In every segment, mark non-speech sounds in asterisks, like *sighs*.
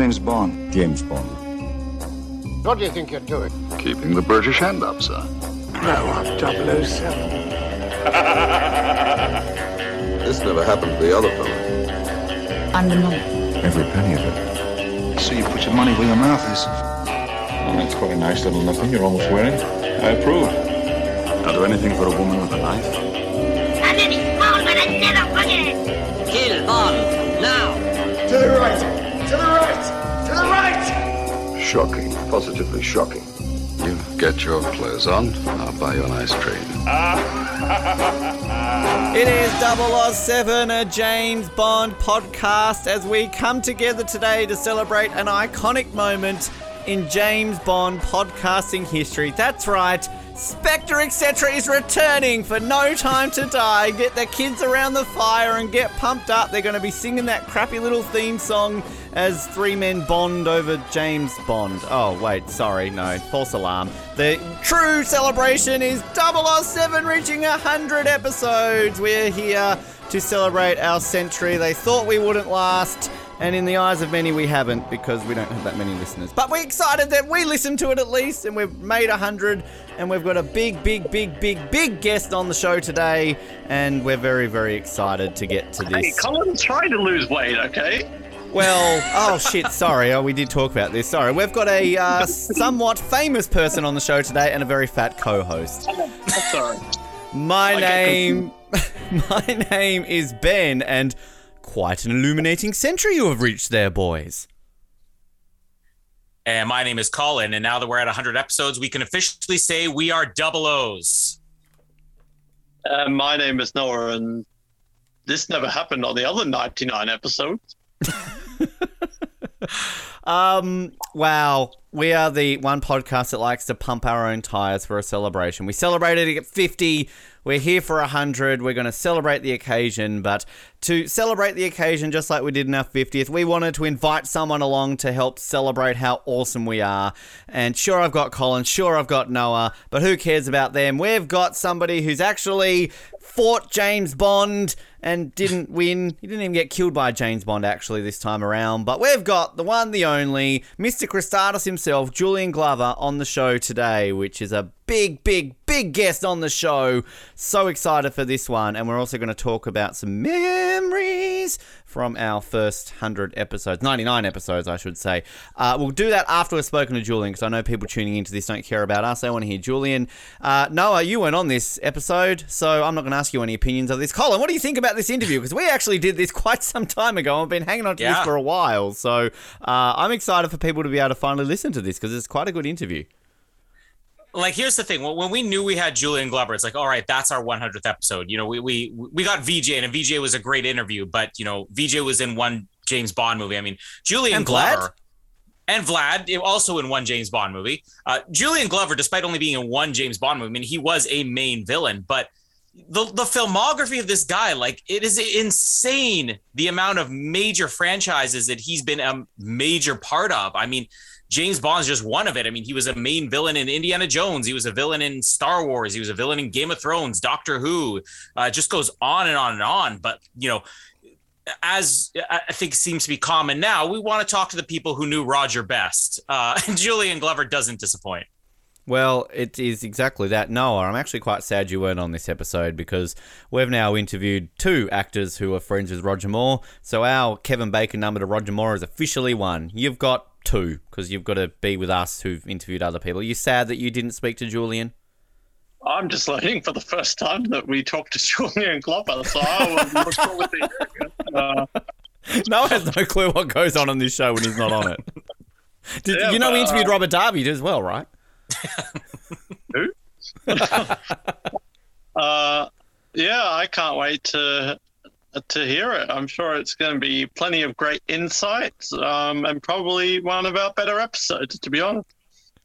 name's Bond. James Bond. What do you think you're doing? Keeping the British hand up, sir. No, I'm 007. This never happened to the other fellow. I'm the money. Every penny of it. So you put your money where your mouth is. Well, that's quite a nice little nothing you're almost wearing. I approve. I'll do anything for a woman with a knife. And then he's small but I never forget. Kill Bond now. To! To the right! To the right! Shocking. Positively shocking. You get your clothes on, I'll buy you an ice cream. Ah. *laughs* It is 007, a James Bond podcast, as we come together today to celebrate an iconic moment in James Bond podcasting history. That's right, Spectre etc. is returning for No Time to Die. Get the kids around the fire and get pumped up. They're going to be singing that crappy little theme song as three men bond over James Bond. Oh, wait, sorry, no, false alarm. The true celebration is 007 reaching 100 episodes. We're here to celebrate our century. They thought we wouldn't last. And in the eyes of many, we haven't because we don't have that many listeners. But we're excited that we listened to it at least, and we've made a hundred, and we've got a big, big, big, big, big guest on the show today, and we're very, very excited to get to this. Hey, this. Colin's trying to lose weight, okay? Well, oh shit, sorry, oh we did talk about this. Sorry, we've got a uh, *laughs* somewhat famous person on the show today, and a very fat co-host. Sorry. My Okay, name, *laughs* my name is Ben, and quite an illuminating century you have reached there, boys. And my name is Colin. And now that we're at 100 episodes, we can officially say we are double O's. Uh, my name is Noah, and this never happened on the other 99 episodes. *laughs* Um, wow. We are the one podcast that likes to pump our own tires for a celebration. We celebrated it at 50. We're here for 100. We're going to celebrate the occasion, but to celebrate the occasion, just like we did in our 50th, we wanted to invite someone along to help celebrate how awesome we are. And sure, I've got Colin, sure, I've got Noah, but who cares about them? We've got somebody who's actually fought James Bond and didn't win. He didn't even get killed by James Bond actually this time around. But we've got the one, the only, Mr. Kristatos himself, Julian Glover, on the show today, which is a big, big, big guest on the show. So excited for this one. And we're also going to talk about some memories from our first 100 episodes, 99 episodes, I should say. Uh, we'll do that after we've spoken to Julian because I know people tuning into this don't care about us. They want to hear Julian. Uh, Noah, you weren't on this episode, so I'm not going to ask you any opinions of this. Colin, what do you think about this interview? Because we actually did this *laughs* quite some time ago. I've been hanging on to this for a while, so uh, I'm excited for people to be able to finally listen to this because it's quite a good interview. Like, here's the thing: when when we knew we had Julian Glover, it's like, all right, that's our 100th episode. You know, we we we got VJ, and VJ was a great interview, but you know, VJ was in one James Bond movie. I mean, Julian And Vlad? Glover. And Vlad, also in one James Bond movie. Uh, Julian Glover, despite only being in one James Bond movie, I mean, he was a main villain, but the the filmography of this guy, like it is insane the amount of major franchises that he's been a major part of. I mean, James Bond's just one of it. I mean, he was a main villain in Indiana Jones. He was a villain in Star Wars. He was a villain in Game of Thrones, Doctor Who. Uh, just goes on and on and on. But you know, as I think seems to be common now, we want to talk to the people who knew Roger best. Uh, *laughs* and Julian Glover doesn't disappoint. Well, it is exactly that. Noah, I'm actually quite sad you weren't on this episode because we've now interviewed two actors who are friends with Roger Moore. So our Kevin Bacon number to Roger Moore is officially one. You've got two because you've got to be with us who've interviewed other people. Are you sad that you didn't speak to Julian? I'm just learning for the first time that we talked to *laughs* Julian Glover, so I look forward to. Uh, *laughs* Noah has no clue what goes on on this show when he's not on it. *laughs* Did, Yeah, you know we interviewed uh, Robert Davi as well, right? uh, yeah, I can't wait to to hear it. I'm sure it's going to be plenty of great insights um, and probably one of our better episodes, to be honest.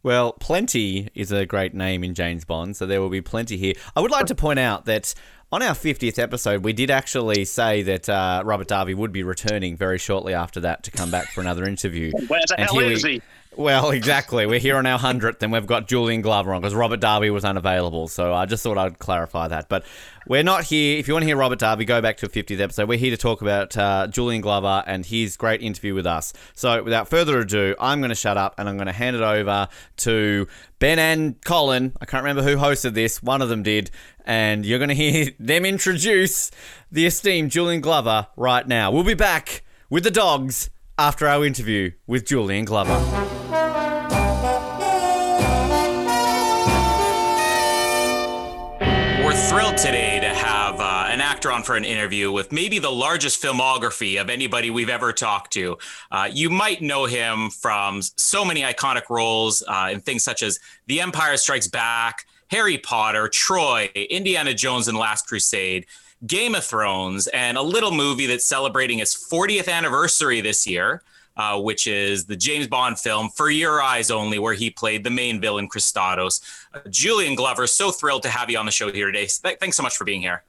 Well, plenty is a great name in James Bond, so there will be plenty here. I would like to point out that on our 50th episode, we did actually say that uh, Robert Davi would be returning very shortly after that to come back for another interview. Where the And hell is we- he? Well, exactly. We're here on our hundredth, and we've got Julian Glover on because Robert Davi was unavailable. So I just thought I'd clarify that. But we're not here. If you want to hear Robert Davi, go back to a 50th episode. We're here to talk about uh, Julian Glover and his great interview with us. So without further ado, I'm going to shut up and I'm going to hand it over to Ben and Colin. I can't remember who hosted this. One of them did. And you're going to hear *laughs* them introduce the esteemed Julian Glover right now. We'll be back with the dogs after our interview with Julian Glover. We're thrilled today to have uh, an actor on for an interview with maybe the largest filmography of anybody we've ever talked to. Uh, you might know him from so many iconic roles uh, in things such as The Empire Strikes Back, Harry Potter, Troy, Indiana Jones and Last Crusade, Game of Thrones, and a little movie that's celebrating its 40th anniversary this year uh, which is the James Bond film For Your Eyes Only, where he played the main villain, Kristatos. Uh, Julian Glover, so thrilled to have you on the show here today. Th- thanks so much for being here.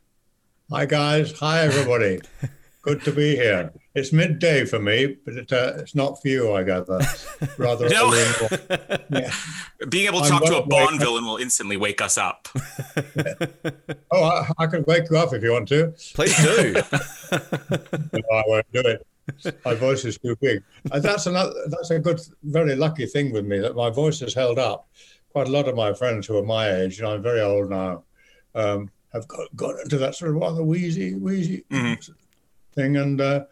Hi, guys. Hi, everybody. *laughs* Good to be here. It's midday for me, but it, uh, it's not for you, I gather. *laughs* Rather, no. *laughs* yeah. Being able to talk to a Bond villain will instantly wake us up. *laughs* oh, I, I, can wake you up if you want to. Please do. no, I won't do it my voice is too big. And that's another. That's a good, very lucky thing with me that my voice has held up. Quite a lot of my friends who are my age, and I'm very old now, um, have got, got into that sort of rather wheezy, wheezy mm-hmm. thing. And uh,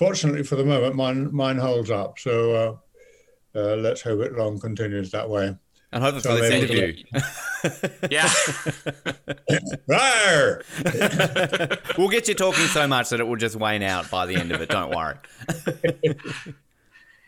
fortunately for the moment, mine mine holds up. So uh, uh, let's hope it long continues that way. And hopefully so for this interview. yeah. *laughs* we'll get you talking so much that it will just wane out by the end of it. Don't worry. *laughs*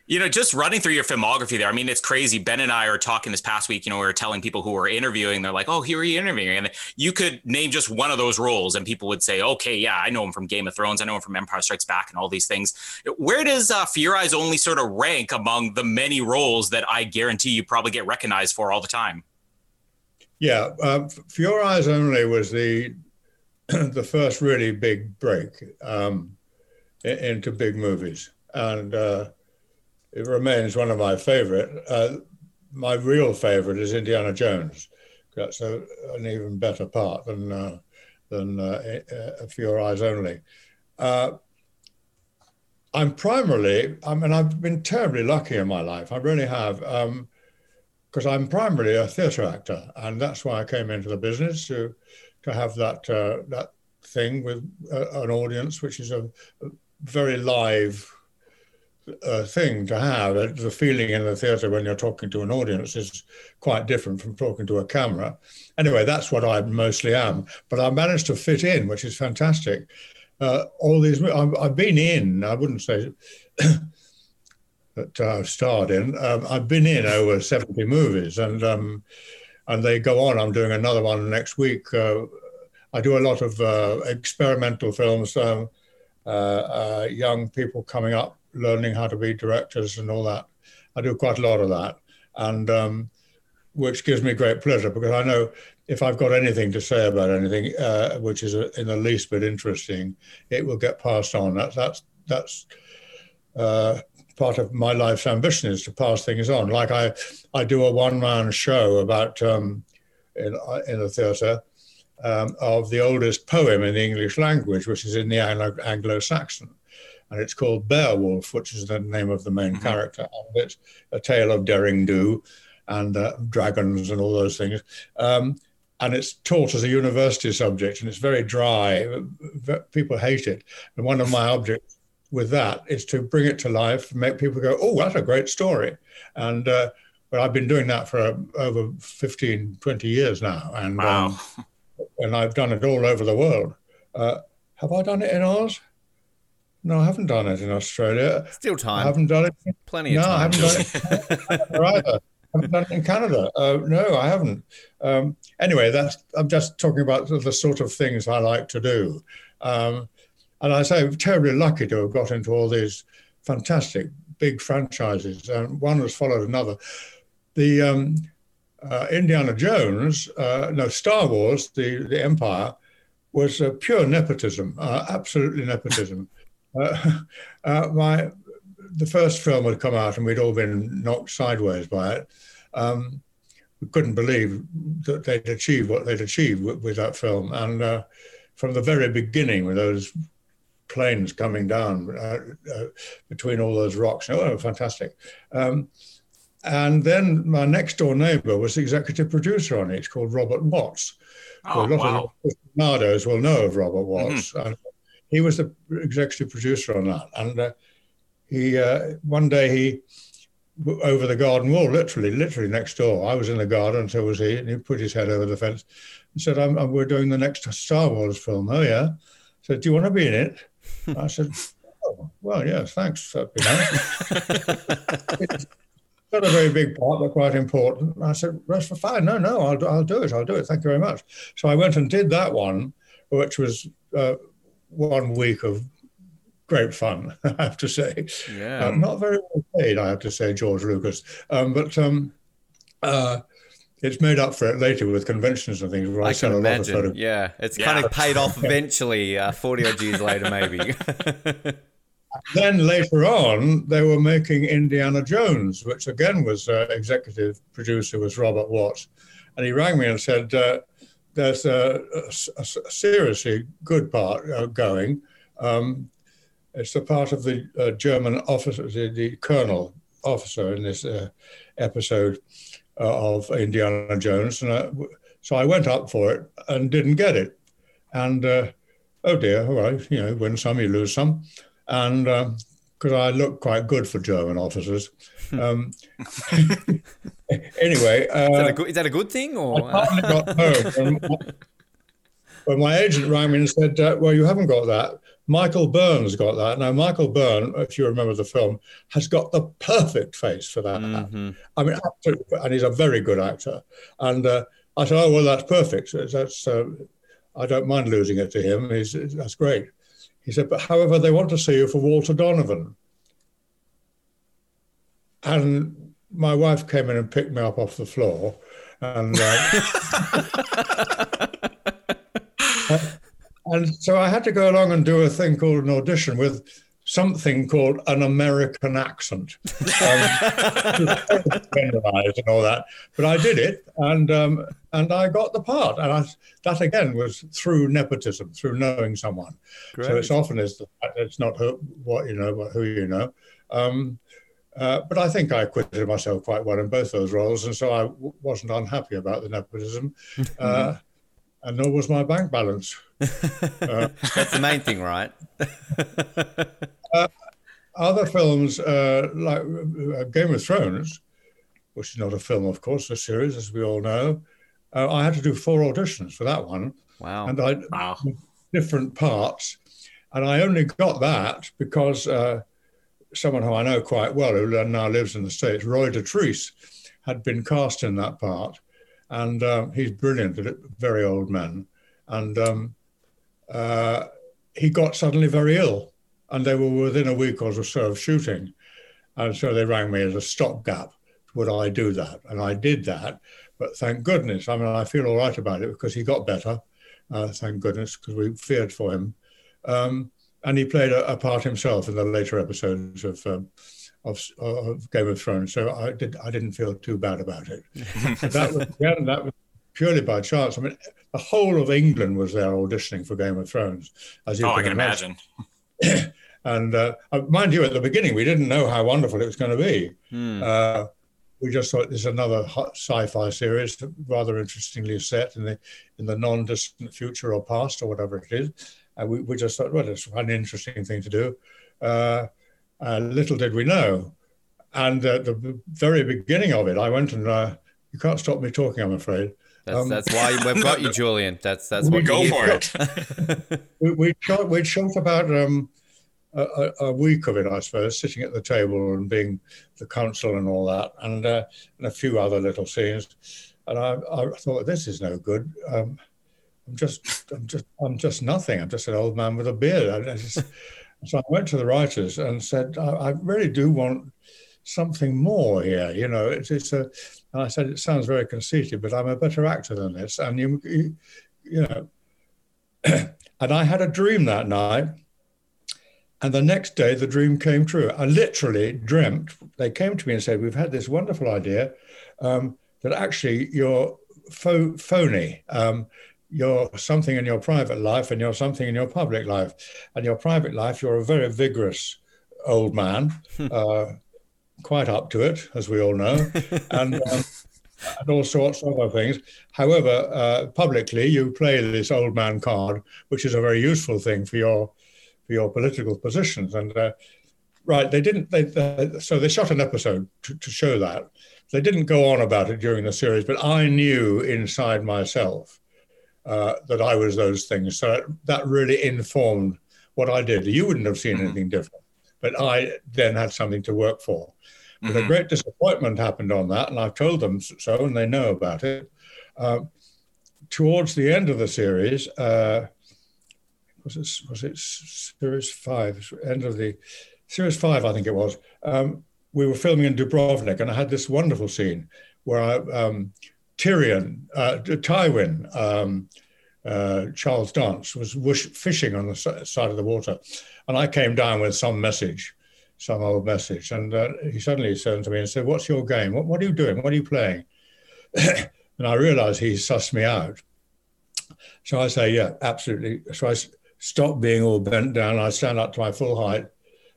You know, just running through your filmography there, I mean, it's crazy. Ben and I are talking this past week, you know, we were telling people who were interviewing, they're like, oh, who are you interviewing? And you could name just one of those roles, and people would say, okay, yeah, I know him from Game of Thrones. I know him from Empire Strikes Back and all these things. Where does uh, Your Eyes Only sort of rank among the many roles that I guarantee you probably get recognized for all the time? Yeah, uh, Your Eyes Only was the *clears throat* the first really big break um, into big movies. And, uh, it remains one of my favorite. Uh, my real favorite is Indiana Jones. That's a, an even better part than uh, than uh, uh For Your Eyes Only. Uh, I'm primarily, I mean, I've been terribly lucky in my life. I really have, because um, I'm primarily a theatre actor, and that's why I came into the business to to have that uh, that thing with an audience, which is a, a very live uh, thing to have. Uh, the feeling in the theatre when you're talking to an audience is quite different from talking to a camera. Anyway, that's what I mostly am. But I managed to fit in, which is fantastic. Uh, all these, I've, I've, been in, I wouldn't say *coughs* that I've starred in, um, I've been in over 70 movies and um, and they go on. I'm doing another one next week. Uh, I do a lot of uh, experimental films, um, uh, young people coming up learning how to be directors and all that. I do quite a lot of that, and um, which gives me great pleasure because I know if I've got anything to say about anything uh, which is in the least bit interesting, it will get passed on. That's that's that's uh, part of my life's ambition is to pass things on. Like I, I do a one-man show about um, in in the theatre. Um, of the oldest poem in the English language, which is in the Anglo-Saxon and it's called Beowulf, which is the name of the main mm-hmm. character. And it's a tale of daring do and uh, dragons and all those things. Um, and it's taught as a university subject, and it's very dry. People hate it. And one of my objects with that is to bring it to life, make people go, "Oh, that's a great story." And uh, but I've been doing that for uh, over 15, 20 years now, and wow. um, and I've done it all over the world. Uh, have I done it in Oz? No, I haven't done it in Australia. Still time. I haven't done it. Plenty of no, time. No, I haven't done it either. I haven't done it in Canada. Uh, no, I haven't. Um, anyway, that's. I'm just talking about the sort of things I like to do. Um, and I say, I'm terribly lucky to have got into all these fantastic big franchises, and one has followed another. The um, uh, Indiana Jones, uh, no, Star Wars, the the Empire, was pure nepotism, uh, absolutely nepotism. Uh, *laughs* uh, my the first film had come out and we'd all been knocked sideways by it. Um, we couldn't believe that they'd achieved what they'd achieved with, with that film. And uh, from the very beginning, with those planes coming down uh, uh, between all those rocks, oh, fantastic. Um, and then my next door neighbor was the executive producer on it. It's called Robert Watts. Oh, a lot wow. of aficionados will know of Robert Watts. And he was the executive producer on that. And uh, he uh, one day he over the garden wall, literally, literally next door. I was in the garden, so was he, and he put his head over the fence and said, I'm, I'm, "We're doing the next Star Wars film." Oh yeah. Said, "Do you want to be in it?" I said, oh, "Well, yes, thanks. That'd be nice." *laughs* not a very big part, but quite important. I said, "That's for fine. No, no, I'll, I'll do it. I'll do it. Thank you very much." So I went and did that one, which was uh, one week of great fun, *laughs* I have to say. Yeah. Um, not very well paid, I have to say, George Lucas. Um, but um, uh, it's made up for it later with conventions and things. Where I, I sell can a lot of imagine. Yeah, it's Yeah. kind of paid off *laughs* eventually, uh, 40 odd years later, maybe. *laughs* Then later on, they were making Indiana Jones, which again was uh, executive producer was Robert Watts, and he rang me and said, uh, "There's a seriously good part uh, going. Um, it's the part of the uh, German officer, the, the colonel officer in this uh, episode uh, of Indiana Jones, and I, so I went up for it and didn't get it, and uh, oh dear, all right, you know, win some, you lose some and because I look quite good for German officers. Um, *laughs* *laughs* *laughs* anyway, is, that a uh, good, is that a good thing? I Or finally got *laughs* home. And, when my agent rang me and said, uh, "Well, you haven't got that. Michael Byrne's got that." Now, Michael Byrne, if you remember the film, has got the perfect face for that. Mhm. I mean, absolutely, and he's a very good actor. And uh, I said, "Oh well, that's perfect. That's uh, I don't mind losing it to him. He's, that's great." He said, "But however, they want to see you for Walter Donovan." And my wife came in and picked me up off the floor, and. Uh, *laughs* and so I had to go along and do a thing called an audition with something called an American accent, um, *laughs* generalized and all that. But I did it, and um, and I got the part, and I, that again was through nepotism, through knowing someone. So it's often is the fact that it's not who, what you know, but who you know. Um, uh, but I think I acquitted myself quite well in both those roles, and so I w- wasn't unhappy about the nepotism, uh, and nor was my bank balance. *laughs* That's the main thing, right? *laughs* other films uh, like uh, Game of Thrones, which is not a film, of course, a series, as we all know. Uh, I had to do four auditions for that one, Wow. and I Wow. different parts, and I only got that because uh, someone who I know quite well, who now lives in the states, Roy Dotrice, had been cast in that part, and um, he's brilliant at it, very old man, and um, uh, he got suddenly very ill, and they were within a week or so of shooting, and so they rang me as a stopgap. Would I do that? And I did that, but thank goodness. I mean, I feel all right about it because he got better. Uh, thank goodness, because we feared for him. Um, and he played a, a part himself in the later episodes of, um, of of Game of Thrones. So I did I didn't feel too bad about it. *laughs* That was again that was purely by chance. I mean, the whole of England was there auditioning for Game of Thrones, as you Oh, I can can imagine. *coughs* and uh, uh, mind you, at the beginning, we didn't know how wonderful it was going to be. Hmm. Uh, we just thought this is another sci-fi series, rather interestingly set in the in the non-distant future or past or whatever it is. And we, we just thought, well, it's an interesting thing to do. Uh, uh, little did we know. And at the very beginning of it, I went and uh, you can't stop me talking, I'm afraid. That's, Um, that's why we've got you, *laughs* Julian. That's that's We what Go for it. *laughs* we, we shot we shot about um, a, a- a week of it, I suppose, sitting at the table and being the counsel and all that, and uh, and a few other little scenes. And I, I thought this is no good. Um, I'm just I'm just I'm just nothing. I'm just an old man with a beard. I, I just, *laughs* so I went to the writers and said, I, I really do want something more here. You know, it's, it's a. And I said, it sounds very conceited, but I'm a better actor than this. And you, you, you know, *clears throat* and I had a dream that night, And the next day, the dream came true. I literally dreamt. They came to me and said, "We've had this wonderful idea um, that actually you're pho- phony. Um, you're something in your private life, and you're something in your public life. And your private life, you're a very vigorous old man, uh, quite up to it, as we all know, *laughs* and." Um, and all sorts of other things. However, uh, publicly, you play this old man card, which is a very useful thing for your for your political positions. And uh, right, they didn't. They, they, so they shot an episode to, to show that. They didn't go on about it during the series, but I knew inside myself uh, that I was those things. So that really informed what I did. You wouldn't have seen anything different, but I then had something to work for. But a great disappointment happened on that, and I've told them so, and they know about it. Uh, towards the end of the series, uh, was it was it series five? End of the series five, I think it was. Um, we were filming in Dubrovnik, and I had this wonderful scene where I, um, Tyrion, uh, Tywin, um, uh, Charles Dance was fishing on the side of the water, and I came down with some message some old message. And uh, he suddenly turned to me and said, What's your game? What, what are you doing? What are you playing? *coughs* and I realized he sussed me out. So I say, Yeah, absolutely. So I stop being all bent down. I stand up to my full height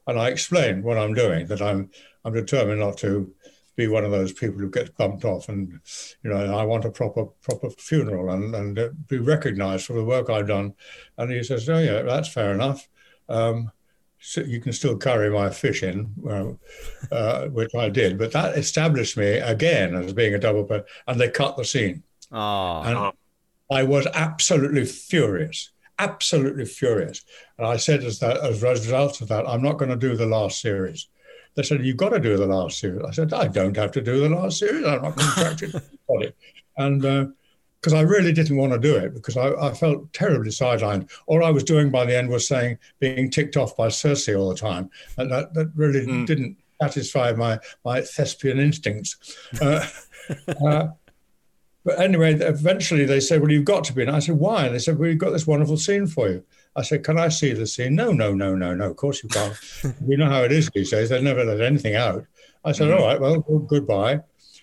and I explain what I'm doing, that I'm, I'm determined not to be one of those people who gets bumped off and you know i want a proper proper funeral and, and uh, be recognized for the work i've done and he says oh yeah that's fair enough um, so you can still carry my fish in, uh, *laughs* which I did. But that established me again as being a double person. And they cut the scene. Oh. And I was absolutely furious, absolutely furious. And I said as, that, as a result of that, I'm not going to do the last series. They said, You've got to do the last series. I said, I don't have to do the last series. I'm not contracted. *laughs* To anybody. And uh, because I really didn't want to do it because I, I, felt terribly sidelined. All I was doing by the end was saying, being ticked off by Cersei all the time. And that, that really mm. didn't satisfy my, my thespian instincts. Uh, *laughs* uh, but anyway, eventually they said, Well, you've got to be. And I said, Why? And they said, Well, we've got this wonderful scene for you. I said, Can I see the scene? No, no, no, no, no. Of course you can't. *laughs* you know how it is these days. They never let anything out. I said, mm. All right, well, well goodbye.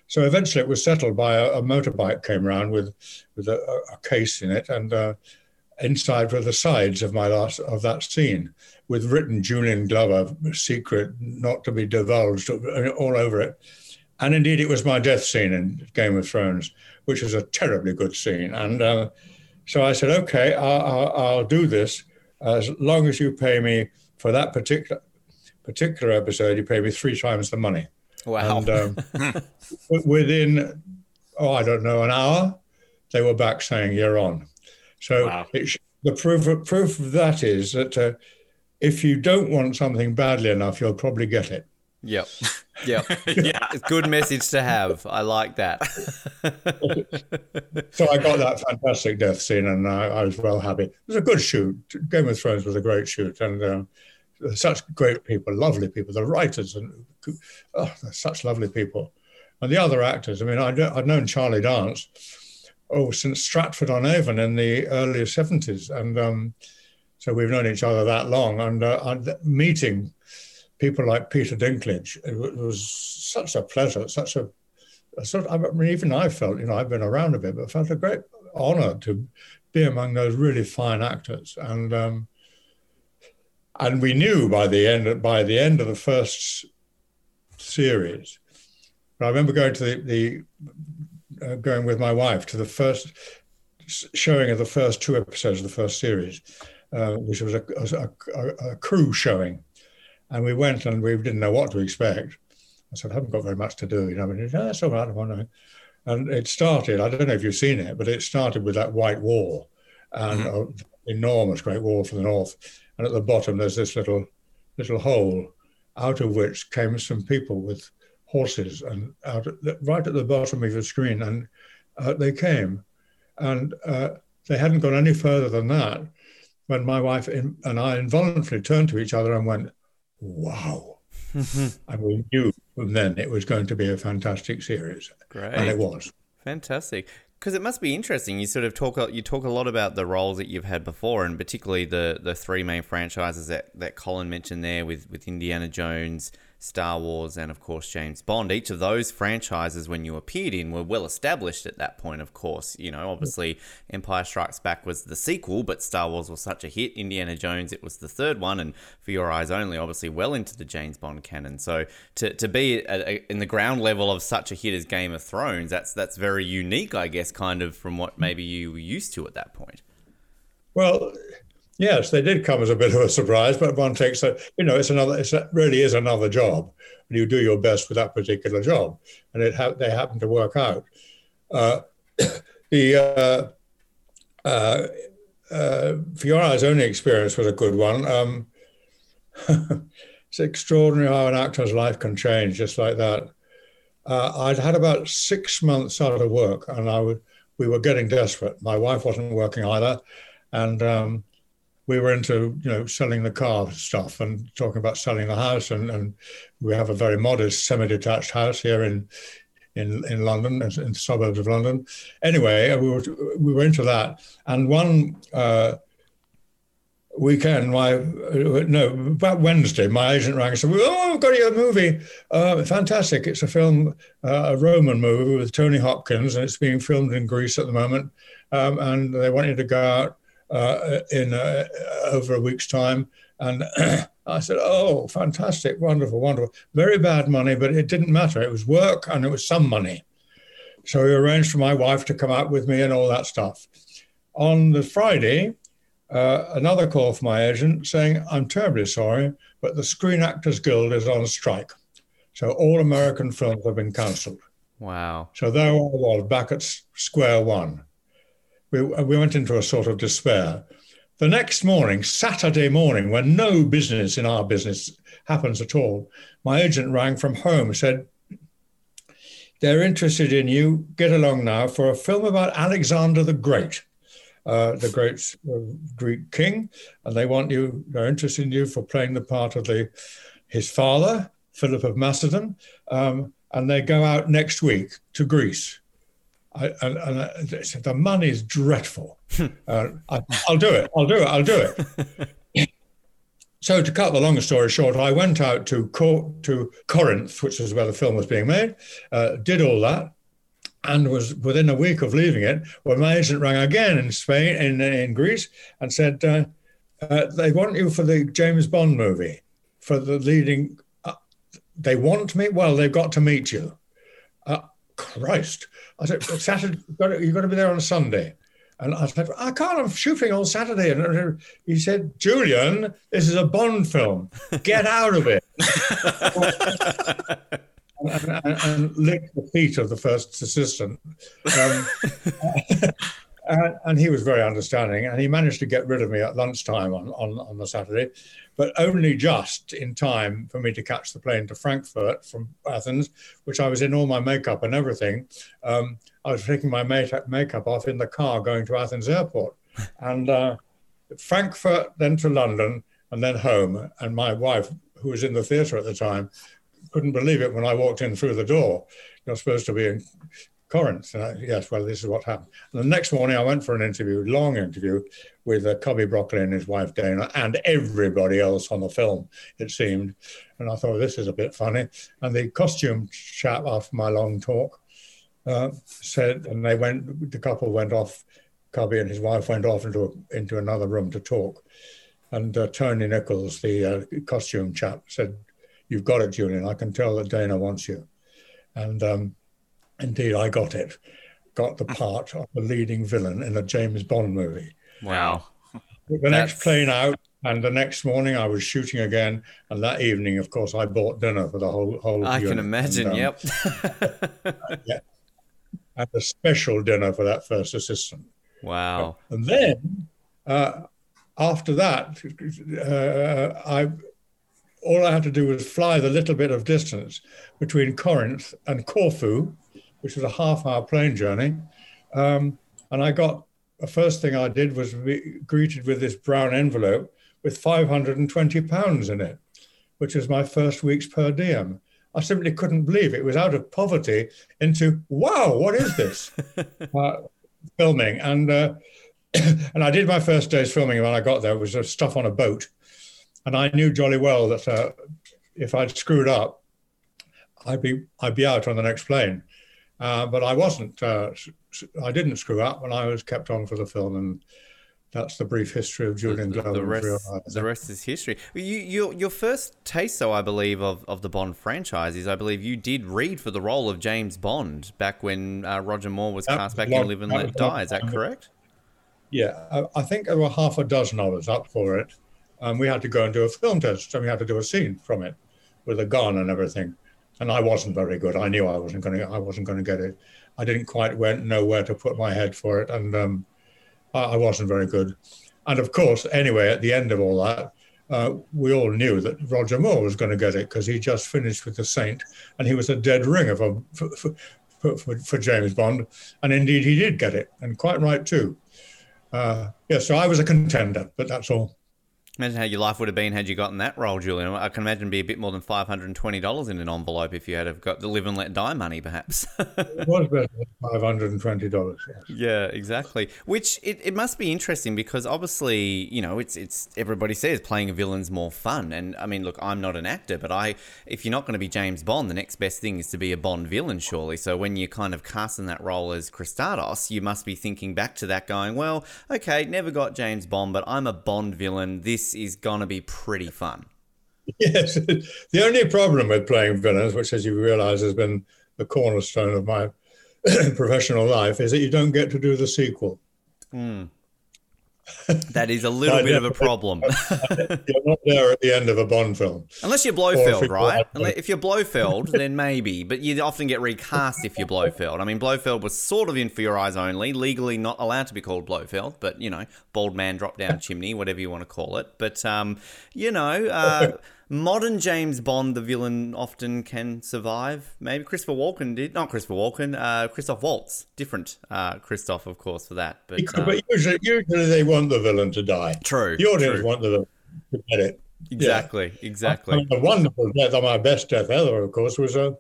So eventually it was settled by a, a motorbike came around with, with a, a case in it and uh, inside were the sides of my last of that scene with written Julian Glover secret not to be divulged all over it. And indeed, it was my death scene in Game of Thrones, which was a terribly good scene. And uh, so I said, okay, I'll, I'll, I'll, do this as long as you pay me for that particular particular episode. You pay me three times the money. Wow. And um, *laughs* within, oh, I don't know, an hour, they were back saying, you're on. So wow. it, the proof of, proof of that is that uh, if you don't want something badly enough, you'll probably get it. Yep. *laughs* Yep. yeah. Good message to have. I like that. *laughs* so I got that fantastic death scene and I, I, was well happy. It was a good shoot. Game of Thrones was a great shoot. And uh, such great people, lovely people. The writers and oh, such lovely people, and the other actors. I mean, I'd, I'd known Charlie Dance oh since Stratford on Avon in the early seventies, and um, so we've known each other that long. And uh, meeting people like Peter Dinklage, it was such a pleasure, such a, a sort. Of, I mean, even I felt, you know, I've been around a bit, but felt a great honour to be among those really fine actors, and. Um, and we knew by the end by the end of the first series. I remember going to the, the uh, going with my wife to the first showing of the first two episodes of the first series, uh, which was a, a, a, a, crew showing, and we went and we didn't know what to expect. I said, "I haven't got very much to do," you know. And oh, that's all right. I And it started. I don't know if you've seen it, but it started with that white wall, and mm-hmm. enormous great wall from the north and at the bottom there's this little little hole out of which came some people with horses and out at the, right at the bottom of the screen and uh, they came and uh, they hadn't gone any further than that when my wife and I involuntarily turned to each other and went, wow. Mm-hmm. and we knew from then it was going to be a fantastic series. Great. And it was. Fantastic. Because it must be interesting. You sort of talk you talk a lot about the roles that you've had before, and particularly the the three main franchises that, that Colin mentioned there with with Indiana Jones, Star Wars, and of course James Bond. Each of those franchises, when you appeared in, were well established at that point. Of course, you know, obviously Empire Strikes Back was the sequel, but Star Wars was such a hit. Indiana Jones, it was the third one, and For Your Eyes Only, obviously well into the James Bond canon. So to, to be at a, in the ground level of such a hit as Game of Thrones, that's that's very unique, I guess, kind of from what maybe you were used to at that point. Well, Yes, they did come as a bit of a surprise, but one takes a, you know, it's another, it really is another job. And you do your best with that particular job. And it ha- they happen to work out. Uh, *coughs* the, uh, uh, uh, Only experience was a good one. Um, *laughs* it's extraordinary how an actor's life can change just like that. Uh, I'd had about six months out of work and I would, we were getting desperate. My wife wasn't working either. And um, we were into you know selling the car stuff and talking about selling the house. And, and we have a very modest semi-detached house here in in in London in the suburbs of London. Anyway we were we were into that. And one uh, weekend my no about Wednesday my agent rang and said oh I've got your movie. Uh, fantastic. It's a film uh, a Roman movie with Tony Hopkins and it's being filmed in Greece at the moment. Um, and they want you to go out uh, in uh, over a week's time. And *clears throat* I said, "Oh, fantastic, wonderful, wonderful. Very bad money, but it didn't matter. It was work and it was some money." So we arranged for my wife to come out with me and all that stuff. On the Friday, uh, another call from my agent saying, "I'm terribly sorry, but the Screen Actors Guild is on strike, so all American films have been cancelled." Wow. So there I was back at square one we, we went into a sort of despair. The next morning, Saturday morning, when no business in our business happens at all, my agent rang from home, said, They're interested in you. Get along now for a film about Alexander the Great, uh, the great uh, Greek king. And they want you, they're interested in you for playing the part of the his father, Philip of Macedon. Um, and they go out next week to Greece. I, and, and I said, the money is dreadful. uh, I, will do it. I'll do it. I'll do it. *laughs* so to cut the long story short, I went out to Cor- to Corinth, which is where the film was being made, uh, did all that, and was within a week of leaving it when my agent rang again in Spain, in in Greece, and said uh, uh they want you for the James Bond movie, for the leading. Uh, they want me. Well, they've got to meet you. Uh, Christ. I said, Saturday, you've got, to, be there on Sunday. And I said, I can't, I'm shooting on Saturday. And he said, Julian, this is a Bond film. Get out of it. *laughs* and, and, and lick the feet of the first assistant. Um, *laughs* and, and, he was very understanding. And he managed to get rid of me at lunchtime on, on, on the Saturday but only just in time for me to catch the plane to Frankfurt from Athens, which I was in all my makeup and everything. Um, I was taking my makeup off in the car going to Athens airport. *laughs* And uh, Frankfurt, then to London, and then home. And my wife, who was in the theatre at the time, couldn't believe it when I walked in through the door. You're supposed to be in Corinth. I, yes, well, this is what happened. And the next morning, I went for an interview, long interview, with uh, Cubby Broccoli and his wife Dana, and everybody else on the film, it seemed. And I thought, this is a bit funny. And the costume chap, after my long talk, uh, said, and they went, the couple went off, Cubby and his wife went off into, a, into another room to talk. And uh, Tony Nichols, the uh, costume chap, said, You've got it, Julian. I can tell that Dana wants you. And um, Indeed, I got it. Got the *laughs* part of the leading villain in a James Bond movie. Wow. The That's... next plane out, and the next morning I was shooting again. And that evening, of course, I bought dinner for the whole whole. I can imagine. And, um, yep. *laughs* yeah. And a special dinner for that first assistant. Wow. And then uh, after that, uh, I all I had to do was fly the little bit of distance between Corinth and Corfu, which was a half hour plane journey. Um, and I got the first thing I did was be greeted with this brown envelope with 520 pounds in it, which was my first week's per diem. I simply couldn't believe it was out of poverty into wow, what is this? *laughs* uh, filming and uh, *coughs* and I did my first day's filming when I got there. It was stuff on a boat, and I knew jolly well that uh, if I'd screwed up, I'd be I'd be out on the next plane. Uh, but I wasn't. Uh, I didn't screw up, and I was kept on for the film, and that's the brief history of Julian the, Glover. the rest, the rest is history. You, your, your first taste, though, I believe, of, of the Bond franchise is I believe you did read for the role of James Bond back when uh, Roger Moore was That cast was back long- in Live and Let Die. Is that correct? Yeah, I, I think there were half a dozen of us up for it. And we had to go and do a film test, and we had to do a scene from it with a gun and everything. And I wasn't very good. I knew I wasn't going to. I wasn't going to get it. I didn't quite went, know where to put my head for it, and um, I, I wasn't very good. And of course, anyway, at the end of all that, uh, we all knew that Roger Moore was going to get it because he just finished with The Saint, and he was a dead ringer for for, for, for, for James Bond, and indeed he did get it, and quite right too. Uh, yeah, so I was a contender, but that's all. Imagine how your life would have been had you gotten that role, Julian. I can imagine it'd be a bit more than five hundred and twenty dollars in an envelope if you had have got the Live and Let Die money, perhaps. *laughs* It was better five hundred and twenty dollars. Yes. Yeah, exactly. Which it, it must be interesting because obviously, you know, it's it's everybody says playing a villain's more fun. And I mean, look, I'm not an actor, but I if you're not going to be James Bond, the next best thing is to be a Bond villain, surely. So when you're kind of casting that role as Kristatos, you must be thinking back to that going, well, okay, never got James Bond, but I'm a Bond villain. This is gonna be pretty fun. Yes. The only problem with playing villains, which, as you realise, has been the cornerstone of my *clears throat* professional life, is that you don't get to do the sequel. Hmm. That is a *laughs* little I bit of a problem. *laughs* You're not there at the end of a Bond film. Unless you're Blofeld, right? If you're Blofeld, then maybe, but you often get recast if you're Blofeld. I mean, Blofeld was sort of in For Your Eyes Only, legally not allowed to be called Blofeld, but you know, bald man drop down chimney, whatever you want to call it. But um, you know, uh, *laughs* modern James Bond, the villain often can survive. Maybe Christopher Walken did, not Christopher Walken, uh, Christoph Waltz, different uh, Christoph, of course, for that. But, uh, but usually, usually they want the villain to die. True, The audience true. want the villain to get it. exactly, I exactly. mean, the wonderful death, of my best death ever, of course, was uh,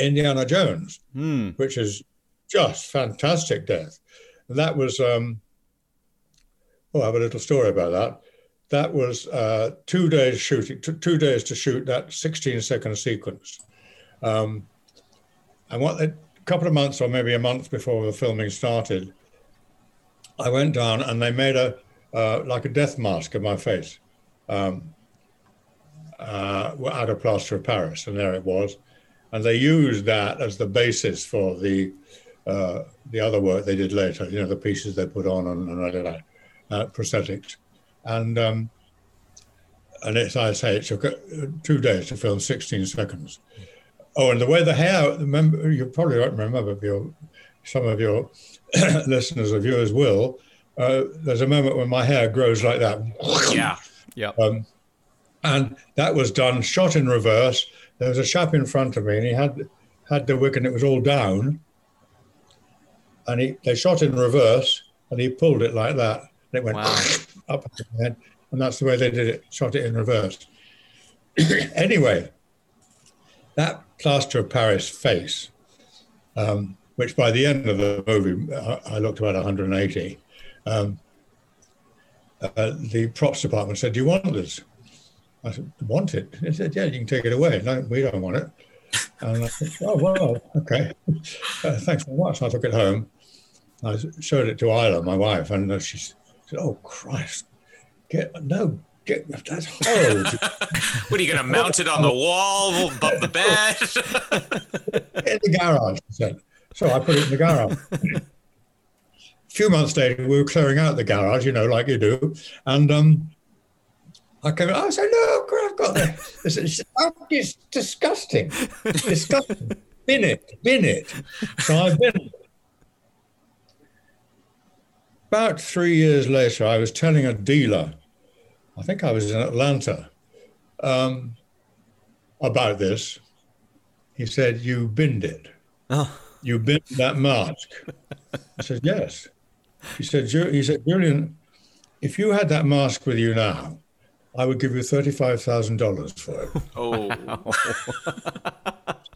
Indiana Jones, Hmm. which is just fantastic death. And that was, um, oh, I have a little story about that. That was uh, two days shooting, t- two days to shoot that 16 second sequence. Um, and what a couple of months or maybe a month before the filming started, I went down and they made a uh, like a death mask of my face um, uh, out of plaster of Paris, and there it was. And they used that as the basis for the uh, the other work they did later. You know, the pieces they put on and, and all that, uh, prosthetics. And um, and it's I say it took uh, two days to film 16 seconds. Oh, and the way the hair, remember, you probably don't remember, but your, some of your *coughs* listeners or viewers will. Uh, there's a moment when my hair grows like that. Yeah. Yeah. Um, and that was done, shot in reverse. There was a chap in front of me, and he had had the wig, and it was all down. And he, they shot in reverse, and he pulled it like that, and it went Wow. up and that's the way they did it. Shot it in reverse. *clears throat* anyway, that plaster of Paris face, um, which by the end of the movie I, I looked about 180. Um, uh, the props department said, "Do you want this?" I said, "Want it?" They said, "Yeah, you can take it away." No, we don't want it. And I said, "Oh well, okay. Uh, thanks very much." I took it home. I showed it to Isla, my wife, and uh, she said, "Oh Christ, get no." Get, that's *laughs* horrible. What are you going to mount it on the wall above the bed? *laughs* in the garage, I said. So I put it in the garage. A few months later, we were clearing out the garage, you know, like you do. And um, I came I said, look, I've got this. This is oh, it's disgusting. disgusting. Bin it, bin it. So I bin it. About three years later, I was telling a dealer, I think I was in Atlanta, um, about this. He said, You binned it. Oh. You binned that mask. I said, Yes. He said, "Ju- he said, Julian, if you had that mask with you now, I would give you thirty-five thousand dollars for it. Oh,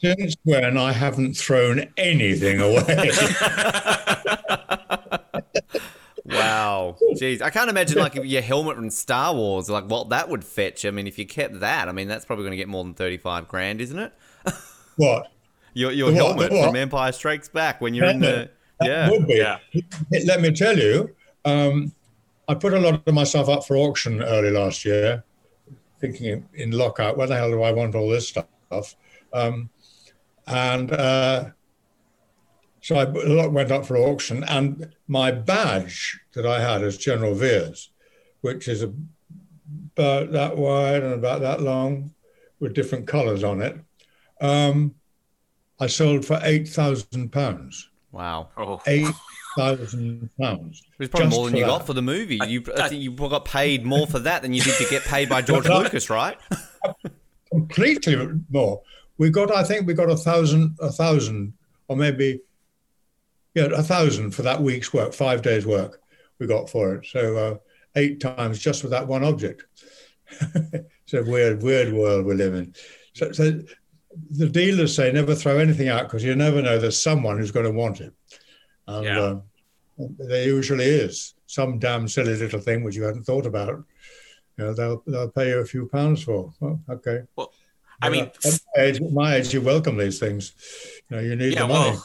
*laughs* Since when I haven't thrown anything away. *laughs* Wow. *laughs* Jeez. I can't imagine like your helmet from Star Wars, like what that would fetch. I mean, if you kept that, I mean, that's probably going to get more than 35 grand, isn't it? *laughs* what? Your, your what? helmet what? from Empire Strikes Back when you're in the. That Yeah. would be. Yeah. Let me tell you, um, I put a lot of myself up for auction early last year, thinking in, in lockout, where the hell do I want all this stuff? Um, and uh, so I, a lot went up for auction, and my badge that I had as General Veers, which is about that wide and about that long, with different colours on it, um, I sold for eight thousand pounds Wow. oh. eight thousand pounds. It was probably more than you that. got for the movie. You, I think you got paid more for that than you did to get paid by George *laughs* Lucas, right? Completely more. We got, I think, we got a thousand, a thousand, or maybe, yeah, a thousand for that week's work, five days' work. We got for it. So uh, eight times just for that one object. *laughs* it's a weird, weird world we live in. So, so the dealers say never throw anything out because you never know there's someone who's going to want it. And Yeah. uh, there usually is some damn silly little thing which you hadn't thought about. You know, they'll they'll pay you a few pounds for. Well, okay. Well, I mean, at my age, at my age, you welcome these things. You know, you need yeah, the money. well,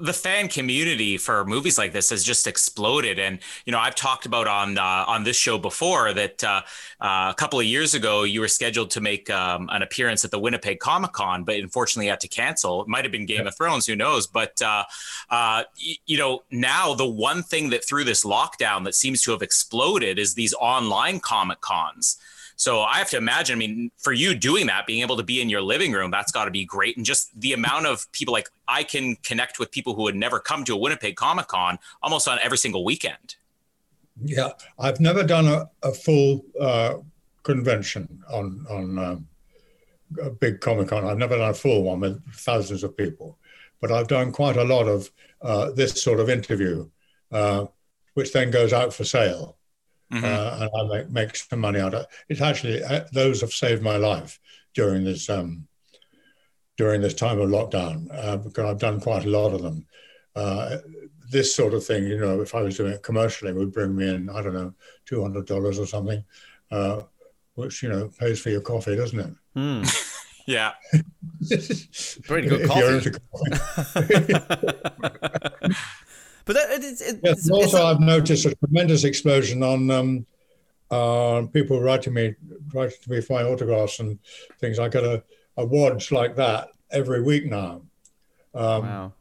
the fan community for movies like this has just exploded, and you know, I've talked about on uh, on this show before that uh, uh, a couple of years ago you were scheduled to make um, an appearance at the Winnipeg Comic Con, but unfortunately you had to cancel. It might have been Game of Thrones, who knows? But uh, uh, y- you know, now the one thing that through this lockdown that seems to have exploded is these online comic cons. So I have to imagine, I mean, for you doing that, being able to be in your living room, that's got to be great. And just the amount of people like I can connect with people who would never come to a Winnipeg Comic Con almost on every single weekend. Yeah, I've never done a, a full uh, convention on on um, a big Comic Con. I've never done a full one with thousands of people, but I've done quite a lot of uh, this sort of interview, uh, which then goes out for sale, Mhm. uh, and I make, make some money out of it. It's actually uh, those have saved my life during this um, during this time of lockdown uh, because I've done quite a lot of them. Uh, this sort of thing, you know, if I was doing it commercially, would bring me in, I don't know, two hundred dollars or something, uh, which you know pays for your coffee, doesn't it? Hmm. *laughs* Yeah. *laughs* Pretty good If you're coffee. into coffee. *laughs* But that, it, it's, it's, Yes, it's, also, I've noticed a tremendous explosion on um, uh, people writing me, writing to me for my autographs and things. I get a, a wadge like that every week now. Um, wow.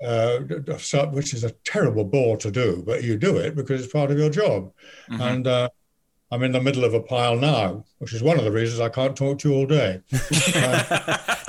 uh, d- d- so- which is a terrible bore to do, but you do it because it's part of your job. Mhm. And uh, I'm in the middle of a pile now, which is one of the reasons I can't talk to you all day. *laughs*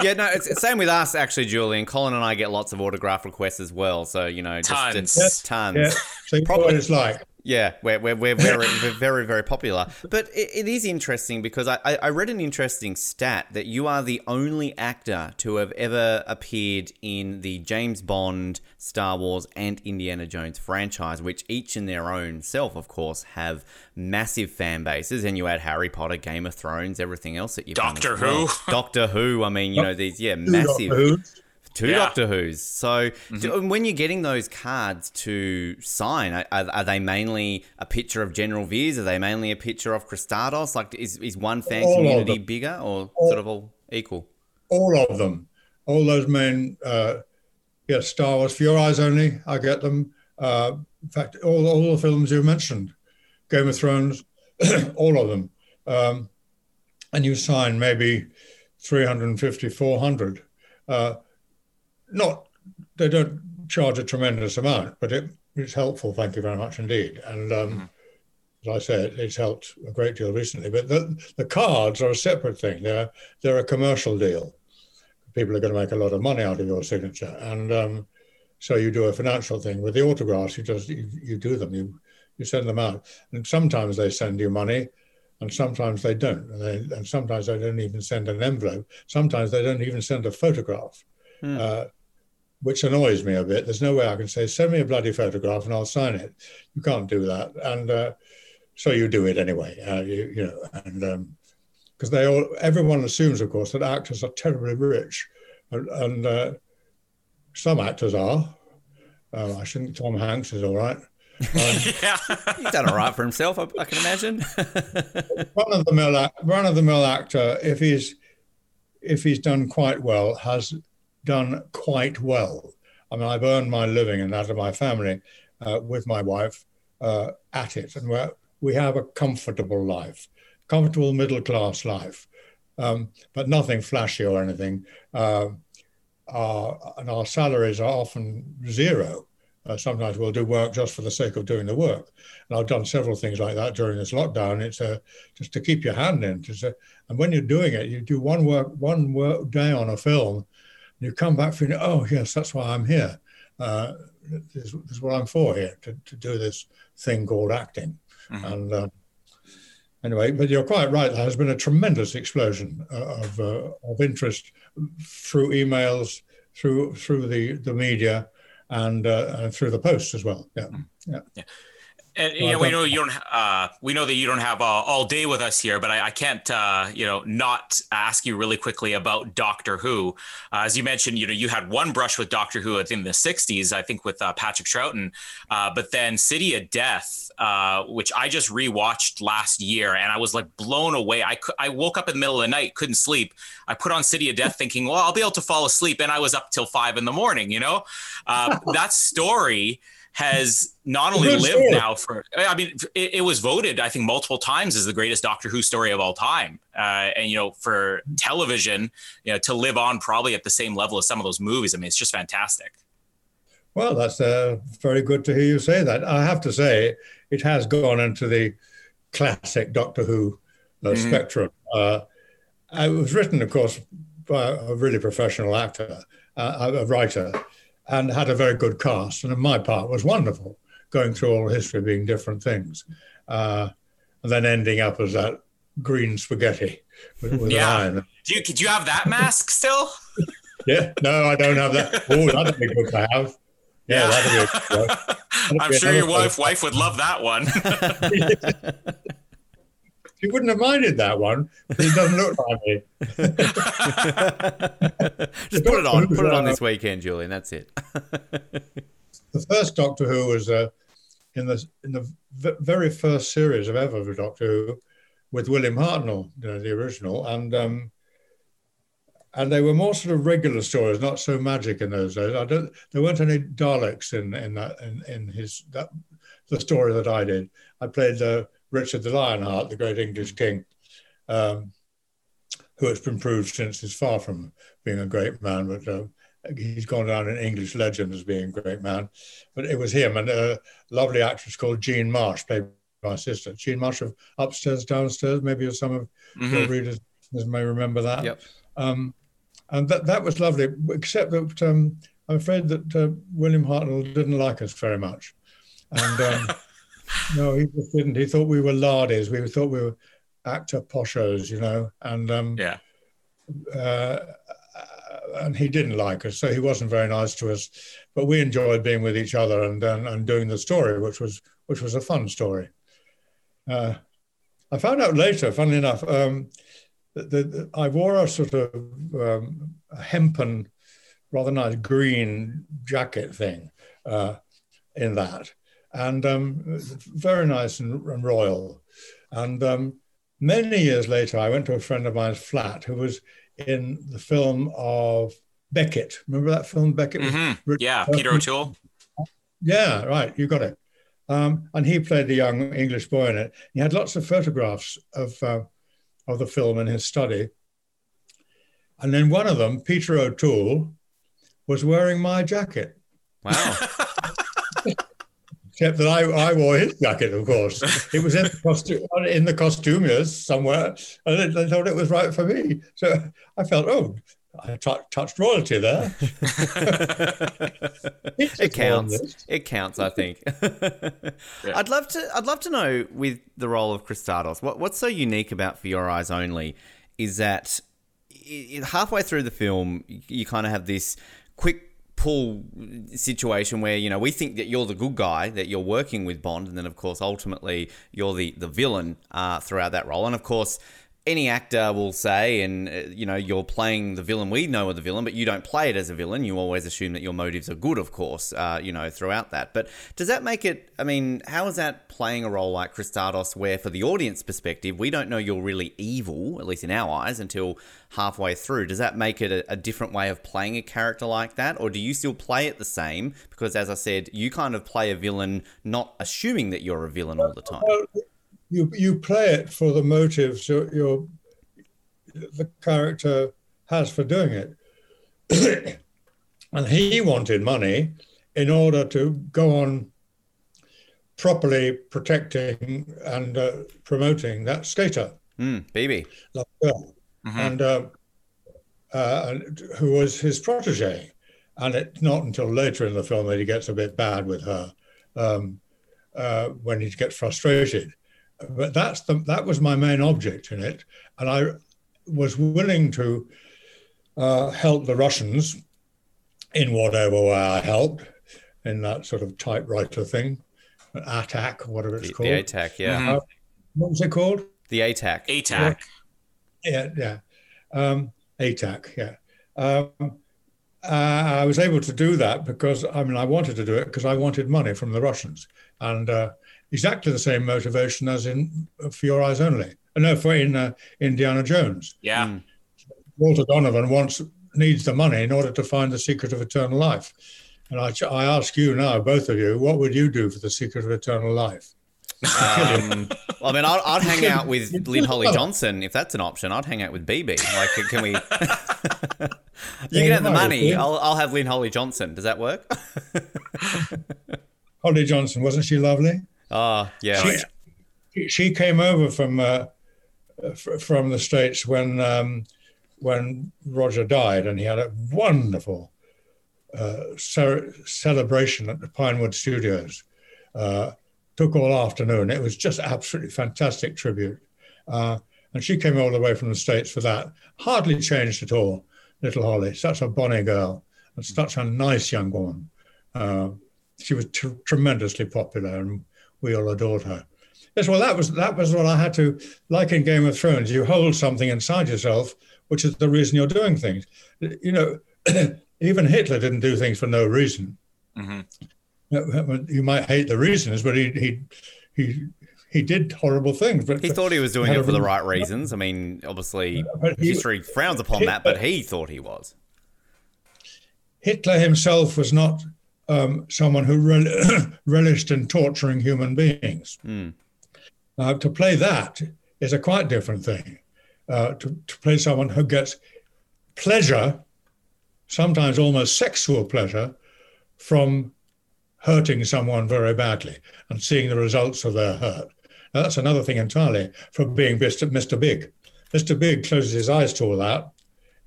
Yeah, no, it's, it's same with us actually, Julian. Colin and I get lots of autograph requests as well. So you know, just Tons. just Yes. tons. Yeah, so you know what it's like. Yeah, we're, we're, we're very, *laughs* we're very, very popular. But it, it is interesting because I, I read an interesting stat that you are the only actor to have ever appeared in the James Bond, Star Wars, and Indiana Jones franchise, which each in their own self, of course, have massive fan bases. And you add Harry Potter, Game of Thrones, everything else that you've Doctor well. Who. Doctor Who. I mean, you know, these, yeah, Doctor massive. Who. Two Yeah. Doctor Who's. So do- when you're getting those cards to sign, are, are are they mainly a picture of General Veers? Are they mainly a picture of Kristatos? Like, is, is one fan All community bigger or All- sort of all equal? All of them, all those main, uh, yeah, Star Wars, For Your Eyes Only, I get them. Uh, in fact, all, all the films you mentioned, Game of Thrones, *clears throat* all of them. Um, and you sign maybe 350, 400. Uh, not, they don't charge a tremendous amount, but it, it's helpful. Thank you very much indeed. And um, as I said, it's helped a great deal recently. But the, the cards are a separate thing. They're they're a commercial deal. People are going to make a lot of money out of your signature, and um, so you do a financial thing with the autographs. You just you, you do them. You you send them out, and sometimes they send you money, and sometimes they don't, and, they, and sometimes they don't even send an envelope. Sometimes they don't even send a photograph. Uh, which annoys me a bit. There's no way I can say, send me a bloody photograph and I'll sign it. You can't do that. And uh, so you do it anyway. Uh, you, you know, and because they all, everyone assumes, of course, that actors are terribly rich, and, and uh, some actors are. Uh, I think Tom Hanks is all right. Um, *laughs* yeah, he's done all right for himself. I, I can imagine. *laughs* one of the mill, one of the mill actor, if he's if he's done quite well, has done quite well. I mean, I've earned my living and that of my family uh, with my wife uh, at it, and we we have a comfortable life, comfortable middle class life, um, but nothing flashy or anything. Uh, our, and our salaries are often zero. Uh, sometimes we'll do work just for the sake of doing the work. And I've done several things like that during this lockdown. It's uh, just to keep your hand in. And when you're doing it, you do one work, one work day on a film, you come back feeling, oh yes, that's why I'm here. Uh, this, this, is what I'm for here to, to do this thing called acting. Mm-hmm. And uh, anyway, but you're quite right. There has been a tremendous explosion uh, of uh, of interest through emails, through through the the media, and uh, and through the posts as well. Yeah, mm-hmm. yeah. yeah. And you know, we know you don't. Uh, we know that you don't have uh, all day with us here, but I, I can't, uh, you know, not ask you really quickly about Doctor Who. Uh, as you mentioned, you know, you had one brush with Doctor Who in the '60s, I think, with uh, Patrick Troughton, uh, but then City of Death, which I just rewatched last year, and I was like blown away. I I woke up in the middle of the night, couldn't sleep. I put on City of Death, *laughs* thinking, well, I'll be able to fall asleep, and I was up till five in the morning. You know, that story has not only lived story. now for i mean it, it, was voted i think multiple times as the greatest doctor who story of all time. Uh, and you know for television you know to live on probably at the same level as some of those movies i mean it's just fantastic. Well that's uh, very good to hear you say that. I have to say it has gone into the classic doctor who uh, mm-hmm. spectrum. Uh, it was written of course by a really professional actor uh, a writer and had a very good cast. And my part was wonderful, going through all history being different things, uh, and then ending up as that green spaghetti with, with yeah. Do you, do you have that mask still? *laughs* yeah, no, I don't have that. Oh, that'd be good to have. Yeah, yeah. that'd be. *laughs* That'd I'm sure your wife wife would love that one. *laughs* She wouldn't have minded that one, but it doesn't look like me. *laughs* Just put it on. Put it on this weekend, Julian. That's it. *laughs* the first Doctor Who was uh, in the in the v- very first series of ever of Doctor Who with William Hartnell, you know, the original, and um, and they were more sort of regular stories, not so magic in those days. I don't. There weren't any Daleks in in that in, in his that the story that I did. I played the uh, Richard the Lionheart, the great English king, um, who has been proved since is far from being a great man, but uh, he's gone down in English legend as being a great man. But it was him and a lovely actress called Jean Marsh, played by my sister. Jean Marsh of Upstairs, Downstairs, maybe some of mm-hmm. your readers may remember that. Yep. Um, and that, that was lovely, except that um, I'm afraid that uh, William Hartnell didn't like us very much. And um, *laughs* no, he just didn't. He thought we were lardies. We thought we were actor poshos, you know. And um, yeah, uh, and he didn't like us, so he wasn't very nice to us. But we enjoyed being with each other and and, and doing the story, which was which was a fun story. Uh, I found out later, funnily enough, um, that, that, I wore a sort of um, hempen, rather nice green jacket thing uh, in that and um, very nice and, and royal. And um, many years later, I went to a friend of mine's flat who was in the film of Becket. Remember that film, Becket? Mm-hmm. Yeah, Peter O'Toole. Yeah, right. You got it. Um, and he played the young English boy in it. He had lots of photographs of uh, of the film in his study. And then one of them, Peter O'Toole, was wearing my jacket. Wow. *laughs* Except that I, I wore his jacket, of course. It was in the, costume, in the costumiers somewhere, and they thought it was right for me. So I felt, oh, I t- touched royalty there. *laughs* it counts. It counts, I think. *laughs* yeah. I'd love to. I'd love to know with the role of Kristatos. What, what's so unique about For Your Eyes Only is that it, halfway through the film, you kind of have this quick pull situation where you know we think that you're the good guy that you're working with Bond, and then of course ultimately you're the the villain uh, throughout that role, and of course any actor will say, and uh, you know, you're playing the villain. We know are the villain, but you don't play it as a villain. You always assume that your motives are good, of course. Uh, you know, throughout that. But does that make it? I mean, how is that playing a role like Kristatos, where for the audience perspective, we don't know you're really evil, at least in our eyes, until halfway through? Does that make it a, a different way of playing a character like that, or do you still play it the same? Because as I said, you kind of play a villain, not assuming that you're a villain all the time you you play it for the motives your, your the character has for doing it. *clears throat* and he wanted money in order to go on properly protecting and uh, promoting that skater. Mm, baby. Mm-hmm. And uh, uh, who was his protege. And it's not until later in the film that he gets a bit bad with her um, uh, when he gets frustrated but that's the that was my main object in it, and I was willing to uh, help the Russians in whatever way I helped in that sort of typewriter thing, attack, whatever it's the, called. The attack, yeah. Mm-hmm. Uh, what was it called? The ATAC. ATAC. Yeah, yeah. Um, ATAC, yeah. Um, uh, I was able to do that because I mean I wanted to do it because I wanted money from the Russians, and uh, exactly the same motivation as in For Your Eyes Only. Uh, no, for in uh, Indiana Jones. Yeah. Mm. Walter Donovan wants needs the money in order to find the secret of eternal life. And I, I ask you now, both of you, what would you do for the secret of eternal life? Um, *laughs* well, I mean, I'd, I'd hang out with *laughs* Lynn Holly Johnson if that's an option. I'd hang out with Bibi. Like, can we? *laughs* you can have the money. I'll, I'll have Lynn Holly Johnson. Does that work? Holly Johnson, wasn't she lovely? Oh, yeah. She, she came over from uh, from the states when um, when Roger died, and he had a wonderful uh, celebration at the Pinewood Studios. Uh, took all afternoon. It was just absolutely fantastic tribute. Uh, and she came all the way from the States for that. Hardly changed at all, little Holly. Such a bonny girl and such a nice young woman. Uh, she was t- tremendously popular, and we all adored her. Yes, well, that was that was what I had to like in Game of Thrones. You hold something inside yourself, which is the reason you're doing things. You know, *clears throat* even Hitler didn't do things for no reason. Mm-hmm. You might hate the reasons, but he he he he did horrible things. But he thought he was doing it for the right reasons. I mean, obviously, he, history frowns upon that, but he thought he was. Hitler himself was not um, someone who rel- *coughs* relished in torturing human beings. Mm. Uh, to play that is a quite different thing. Uh, to, to play someone who gets pleasure, sometimes almost sexual pleasure, from hurting someone very badly and seeing the results of their hurt. Now, that's another thing entirely from being. Mr. Big. Mr. Big closes his eyes to all that,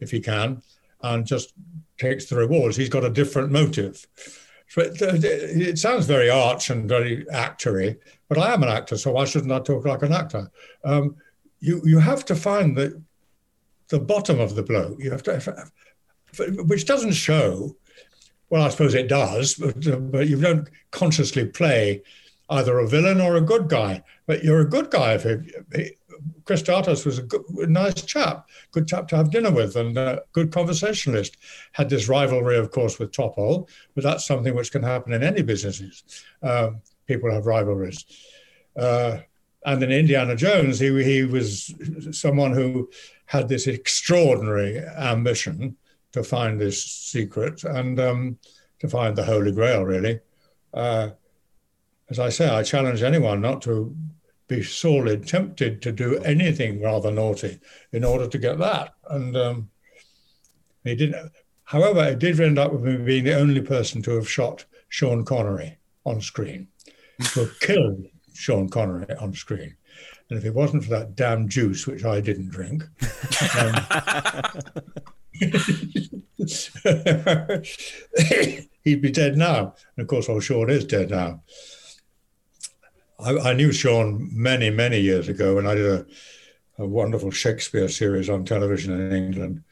if he can, and just takes the rewards. He's got a different motive. It sounds very arch and very actory, but I am an actor, so why shouldn't I talk like an actor? Um, you you have to find the the bottom of the blow. You have to, which doesn't show. Well, I suppose it does, but, uh, but you don't consciously play either a villain or a good guy. But you're a good guy if Kristatos was a, good, a nice chap, good chap to have dinner with, and a good conversationalist. Had this rivalry, of course, with Topol, but that's something which can happen in any businesses. Uh, people have rivalries. Uh, and in Indiana Jones, he, he was someone who had this extraordinary ambition to find this secret and um, to find the Holy Grail, really. Uh, as I say, I challenge anyone not to be sorely tempted to do anything rather naughty in order to get that. And um, he didn't. However, it did end up with me being the only person to have shot Sean Connery on screen, to have *laughs* killed Sean Connery on screen. And if it wasn't for that damn juice, which I didn't drink, um, *laughs* he'd be dead now. And of course, old Sean is dead now. I, I, knew Sean many, many years ago when I did a, a, wonderful Shakespeare series on television in England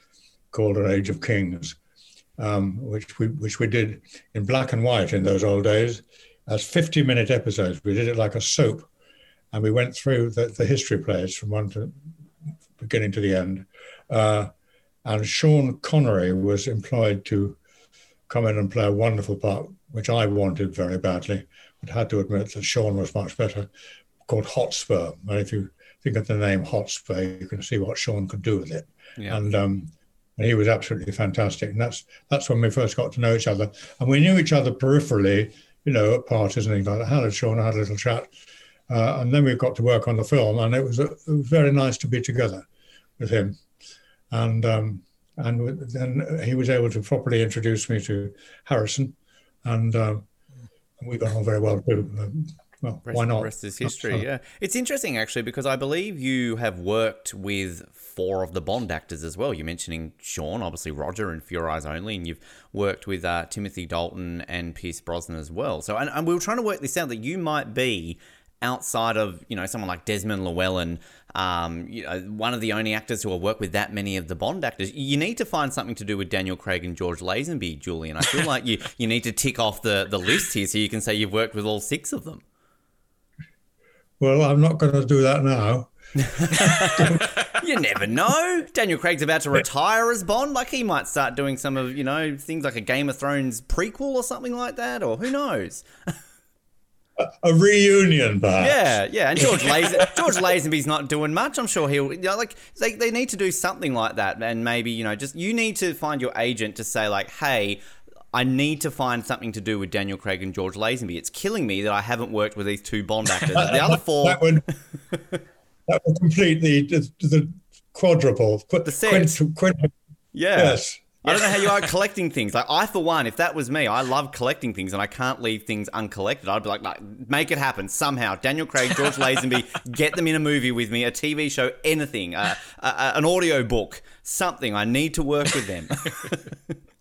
called An Age of Kings. um, which we which we did in black and white in those old days, as 50 minute episodes. We did it like a soap, and we went through the, the history plays from one to beginning to the end. Uh, and Sean Connery was employed to come in and play a wonderful part, which I wanted very badly, but had to admit that Sean was much better, called Hotspur. And if you think of the name Hotspur, you can see what Sean could do with it. Yeah. And um, and he was absolutely fantastic. And that's that's when we first got to know each other. And we knew each other peripherally, you know, at parties and things like that. Hello, Sean, I had a little chat. Uh, and then we got to work on the film, and it was, a, it was very nice to be together with him. And um, and then he was able to properly introduce me to Harrison, and um, we got on very well too. Um, well, Rest, why not? Rest is history. Yeah, it's interesting actually because I believe you have worked with four of the Bond actors as well. You're mentioning Sean, obviously Roger, and For Your Eyes Only, and you've worked with uh, Timothy Dalton and Pierce Brosnan as well. So, and, and we were trying to work this out that you might be outside of you know someone like Desmond Llewellyn, um, you know, one of the only actors who will work with that many of the Bond actors. You need to find something to do with Daniel Craig and George Lazenby, Julian. I feel like you you need to tick off the the list here so you can say you've worked with all six of them. Well, I'm not going to do that now. *laughs* you never know. Daniel Craig's about to retire as Bond. Like he might start doing some of you know things like a Game of Thrones prequel or something like that, or who knows. *laughs* A reunion, perhaps. Yeah, yeah. And George Lazen- *laughs* George Lazenby's not doing much. I'm sure he'll you know, like they, they need to do something like that, and maybe you know just you need to find your agent to say like, hey. I need to find something to do with Daniel Craig and George Lazenby. It's killing me that I haven't worked with these two Bond actors. The *laughs* other four, that would that would complete the the, the quadruple. The set. quint- quint- yeah. Yes. I don't know how you are *laughs* collecting things. Like I, for one, if that was me, I love collecting things, and I can't leave things uncollected. I'd be like, like make it happen somehow. Daniel Craig, George *laughs* Lazenby, get them in a movie with me, a TV show, anything, uh, uh, an audio book, something. I need to work with them. *laughs*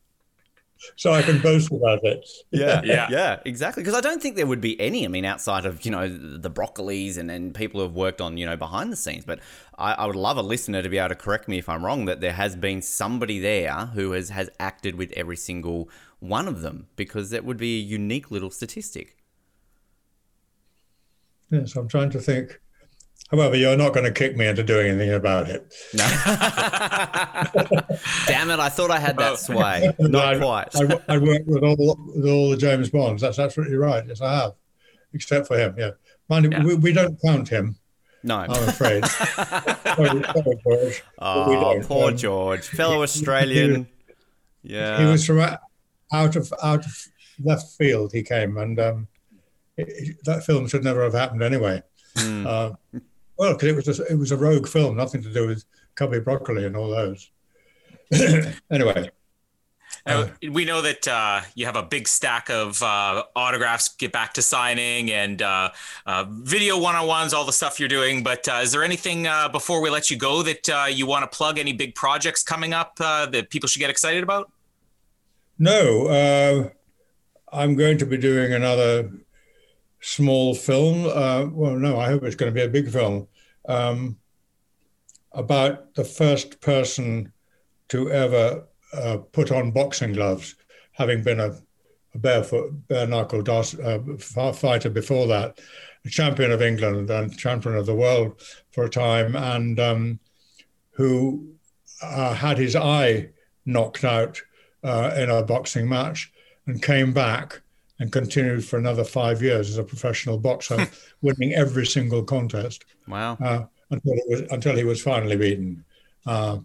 so I can boast about it. Yeah, Yeah. yeah, exactly. Because I don't think there would be any. I mean, outside of you know the broccolis and, and people who have worked on you know behind the scenes. But I, I would love a listener to be able to correct me if I'm wrong. That there has been somebody there who has has acted with every single one of them because that would be a unique little statistic. Yes, I'm trying to think. However, you're not going to kick me into doing anything about it. No. *laughs* Damn it! I thought I had that sway. *laughs* Not I, quite. I, I worked with all with all the James Bonds. That's absolutely right. Yes, I have, except for him. Yeah, mind you, we, we don't count him. No. I'm afraid. *laughs* sorry, sorry, George. Oh, poor Um, George, fellow Australian. Yeah. he was from out- out of out of left field. He came, and um, it- it- that film should never have happened anyway. Uh, well, because it was a, it was a rogue film, nothing to do with Cubby Broccoli and all those. *laughs* anyway, Uh, we know that uh, you have a big stack of uh, autographs, get back to signing, and uh, uh, video one on ones, all the stuff you're doing. But uh, is there anything uh, before we let you go that uh, you want to plug? Any big projects coming up uh, that people should get excited about? no, uh, I'm going to be doing another small film. Uh, well, no, I hope it's going to be a big film um, about the first person to ever uh, put on boxing gloves, having been a, a barefoot, bare knuckle uh, fighter before that, champion of England and champion of the world for a time, and um, who uh, had his eye knocked out uh, in a boxing match and came back and continued for another five years as a professional boxer, *laughs* winning every single contest Wow. uh, until, it was, until he was finally beaten. Uh,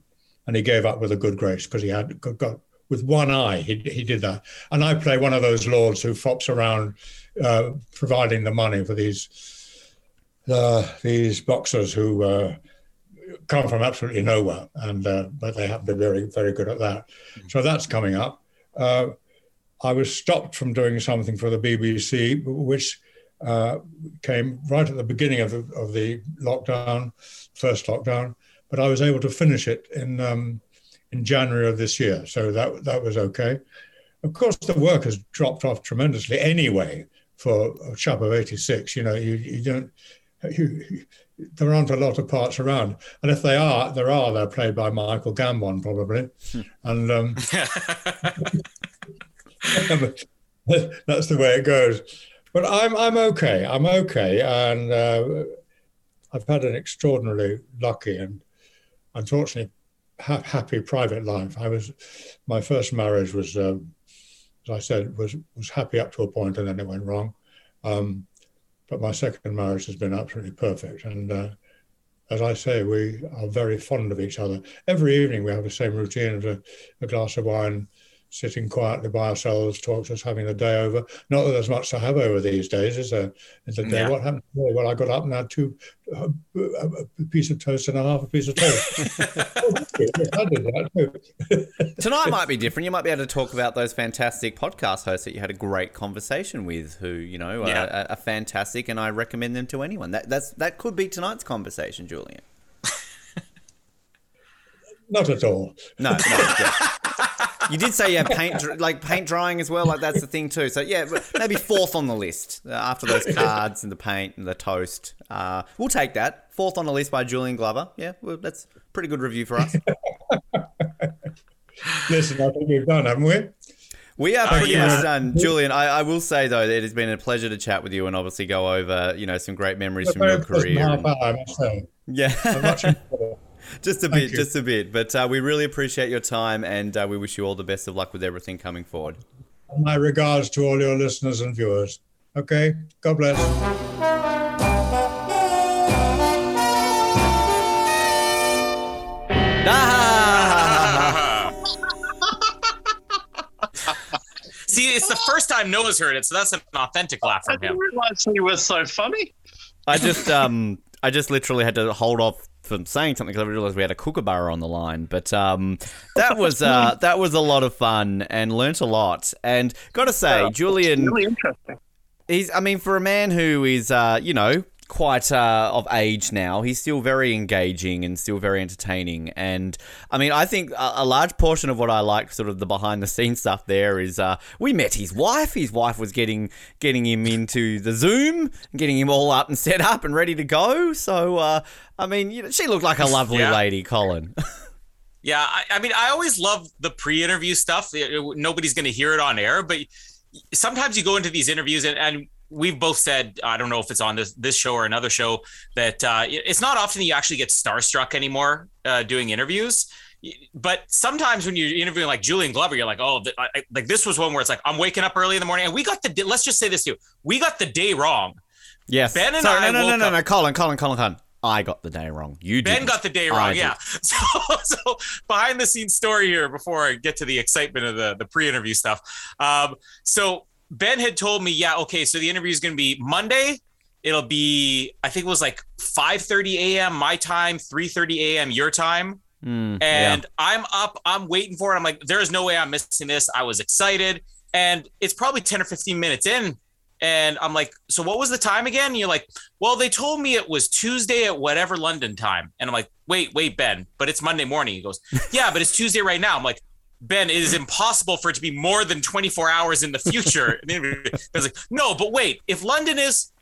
and he gave up with a good grace because he had got, got with one eye. He, he did that. And I play one of those lords who fops around uh, providing the money for these uh, these boxers who uh, come from absolutely nowhere, and uh, but they have to be very very good at that. So that's coming up. I was stopped from doing something for the BBC, which uh, came right at the beginning of the, of the lockdown, first lockdown, but I was able to finish it in um, in January of this year, so that that was okay. Of course, the work has dropped off tremendously anyway for a chap of 86. You know, you, you don't you, there aren't a lot of parts around, and if they are, there are. They're played by Michael Gambon probably, and um, *laughs* *laughs* that's the way it goes. But I'm I'm okay. I'm okay, and uh, I've had an extraordinarily lucky and unfortunately ha- happy private life. I was my first marriage was, um, as I said, was was happy up to a point, and then it went wrong. Um, but my second marriage has been absolutely perfect, and uh, as I say, we are very fond of each other. Every evening we have the same routine of a, a glass of wine, sitting quietly by ourselves, talk to us, having the day over. Not that there's much to have over these days, is there? Is a day? Yeah. What happened today? Well, I got up and had two, uh, a piece of toast and a half a piece of toast. *laughs* I did that too. *laughs* Tonight might be different. You might be able to talk about those fantastic podcast hosts that you had a great conversation with, who you know Yeah. are, are fantastic, and I recommend them to anyone. That that's that could be tonight's conversation, Julian. Not at all. No, no. *laughs* You did say yeah, paint like paint drying as well. Like that's the thing too. So yeah, maybe fourth on the list uh, after those cards and the paint and the toast. Uh, we'll take that. Fourth on the list by Julian Glover. Yeah, well, that's pretty good review for us. *laughs* Listen, I think we've done, haven't we? We are pretty yeah. much done, Julian. I, I will say though, that it has been a pleasure to chat with you and obviously go over you know some great memories from your career. and- I must say. yeah. *laughs* just a Thank bit, you. just a bit. But uh, we really appreciate your time and uh, we wish you all the best of luck with everything coming forward. My regards to all your listeners and viewers. Okay, God bless. Ah! *laughs* See, it's the first time Noah's heard it, so that's an authentic laugh I from didn't him. realize he was so funny. I just um I just literally had to hold off from saying something because I realized we had a kookaburra on the line. But um *laughs* that was uh that was a lot of fun and learnt a lot. And gotta say, Julian Really interesting. he's I mean for a man who is uh you know quite uh, of age now. He's still very engaging and still very entertaining. And i mean i think a, a large portion of what i like sort of the behind the scenes stuff there is uh we met his wife. His wife was getting getting him into the zoom getting him all up and set up and ready to go. So uh i mean you know, she looked like a lovely Yeah. lady colin. *laughs* Yeah, I, I mean, I always love the pre-interview stuff. It- it- nobody's going to hear it on air, but sometimes you go into these interviews, and, and we've both said, I don't know if it's on this this show or another show, that uh, it's not often that you actually get starstruck anymore uh, doing interviews. But sometimes when you're interviewing like Julian Glover, you're like, oh, I, I- like this was one where it's like I'm waking up early in the morning, and we got the day- let's just say this too, we got the day wrong. yes Ben and Sorry, I no no no no no colin colin colin colin i got the day wrong you Ben didn't. got the day I wrong. did. Yeah. *laughs* So, so behind the scenes story here before I get to the excitement of the, the pre interview stuff. Um, so Ben had told me, yeah, okay, so the interview is going to be Monday. It'll be, I think it was like 5:30 a.m. my time, 3:30 a.m. your time. Mm, yeah. And I'm up, I'm waiting for it. I'm like, there is no way I'm missing this. I was excited. And it's probably 10 or 15 minutes in. And I'm like, so what was the time again? And you're like, well, they told me it was Tuesday at whatever London time. And I'm like, wait, wait, Ben, but it's Monday morning. He goes, *laughs* yeah, but it's Tuesday right now. I'm like, Ben, it is impossible for it to be more than 24 hours in the future. *laughs* And then I was like, no, but wait, if London is,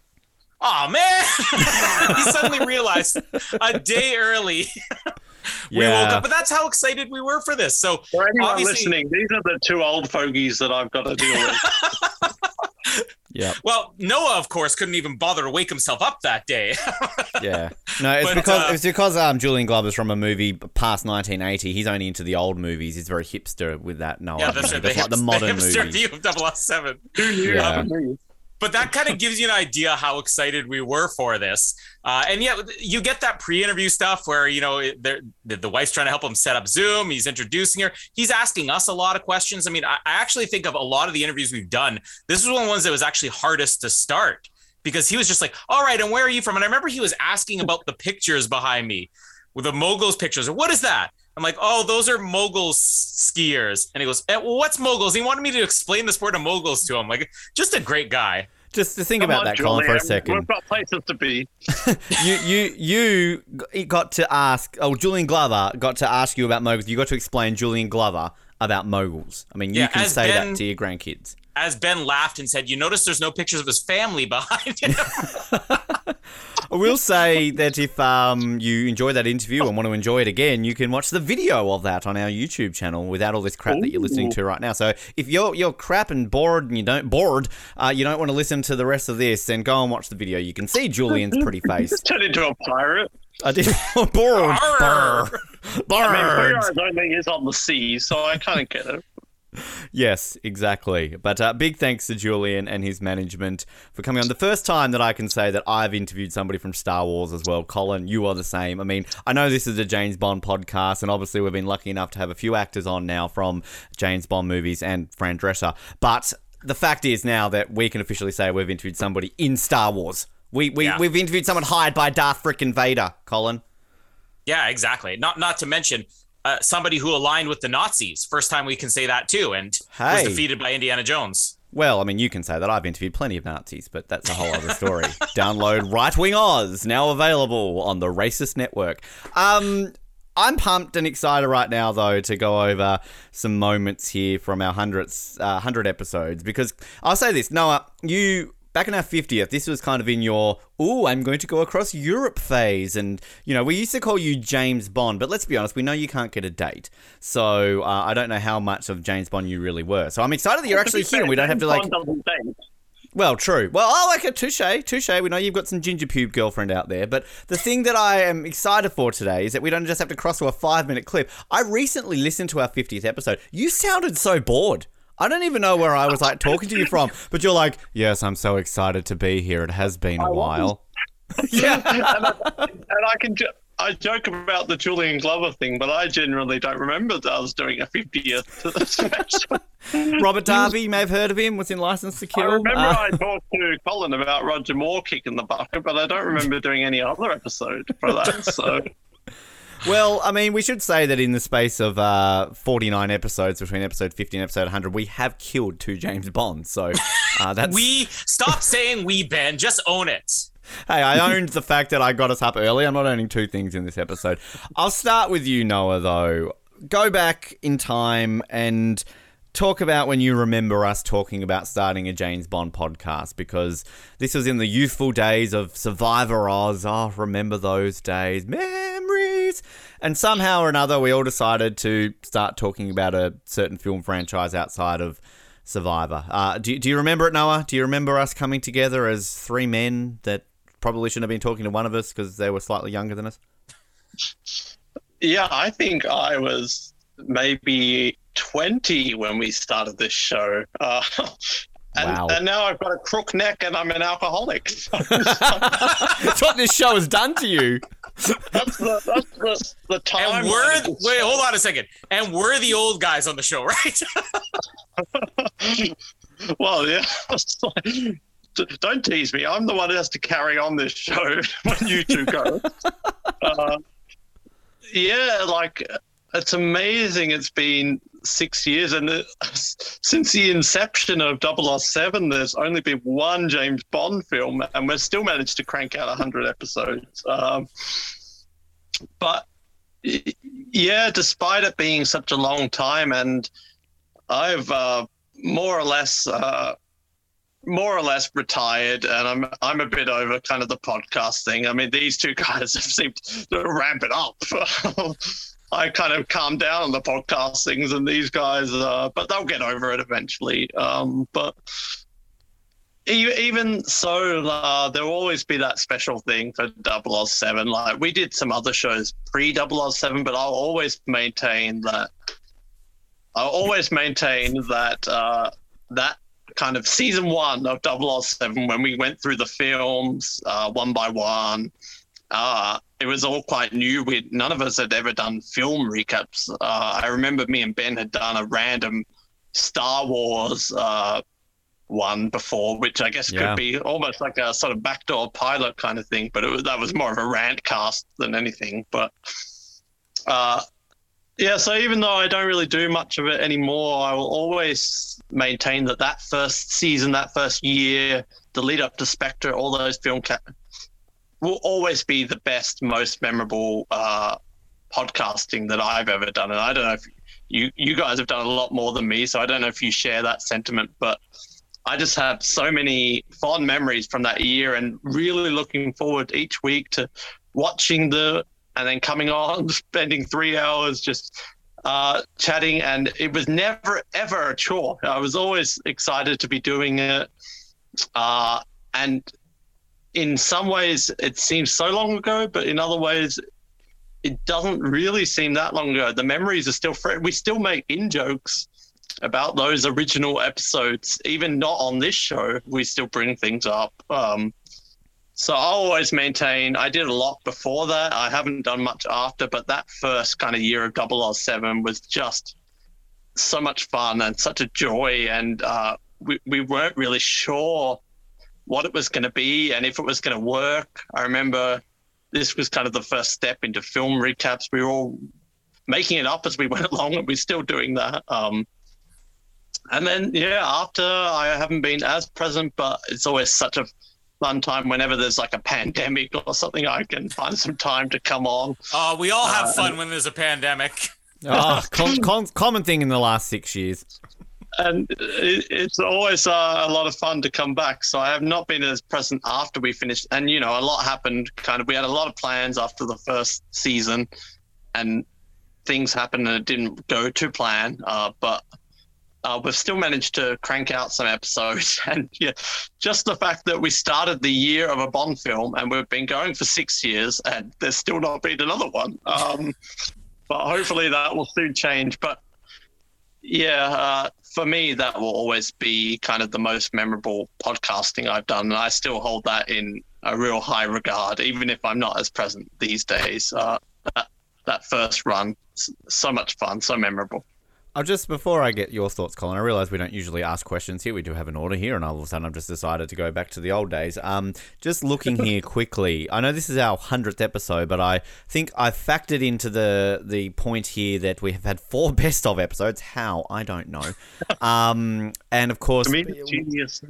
oh man, *laughs* he suddenly realized a day early. *laughs* *laughs* we Yeah. woke up, but that's how excited we were for this. So For anyone Obviously- listening, these are the two old fogies that I've got to deal with. *laughs* yeah Well, Noah, of course, couldn't even bother to wake himself up that day. *laughs* Yeah. No, it's But, because uh, it's because um Julian Glover's from a movie past 1980. He's only into the old movies. He's very hipster with that. No, yeah, that's, that's, right. like the modern the hipster movies. view of 007. Who knew? Yeah. Haven't we? But that kind of gives you an idea how excited we were for this. Uh, and yeah, you get that pre-interview stuff where you know the, the wife's trying to help him set up Zoom. He's introducing her. He's asking us a lot of questions. I mean, I, I actually think of a lot of the interviews we've done. This is one of the ones that was actually hardest to start because he was just like, "All right, and where are you from?" And I remember he was asking about the pictures behind me with the moguls pictures. What is that? I'm like, oh, those are moguls skiers. And he goes, eh, well, what's moguls? He wanted me to explain the sport of moguls to him. Like, just a great guy. Just to think Come about on, that, Colin, for a second. We've got places to be. *laughs* *laughs* you you you got to ask. Oh, Julian Glover got to ask you about moguls. You got to explain Julian Glover about moguls. I mean, you Yeah, can say Ben- that to your grandkids. As Ben laughed and said, you notice there's no pictures of his family *laughs* behind him. I will say that if um, you enjoy that interview and want to enjoy it again, you can watch the video of that on our YouTube channel without all this crap that you're listening to right now. So if you're you're crap and bored and you don't bored, uh, you don't want to listen to the rest of this, then go and watch the video. You can see Julian's pretty face. *laughs* Turn into a pirate. I did *laughs* bored. Arr! Brr. I mean, Bird. Fiora's only is on the sea, so I kind of get it. Yes, exactly. But uh, big thanks to Julian and his management for coming on. The first time that I can say that I've interviewed somebody from Star Wars as well. Colin, you are the same. I mean, I know this is a James Bond podcast, and obviously we've been lucky enough to have a few actors on now from James Bond movies and Fran Drescher. But the fact is now that we can officially say we've interviewed somebody in Star Wars. We, we, Yeah. We've interviewed someone hired by Darth frickin' Vader, Colin. Yeah, exactly. Not not to mention uh, somebody who aligned with the Nazis. First time we can say that too, and Hey. was defeated by Indiana Jones. Well, I mean, you can say that. I've interviewed plenty of Nazis, but that's a whole other story. *laughs* Download Right Wing Oz, now available on the Racist Network. Um, I'm pumped and excited right now, though, to go over some moments here from our hundredths, uh, hundred episodes. Because I'll say this, Noah, you back in our fiftieth, this was kind of in your "ooh, I'm going to go across Europe" phase, and you know, we used to call you James Bond, but let's be honest, we know you can't get a date, so uh, I don't know how much of James Bond you really were. So I'm excited that you're actually here, and we don't have to like. Bond. Well, true. Well, oh, okay, touche, touche. We know you've got some ginger pube girlfriend out there, but the thing that I am excited for today is that we don't just have to cross to a five minute clip. I recently listened to our 50th episode. You sounded so bored. I don't even know where I was like talking to you from, but you're like, yes, I'm so excited to be here. It has been a while. *laughs* yeah. and, I, and I can. I joke about the Julian Glover thing, but I generally don't remember that I was doing a 50th *laughs* special. Robert Davi, you may have heard of him, was in License to Kill. I remember Uh, I talked to Colin about Roger Moore kicking the bucket, but I don't remember doing any other episode for that. So Well, I mean, we should say that in the space of uh, 49 episodes between episode 50 and episode 100, we have killed two James Bonds. So uh, *laughs* that's. We stop saying we, Ben. Just own it. Hey, I owned the fact that I got us up early. I'm not owning two things in this episode. I'll start with you, Noah, though. Go back in time and talk about when you remember us talking about starting a James Bond podcast because this was in the youthful days of Survivor Oz. Oh, remember those days. And somehow or another, we all decided to start talking about a certain film franchise outside of Survivor. Uh, do, do you remember it, Noah? Do you remember us coming together as three men that probably shouldn't have been talking to one of us because they were slightly younger than us? yeah, I think I was maybe 20 when we started this show. Uh, *laughs* and, Wow. and now I've got a crook neck and I'm an alcoholic. *laughs* *laughs* That's what this show has done to you. that's the, that's the, the time. And we're wait, hold on a second. And we're the old guys on the show, *laughs* right? well, yeah. it's don't tease me. I'm the one who has to carry on this show when you two go. uh, yeah, like it's amazing. It's been six years, and it, *laughs* since the inception of 007, there's only been one James Bond film, and we've still managed to crank out 100 episodes. Um, but yeah, despite it being such a long time, and I've uh, more or less. Uh, more or less retired, and I'm I'm a bit over kind of the podcast thing. I mean, these two *laughs* guys have seemed to ramp it up. *laughs* I kind of calmed down on the podcast things, and these guys, uh, but they'll get over it eventually. Um, but even so, uh, there'll always be that special thing for 007. Like we did some other shows pre 007, but I'll always maintain that. I'll always maintain that uh, that kind of season one of 007 when we went through the films uh, one by one. Uh, it was all quite new. We none of us had ever done film recaps. Uh, I remember me and Ben had done a random Star Wars uh, one before, which I guess Yeah. could be almost like a sort of backdoor pilot kind of thing. But it was, that was more of a rant cast than anything. But uh, yeah, so even though I don't really do much of it anymore, I will always maintain that that first season, that first year, the lead up to Spectre, all those film ca- will always be the best, most memorable uh, podcasting that I've ever done. And I don't know if you you guys have done a lot more than me, so I don't know if you share that sentiment, but I just have so many fond memories from that year, and really looking forward each week to watching the and then coming on, *laughs* spending three hours just uh, chatting, and it was never ever a chore. I was always excited to be doing it, uh, and in some ways it seems so long ago, but in other ways it doesn't really seem that long ago. The memories are still fresh. We still make in jokes about those original episodes, even not on this show. We still bring things up. Um, so I always maintain I did a lot before that. I haven't done much after, but that first kind of year of 007 was just so much fun and such a joy. And uh, we, we weren't really sure what it was going to be and if it was going to work. I remember this was kind of the first step into film recaps. We were all making it up as we *laughs* went along, and we're still doing that. Um, and then, yeah, after I haven't been as present, but it's always such a fun time whenever there's like a pandemic or something. I can find some time to come on. Oh, we all have uh, fun when there's a pandemic. oh, com- com- common thing in the last six years and it's always uh, a lot of fun to come back. So I have not been as present after we finished, and you know, a lot happened. Kind of, we had a lot of plans after the first season, and things happened and it didn't go to plan. Uh, but uh, we've still managed to crank out some episodes, *laughs* and yeah, just the fact that we started the year of a Bond film and we've been going for six years, and there's still not been another one. Um, but hopefully that will soon change. But yeah, uh, for me, that will always be kind of the most memorable podcasting I've done. And I still hold that in a real high regard, even if I'm not as present these days. Uh, that, that first run, so much fun, so memorable. I'll just before I get your thoughts, Colin. I realise we don't usually ask questions here. We do have an order here, and all of a sudden I've just decided to go back to the old days. Um, just looking *laughs* here quickly, I know this is our hundredth episode, but I think I've factored into the the point here that we have had four *laughs* best of episodes. How I don't know. *laughs* Um, and of course, I mean, genius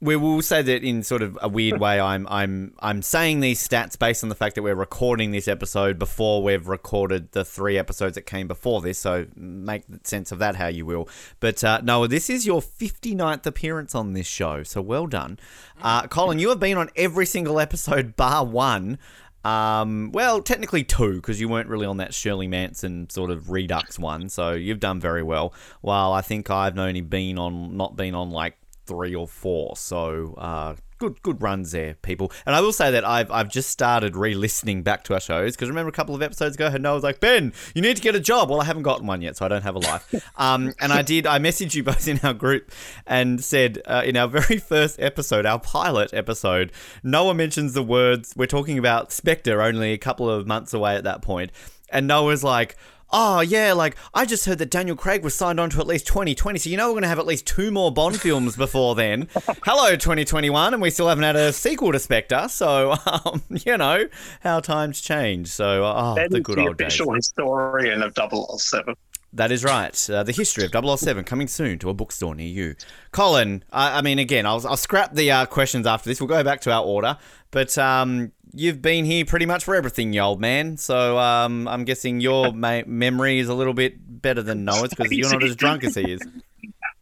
we will say that in sort of a weird way. I'm I'm I'm saying these stats based on the fact that we're recording this episode before we've recorded the three episodes that came before this. So make sense of that how you will. But uh, Noah, this is your 59th appearance on this show, so well done, uh, Colin. You have been on every single episode bar one. Um, well, technically two, because you weren't really on that Shirley Manson sort of Redux one, so you've done very well. While I think I've only been on, not been on like three or four. So uh, good good runs there, people. And I will say that I've I've just started re-listening back to our shows because remember a couple of episodes ago, Noah was like, Ben, you need to get a job. Well, I haven't gotten one yet, so I don't have a life. *laughs* um, and I did. I messaged you both in our group and said uh, in our very first episode, our pilot episode, Noah mentions the words we're talking about Spectre only a couple of months away at that point, and Noah's like oh yeah, like I just heard that Daniel Craig was signed on to at least 2020, so you know we're going to have at least two more Bond films before then. *laughs* Hello 2021, and we still haven't had a sequel to Spectre, so *laughs* um, you know how times change. So uh, oh, the good the old official days. historian of 007. That is right. Uh, the history of 007 coming soon to a bookstore near you. Colin, I, I mean, again, I'll, I'll scrap the uh, questions after this. We'll go back to our order. But um, you've been here pretty much for everything, you old man. So um, I'm guessing your *laughs* ma- memory is a little bit better than Noah's because you're not as drunk as he is.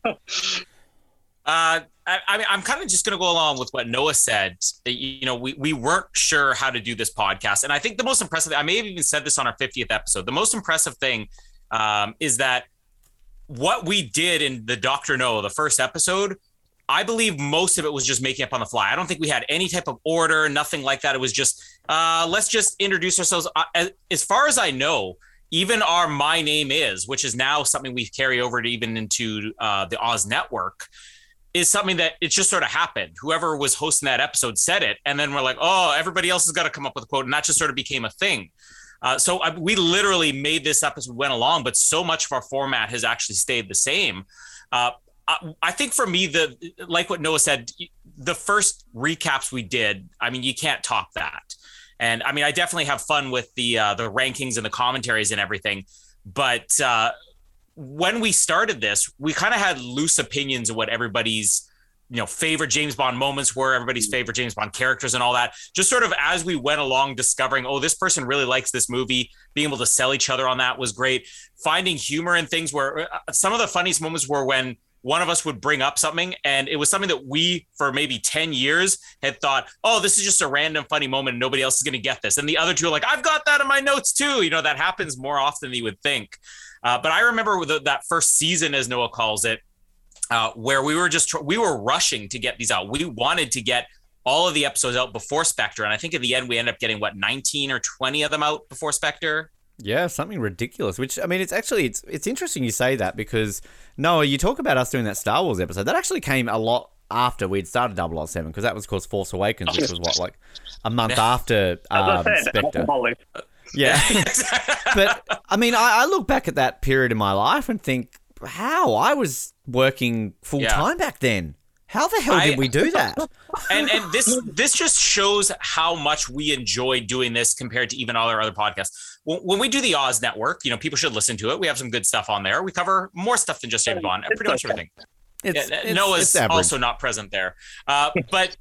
*laughs* Uh, I, I mean, I'm kind of just going to go along with what Noah said. You know, we, we weren't sure how to do this podcast. And I think the most impressive, I may have even said this on our 50th episode, the most impressive thing um, is that what we did in the Dr. No, the first episode, I believe most of it was just making up on the fly. I don't think we had any type of order, nothing like that. It was just uh, let's just introduce ourselves. Uh, as far as I know, even our my name is, which is now something we carry over to even into uh, the Oz network, is something that it just sort of happened. Whoever was hosting that episode said it, and then we're like, oh, everybody else has got to come up with a quote, and that just sort of became a thing. Uh, so I, we literally made this up as we went along, but so much of our format has actually stayed the same. Uh, I, I think for me, the like what Noah said, the first recaps we did, I mean, you can't top that. And I mean, I definitely have fun with the uh, the rankings and the commentaries and everything. But uh, when we started this, we kind of had loose opinions of what everybody's you know favorite James Bond moments were, everybody's favorite James Bond characters and all that. Just sort of as we went along, discovering, oh, this person really likes this movie. Being able to sell each other on that was great. Finding humor in things where uh, some of the funniest moments were when one of us would bring up something and it was something that we for maybe 10 years had thought oh this is just a random funny moment and nobody else is going to get this and the other two are like i've got that in my notes too you know that happens more often than you would think uh, but i remember the, that first season as noah calls it uh, where we were just we were rushing to get these out we wanted to get all of the episodes out before spectre and i think in the end we ended up getting what 19 or 20 of them out before spectre Yeah, something ridiculous. Which I mean, it's actually it's it's interesting you say that because Noah, you talk about us doing that Star Wars episode. That actually came a lot after we'd started 007 because that was of course Force Awakens, which was what like a month after um, Spectre. Yeah, *laughs* but I mean, I, I look back at that period in my life and think how I was working full time back then. How the hell did I- we do that? *laughs* and and this this just shows how much we enjoy doing this compared to even all our other podcasts. When, when we do the Oz Network, you know, people should listen to it. We have some good stuff on there. We cover more stuff than just James Bond, pretty much everything. It's, Yeah, it's- Noah's it's also not present there, uh, *laughs* but.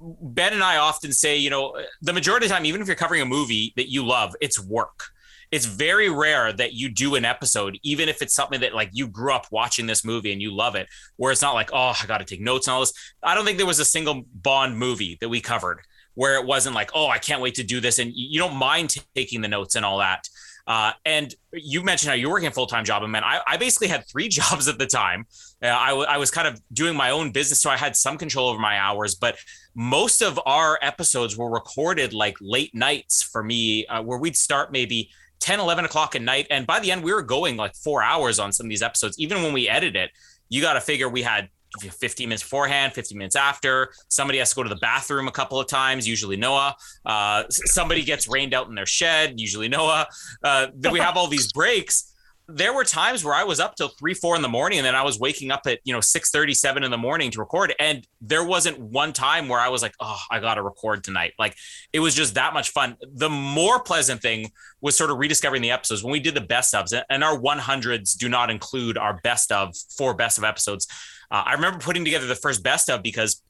Ben and I often say, you know, the majority of the time, even if you're covering a movie that you love, it's work. It's very rare that you do an episode, even if it's something that like you grew up watching this movie and you love it, where it's not like, oh, I got to take notes and all this. I don't think there was a single Bond movie that we covered where it wasn't like, oh, I can't wait to do this. And you don't mind taking the notes and all that. Uh, and you mentioned how you're working a full time job, and man, I, I basically had three *laughs* jobs at the time. Uh, I, w- I was kind of doing my own business, so I had some control over my hours. But most of our episodes were recorded like late nights for me, uh, where we'd start maybe 10, 11 o'clock at night. And by the end, we were going like four hours on some of these episodes. Even when we edit it, you got to figure we had 15 minutes beforehand, 15 minutes after. Somebody has to go to the bathroom a couple of times, usually Noah. Uh, somebody gets rained out in their shed, usually Noah. Uh, then we have all these breaks. There were times where I was up till three, four in the morning, and then I was waking up at you know six thirty, seven in the morning to record. And there wasn't one time where I was like, "Oh, I got to record tonight." Like it was just that much fun. The more pleasant thing was sort of rediscovering the episodes when we did the best ofs, and our 100s do not include our best of four best of episodes. Uh, I remember putting together the first best of because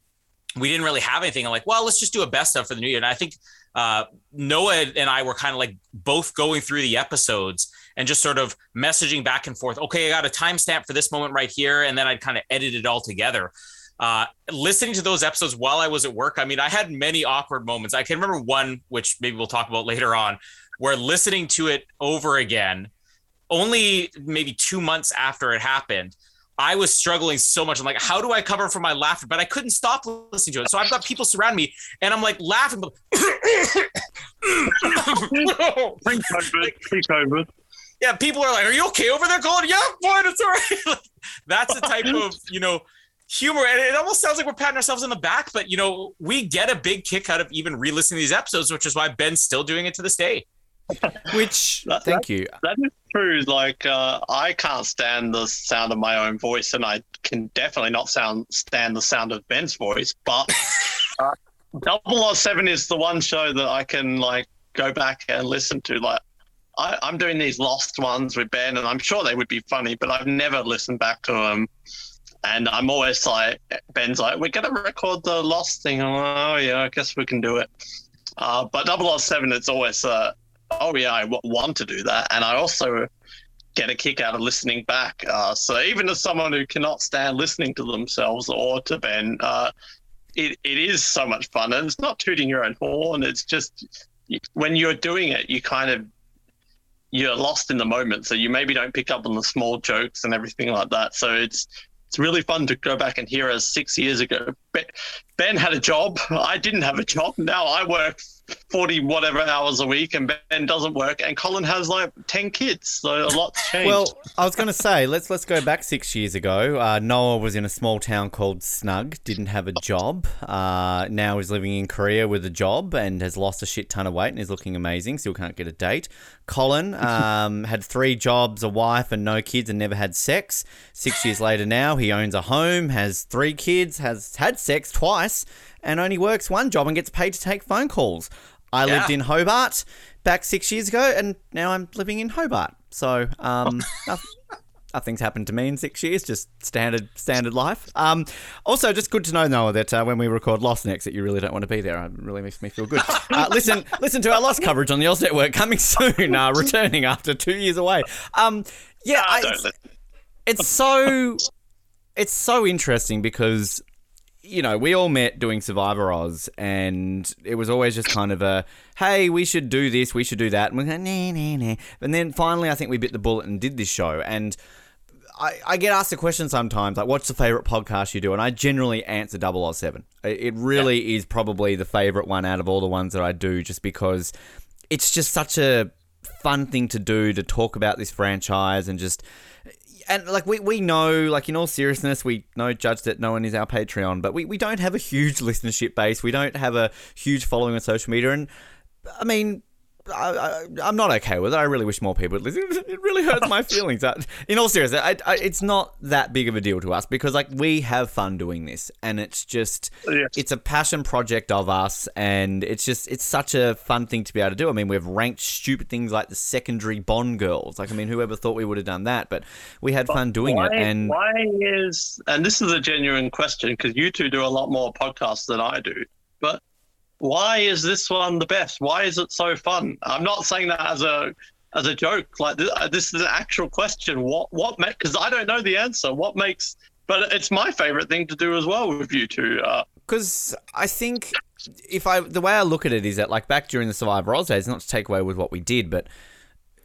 we didn't really have anything. I'm like, well, let's just do a best of for the new year. And I think uh, Noah and I were kind of like both going through the episodes and just sort of messaging back and forth. Okay, I got a timestamp for this moment right here, and then I'd kind of edit it all together. Uh, listening to those episodes while I was at work, I mean, I had many awkward moments. I can remember one, which maybe we'll talk about later on, where listening to it over again, only maybe two months after it happened, I was struggling so much. I'm like, how do I cover for my laughter? But I couldn't stop listening to it. So I've got people surround me, and I'm like laughing. Pre-COVID. Yeah, people are like, "Are you okay over there, Colin?" Yeah, fine, it's all right. *laughs* Like, That's the type of *laughs* you know humor, and it almost sounds like we're patting ourselves on the back. But you know, we get a big kick out of even re-listening to these episodes, which is why Ben's still doing it to this day. *laughs* Which, That- thank that- you. That is true. Like, uh, I can't stand the sound of my own voice, and I can definitely not sound stand the sound of Ben's voice. But Double uh, Double O Seven is the one show that I can like go back and listen to. Like, I, I'm doing these lost ones with Ben, and I'm sure they would be funny, but I've never listened back to them. And I'm always like, Ben's like, we're gonna record the lost thing. Like, oh yeah, I guess we can do it. Uh, but 007, it's always, uh, oh yeah, I w- want to do that, and I also get a kick out of listening back. Uh, so even as someone who cannot stand listening to themselves or to Ben, uh, it, it is so much fun, and it's not tooting your own horn. It's just when you're doing it, you kind of you're lost in the moment, so you maybe don't pick up on the small jokes and everything like that. So it's it's really fun to go back and hear us six years ago. Ben, ben had a job. I didn't have a job. Now I work 40 whatever hours a week, and Ben doesn't work. And Colin has like 10 kids. So a lot's changed. Well, I was going to say let's let's go back six years ago. Uh, Noah was in a small town called Snug, didn't have a job. Uh, now he's living in Korea with a job and has lost a shit ton of weight and is looking amazing. Still can't get a date. Colin *laughs* um, had three jobs, a wife, and no kids, and never had sex. Six years later, now he owns a home, has three kids, has had sex twice, and only works one job and gets paid to take phone calls. I lived in Hobart back six years ago, and now I'm living in Hobart. So, um, *laughs* nothing's happened to me in six years. Just standard, standard life. Um, also, just good to know, Noah, that uh, when we record Lost next, that you really don't want to be there. It really makes me feel good. *laughs* Uh, listen, listen to our Lost coverage on the Oz Network coming *laughs* soon. Uh, returning after two years away. Um, yeah, I, it's, it's so. it's so interesting because you know we all met doing Survivor Oz, and it was always just kind of a hey, we should do this, we should do that, and we go nah nah nah. And then finally, I think we bit the bullet and did this show, and. I, I get asked a question sometimes, like, what's the favorite podcast you do? And I generally answer 007. It it really is probably the favorite one out of all the ones that I do, just because it's just such a fun thing to do to talk about this franchise and just and like we, we know like in all seriousness we know judge that no one is our patreon but we, we don't have a huge listenership base. We don't have a huge following on social media. And i mean I, I, am not okay with it. I really wish more people would listen. *laughs* It really hurts my *laughs* feelings. Uh, In all seriousness, I, I, it's not that big of a deal to us because like we have fun doing this, and it's just Yes. it's a passion project of us, and it's just it's such a fun thing to be able to do. I mean, we've ranked stupid things like the secondary Bond girls. Like, I mean, whoever thought we would have done that? But we had fun doing why, it, and why is and this is a genuine question because you two do a lot more podcasts than I do, but why is this one the best? Why is it so fun? I'm not saying that as a as a joke. Like this, this is an actual question. What what makes? because I don't know the answer. What makes but it's my favorite thing to do as well with you two. Uh, Because I think if I the way I look at it is that like back during the Survivor Oz days, not to take away with what we did, but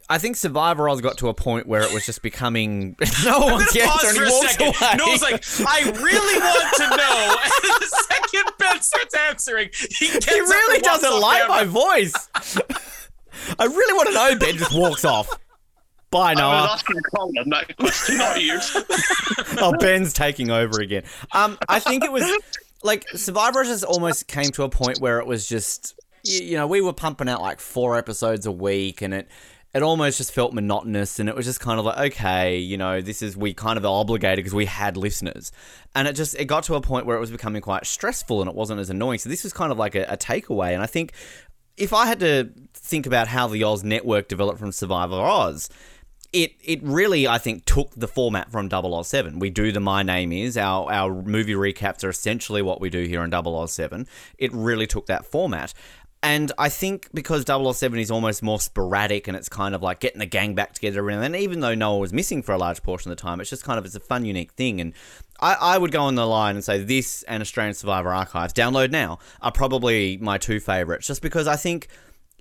I think Survivor Oz got to a point where it was just becoming *laughs* no *laughs* I'm one's gonna the pause answer, for and a he walks second. *laughs* away. Noel's like, I really want to know. And the second Ben starts answering, he gets he up really and doesn't like my voice. I really want to know. Ben just walks off. Bye, Noah. I was asking Colin that question, not you. oh, Ben's taking over again. Um, I think it was like Survivor just almost came to a point where it was just, you, you know, we were pumping out like four episodes a week, and it it almost just felt monotonous, and it was just kind of like, okay, you know, this is we kind of obligated because we had listeners, and it just it got to a point where it was becoming quite stressful, and it wasn't as annoying. So this was kind of like a, a takeaway, and I think if I had to think about how the Oz network developed from Survivor Oz, it it really I think took the format from 007. We do the My Name Is our our movie recaps are essentially what we do here on 007. It really took that format. And I think because 007 is almost more sporadic and it's kind of like getting the gang back together and even though Noah was missing for a large portion of the time, it's just kind of it's a fun, unique thing. And I, I would go on the line and say this and Australian Survivor Archives, download now, are probably my two favourites. Just because I think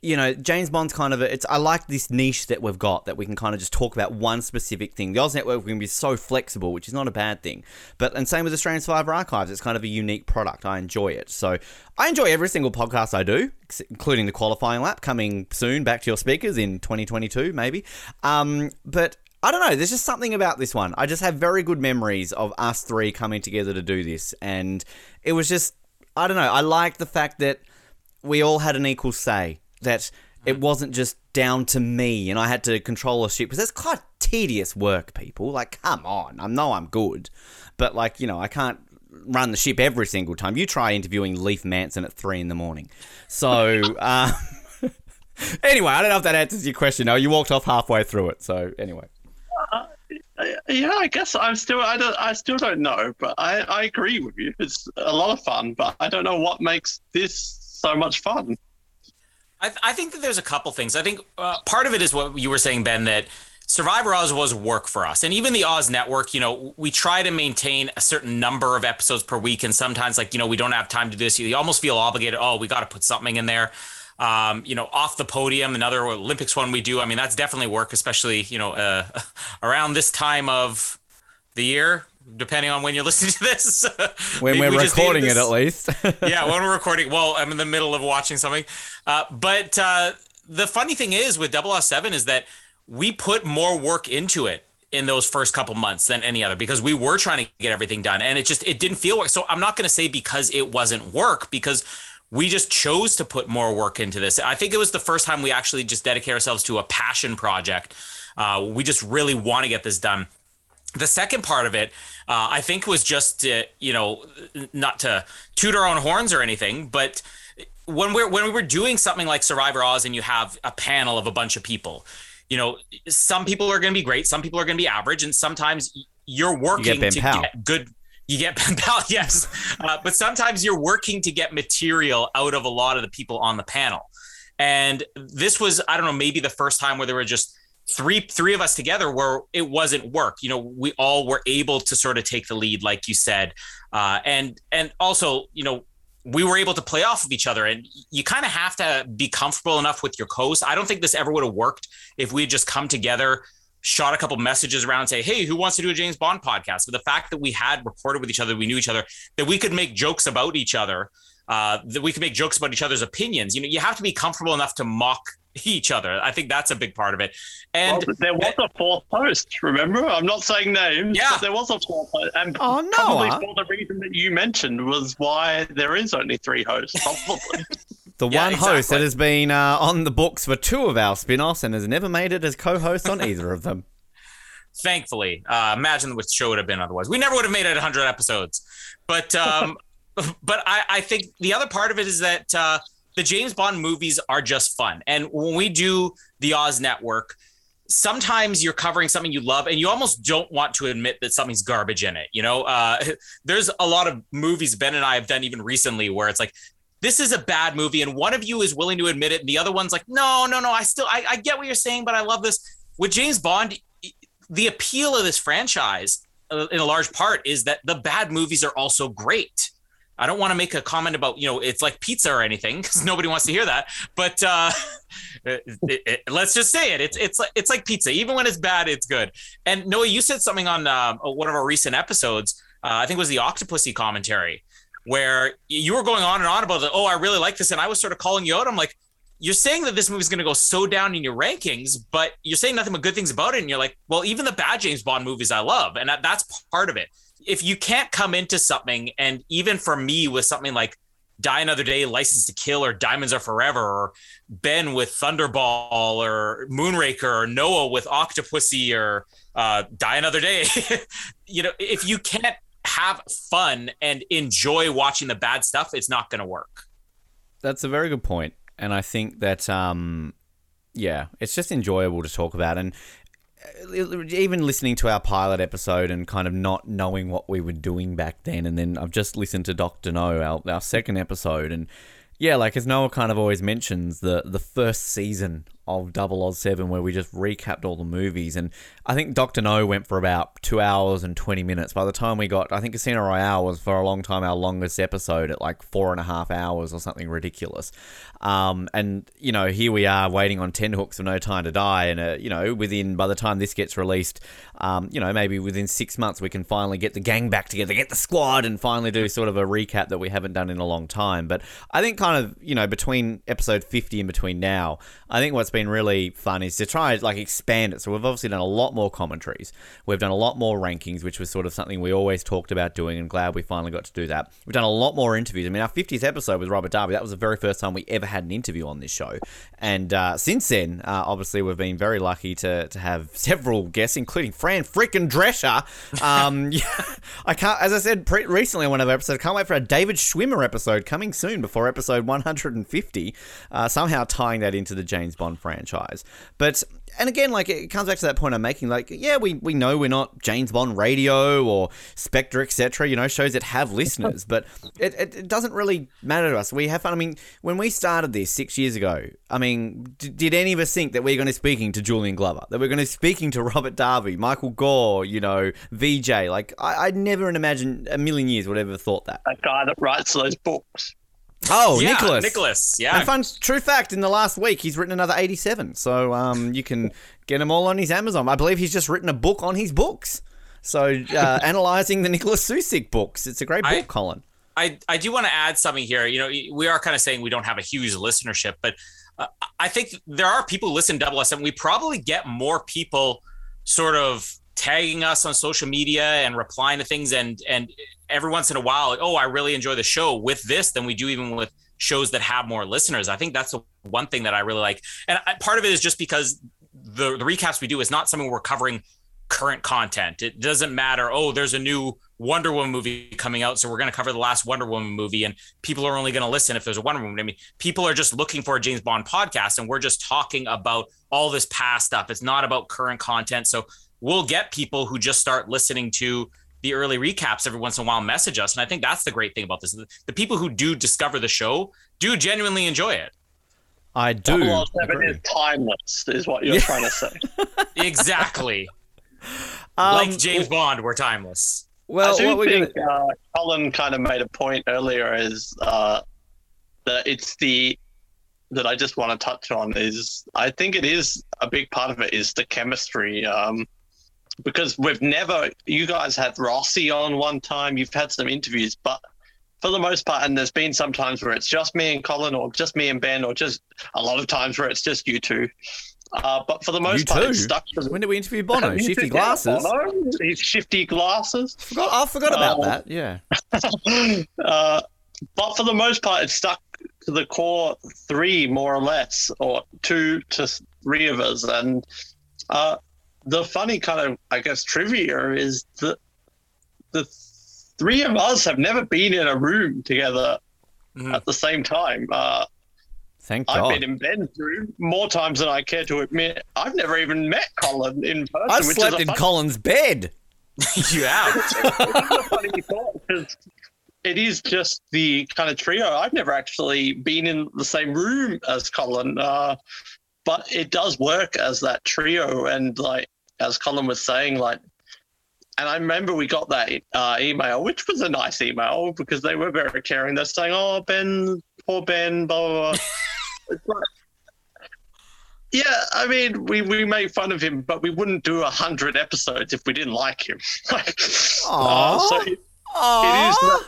you know, James Bond's kind of a, it's I like this niche that we've got that we can kind of just talk about one specific thing. The Oz Network can be so flexible, which is not a bad thing. But and same with Australian Survivor Archives, it's kind of a unique product. I enjoy it. So I enjoy every single podcast I do, including the qualifying lap coming soon back to your speakers in 2022 maybe. Um, but I don't know. There's just something about this one. I just have very good memories of us three coming together to do this, and it was just I don't know. I like the fact that we all had an equal say. That it wasn't just down to me and I had to control a ship because that's quite tedious work, people. Like, come on. I know I'm good, but like, you know, I can't run the ship every single time. You try interviewing Leaf Manson at three in the morning. So, *laughs* um, *laughs* anyway, I don't know if that answers your question. No, you walked off halfway through it. So, anyway. Yeah, I guess I'm still I don't I still don't know, but I I agree with you. It's a lot of fun, but I don't know what makes this so much fun. I, I think that there's a couple things. I think uh, part of it is what you were saying, Ben, that Survivor Oz was work for us. And even the Oz network, you know, we try to maintain a certain number of episodes per week. And sometimes, like, you know, we don't have time to do this. You almost feel obligated. Oh, we got to put something in there. Um, you know, off the podium, another Olympics one we do. I mean, that's definitely work, especially, you know, uh, *laughs* around this time of the year, depending on when you're *laughs* listening to this. *laughs* When we're we recording it, at least. *laughs* yeah, when we're recording. Well, I'm in the middle of watching something. Uh, but uh, the funny thing is with 007 is that we put more work into it in those first couple months than any other because we were trying to get everything done and it just it didn't feel work. So I'm not going to say because it wasn't work because we just chose to put more work into this. I think it was the first time we actually just dedicate ourselves to a passion project. Uh, we just really want to get this done. The second part of it, uh, I think, was just uh, you know not to toot our own horns or anything, but when we're when we were doing something like Survivor Oz and you have a panel of a bunch of people, you know, some people are going to be great, some people are going to be average, and sometimes you're working Ben to Powell. get good. You get *laughs* Ben Powell, yes, uh, but sometimes you're working to get material out of a lot of the people on the panel. And this was, I don't know, maybe the first time where there were just three three of us together where it wasn't work. You know we all were able to sort of take the lead like you said. Uh, and and also you know we were able to play off of each other. And you kind of have to be comfortable enough with your co-host i don't think this ever would have worked if we had just come together shot a couple messages around say hey who wants to do a james bond podcast? But the fact that we had recorded with each other we knew each other that we could make jokes about each other uh, that we could make jokes about each other's opinions you know you have to be comfortable enough to mock each other. I think that's a big part of it. And well, there was a fourth host, remember? I'm not saying names, yeah. but there was a fourth host. And oh, no. probably for the reason that you mentioned was why there is only three hosts, probably. *laughs* the Yeah, one host that has been uh, on the books for two of our spin offs and has never made it as co host on either of them. thankfully, uh, imagine what the show would have been otherwise. We never would have made it 100 episodes. But um, *laughs* but I, I think the other part of it is that uh, the James Bond movies are just fun. And when we do the Oz Network, sometimes you're covering something you love and you almost don't want to admit that something's garbage in it. You know, uh, *laughs* there's a lot of movies Ben and I have done even recently where it's like, this is a bad movie, and one of you is willing to admit it, and the other one's like, no, no, no, I still, I, I get what you're saying, but I love this. With James Bond, the appeal of this franchise, uh, in a large part, is that the bad movies are also great. I don't want to make a comment about you know it's like pizza or anything because *laughs* nobody wants to hear that. But uh, *laughs* it, it, let's just say it. It's it's like it's like pizza. Even when it's bad, it's good. And Noah, you said something on um, one of our recent episodes. Uh, I think it was the Octopussy commentary, where you were going on and on about the oh I really like this, and I was sort of calling you out. I'm like. You're saying that this movie's going to go so down in your rankings, but you're saying nothing but good things about it. And you're like, well, even the bad James Bond movies I love. And that, that's part of it if you can't come into something, and even for me with something like Die Another Day, License to Kill, or Diamonds Are Forever, or Ben with Thunderball, or Moonraker, or Noah with Octopussy, or uh, Die Another Day, *laughs* you know, if you can't have fun and enjoy watching the bad stuff, it's not going to work. That's a very good point, and I think that um, yeah, it's just enjoyable to talk about, and even listening to our pilot episode and kind of not knowing what we were doing back then, and then I've just listened to Doctor No, our our second episode, and yeah, like as Noah kind of always mentions, the the first season of Double Oz Seven where we just recapped all the movies, and I think Doctor No went for about two hours and twenty minutes. By the time we got, I think Casino Royale was for a long time our longest episode at like four and a half hours or something ridiculous. Um, and you know, here we are waiting on Ten Hooks for No Time to Die, and uh, you know, within by the time this gets released, um, you know, maybe within six months we can finally get the gang back together, get the squad, and finally do sort of a recap that we haven't done in a long time. But I think kind of you know between episode fifty and between now, I think what's been really fun is to try and like expand it. So we've obviously done a lot more commentaries, we've done a lot more rankings, which was sort of something we always talked about doing, and glad we finally got to do that. We've done a lot more interviews. I mean, our fiftieth episode with Robert Davi, that was the very first time we ever had an interview on this show, and uh, since then, uh, obviously we've been very lucky to to have *laughs* several guests, including Fran frickin' Drescher. Um, *laughs* yeah, I can't, as I said pre- recently on one of our episodes, I can't wait for a David Schwimmer episode coming soon before episode 150. Uh, somehow tying that into the James Bond franchise, but. And again, like it comes back to that point I'm making. Like, yeah, we, we know we're not James Bond Radio or Spectre, etc. You know, shows that have listeners, *laughs* but it, it, it doesn't really matter to us. We have fun. I mean, when we started this six years ago, I mean, d- did any of us think that we're going to be speaking to Julian Glover, that we're going to be speaking to *laughs* Robert Davi, Michael Gore, you know, VJ? Like, I, I never in imagine a million years would have ever thought that. That guy that writes those books. Oh, yeah, Nicholas. Nicholas, yeah. And fun true fact, in the last week, he's written another 87. So um, you can get them all on his Amazon. I believe he's just written a book on his books. So uh, *laughs* analyzing the Nicholas Suszczyk books. It's a great book, I- Colin. I, I do want to add something here. You know, we are kind of saying we don't have a huge listenership, but uh, I think there are people who listen to Double Oz Seven. We probably get more people sort of tagging us on social media and replying to things, and and every once in a while, like, oh, I really enjoy the show with this than we do even with shows that have more listeners. I think that's the one thing that I really like, and I, part of it is just because the the recaps we do is not something we're covering current content. It doesn't matter. Oh, there's a new Wonder Woman movie coming out, so we're going to cover the last Wonder Woman movie, and people are only going to listen if there's a Wonder Woman. I mean, people are just looking for a James Bond podcast, and we're just talking about all this past stuff. It's not about current content. So we'll get people who just start listening to the early recaps every once in a while message us, and I think that's the great thing about this. The, the people who do discover the show do genuinely enjoy it. I do. 007 is timeless, is what you're trying to say. *laughs* Exactly. Um, like James Bond, we're timeless. Well, I do what we're think gonna uh, Colin kind of made a point earlier is uh, that it's the that I just want to touch on is I think it is a big part of it is the chemistry um, because we've never you guys had Rossi on one time you've had some interviews but for the most part and there's been some times where it's just me and Colin or just me and Ben or just a lot of times where it's just you two uh, but for the most You part too? it's stuck to the when did we interview Bono? You *laughs* Shifty glasses. Bono, his shifty glasses Forgot, I forgot about Uh, that. Yeah. *laughs* uh, but for the most part, it's stuck to the core three, more or less, or two to three of us. And uh, the funny kind of, I guess, trivia is that the three of us have never been in a room together Mhm. at the same time. Uh, Thank I've God. been in Ben's room more times than I care to admit. I've never even met Colin in person. I've which slept is a in fun- Colin's bed. *laughs* you have. *laughs* funny thought because it is just the kind of trio. I've never actually been in the same room as Colin, uh, but it does work as that trio. And like as Colin was saying, like, and I remember we got that uh, email, which was a nice email because they were very caring. They're saying, "Oh, Ben, poor Ben," blah blah. blah. *laughs* Yeah, I mean, we, we make fun of him, but we wouldn't do a hundred episodes if we didn't like him. *laughs* Like, uh, so it- Aww. it is not-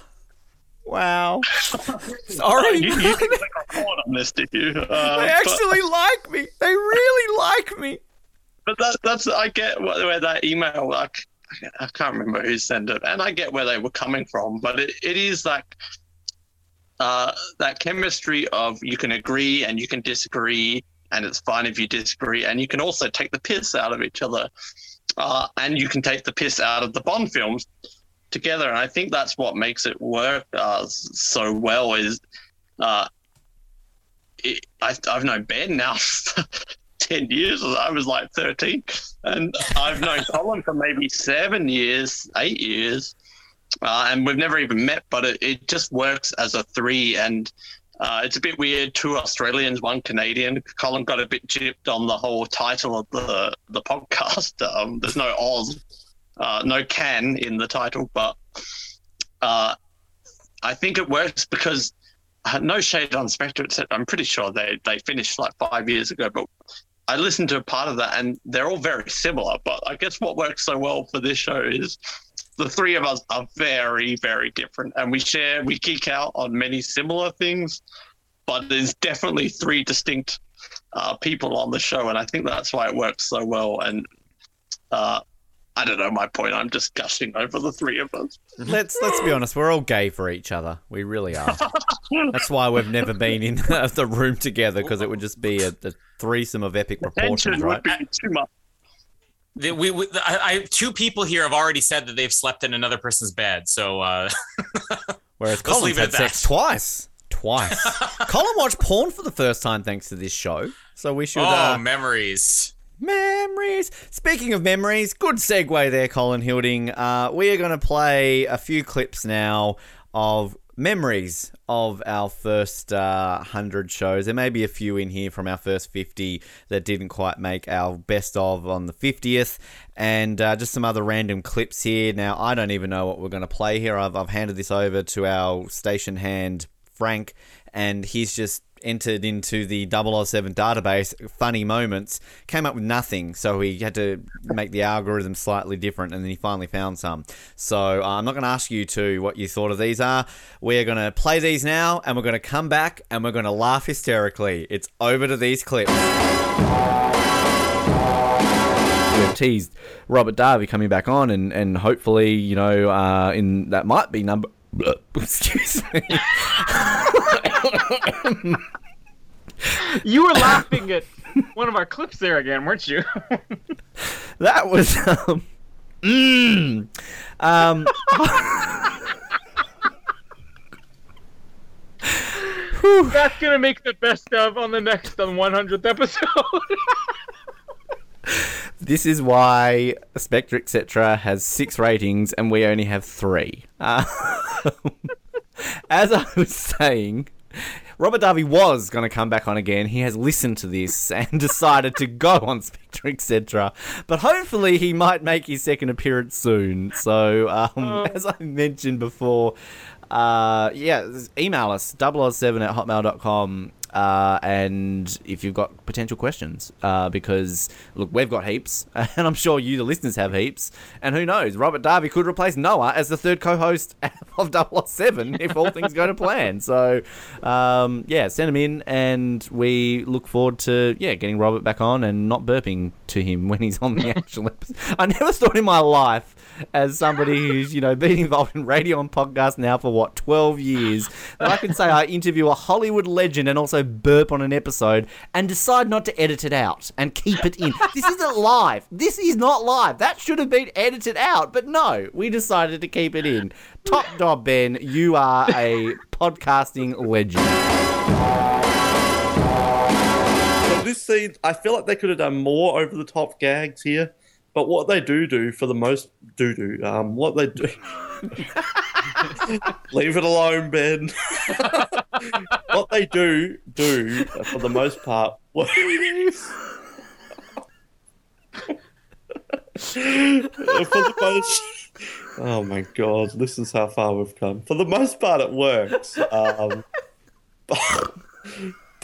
Wow. *laughs* Sorry. you, you click record on this, did you? Uh, they actually like me. They really like me. But, that, that's I get where, that email. Like, I can't remember who sent it, and I get where they were coming from. But it, it is like uh, that chemistry of you can agree and you can disagree, and it's fine if you disagree, and you can also take the piss out of each other, uh, and you can take the piss out of the Bond films together. And I think that's what makes it work uh, so well. Is uh, it, I, I've known Ben now *laughs* 10 years. I was like 13. And I've known *laughs* Colin for maybe seven years, eight years. Uh, and we've never even met, but it, it just works as a three. And uh, it's a bit weird. Two Australians, one Canadian. Colin got a bit gypped on the whole title of the, the podcast. *laughs* Um, there's no Oz, uh, no can in the title, but uh, I think it works because uh, no shade on Spectre, etc. I'm pretty sure they they finished like five years ago, but I listened to a part of that and they're all very similar. But I guess what works so well for this show is the three of us are very, very different, and we share, we geek out on many similar things, but there's definitely three distinct uh, people on the show, and I think that's why it works so well. And uh, I don't know my point. I'm just gushing over the three of us. *laughs* Let's let's be honest. We're all gay for each other. We really are. *laughs* That's why we've never been in *laughs* the room together because it would just be a, a threesome of epic proportions, right? would be too much. The- we, we I, I, two people here have already said that they've slept in another person's bed. So uh, Whereas Let's Colin's had at that. sex twice. Twice. Colin watched porn for the first time thanks to this show. So we should. oh, uh, memories. Memories. Speaking of memories, good segue there, Colin Hilding. Uh, we are going to play a few clips now of memories of our first uh, 100 shows. There may be a few in here from our first 50 that didn't quite make our best of on the 50th, and uh, just some other random clips here. Now, I don't even know what we're going to play here. I've, I've handed this over to our station hand, Frank, and he's just entered into the 007 database funny moments came up with nothing. So he had to make the algorithm slightly different and then he finally found some. So uh, i'm not going to ask you to what you thought of these are. We're going to play these now and we're going to come back and we're going to laugh hysterically. It's over to these clips. We have teased Robert Davi coming back on, and, and hopefully, you know, uh, in that might be number. Excuse me. You were laughing at one of our clips there again, weren't you? *laughs* That was um, mm, um *laughs* That's gonna make the best of on the next on 100th episode. *laughs* this is why Spectre etc has six ratings and we only have three. Uh, *laughs* as I was saying, Robert Davi was going to come back on again. He has listened to this *laughs* and decided to go on Spectre, etc. But hopefully, he might make his second appearance soon. So, um, as I mentioned before, uh, yeah, email us 007 at hotmail.com. Uh, and if you've got potential questions, uh, because look, we've got heaps, *laughs* and I'm sure you, the listeners, have heaps. And who knows, Robert Davi could replace Noah as the third co-host *laughs* of 007 if all things go to plan. So, um, yeah, send them in, and we look forward to yeah getting Robert back on and not burping to him when he's on the *laughs* actual episode. I never thought in my life, as somebody who's you know been involved in radio and podcast now for what 12 years, that I can say I interview a Hollywood legend and also burp on an episode and decide not to edit it out and keep it in. this isn't live. This is not live. That should have been edited out, but no, we decided to keep it in. Top dog Ben, you are a podcasting legend. This scene, I feel like they could have done more over the top gags here, but what they do do for the most do do, um, what they do. *laughs* Leave it alone, Ben. what they do do for the most part. What most, oh my god, this is how far we've come. For the most part, it works. Um, *laughs* *laughs* what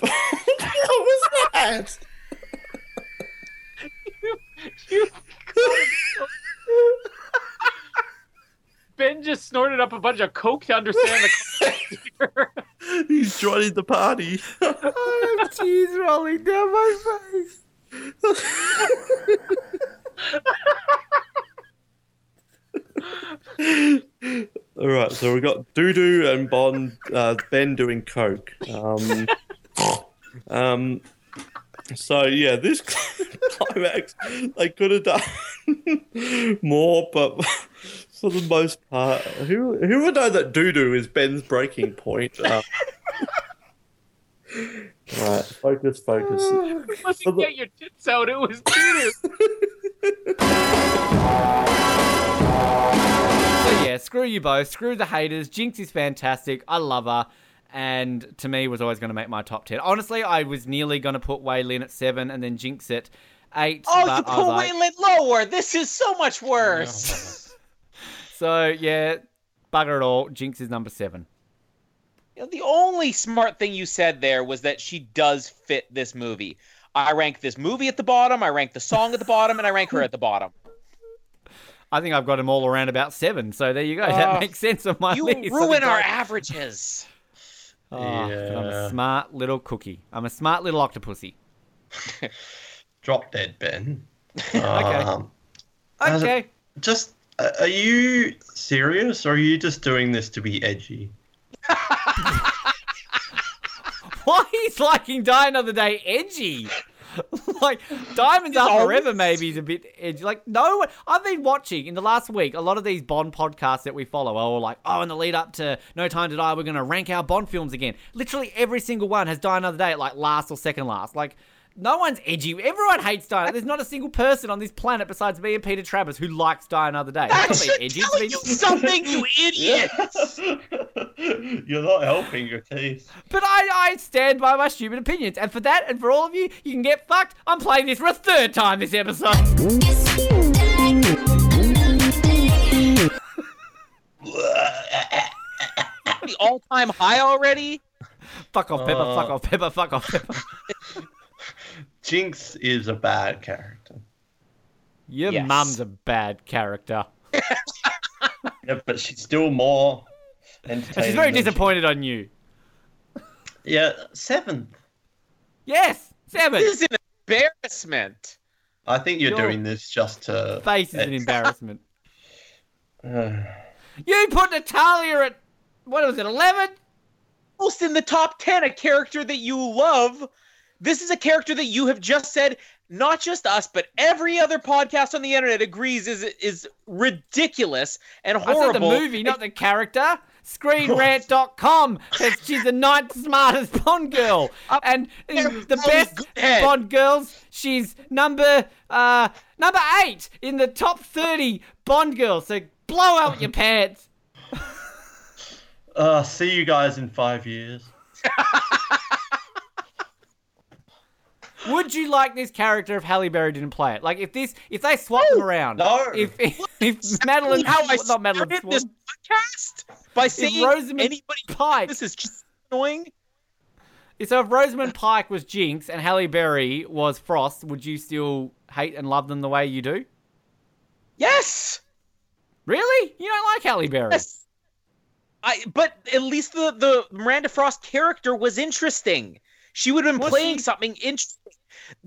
was that? You- ben just snorted up a bunch of coke to understand the. *laughs* He's joining the party. I have tears rolling down my face. All right, so we've got Doodoo and Bond, uh, Ben doing coke. Um, *laughs* um, so yeah, this *laughs* climax they could have done *laughs* more, but *laughs* for the most part, who who would know that Doodoo is Ben's breaking point? Uh, right, focus, focus. *sighs* Once you get your tits out, it was doo So yeah, screw you both. Screw the haters. Jinx is fantastic. I love her. And to me, was always going to make my top ten. Honestly, I was nearly going to put Wai Lin at seven and then Jinx at eight. Oh, but you I was put like, Wai Lin lower. This is so much worse. *laughs* So yeah, bugger it all. Jinx is number seven. You know, the only smart thing you said there was that she does fit this movie. I rank this movie at the bottom, I rank the song at the bottom, and I rank her at the bottom. I think I've got them all around about seven. So there you go. Uh, that makes sense of my You list. I think ruin our averages. Oh, 'cause I'm a smart little cookie. I'm a smart little octopusy. *laughs* Drop dead, Ben. *laughs* Okay. Um, Okay. just, uh, are you serious or are you just doing this to be edgy? *laughs* Why is liking Die Another Day edgy? *laughs* like Diamonds Are Forever maybe is a bit edgy. Like no one I've been watching in the last week a lot of these Bond podcasts that we follow are all like, oh, in the lead up to No Time to Die, we're gonna rank our Bond films again. Literally every single one has Die Another Day at like last or second last. Like no one's edgy. Everyone hates Die. There's not a single person on this planet besides me and Peter Travers who likes Die Another Day. That It's should edgy. tell you something, you idiot. *laughs* You're not helping your case. But I, I stand by my stupid opinions. And for that, and for all of you, you can get fucked. I'm playing this for a third time this episode. *laughs* the all-time high already. fuck off, Pepper. Uh. fuck off, Pepper. Fuck off, Pepper. Jinx is a bad character. Your Yes. mum's a bad character. *laughs* Yeah, but she's still more And entertaining. she's very than- disappointed on you. Yeah, seventh. Yes, seventh. This is an embarrassment. I think you're Your doing this just to. Face is an embarrassment. *laughs* You put Natalia at what was it, eleven? Almost in the top ten, a character that you love. This is a character that you have just said. Not just us, but every other podcast on the internet agrees is is ridiculous and horrible. I said the movie, not the character. ScreenRant.com says she's the ninth smartest Bond girl, and the best. Bond girls, she's number uh number eight in the top thirty Bond girls. So blow out your *laughs* pants. uh, see you guys in five years. *laughs* would you like this character if Halle Berry didn't play it? Like if this, if they swap them around, No. if if, if Madeline, how I not Madeline started Swan, this podcast by saying Rosamund anybody Pike, this is just annoying. so if Rosamund Pike was Jinx and Halle Berry was Frost, would you still hate and love them the way you do? Yes. Really? You don't like Halle Berry? Yes. I but at least the the Miranda Frost character was interesting. She would have been Was playing she? something interesting.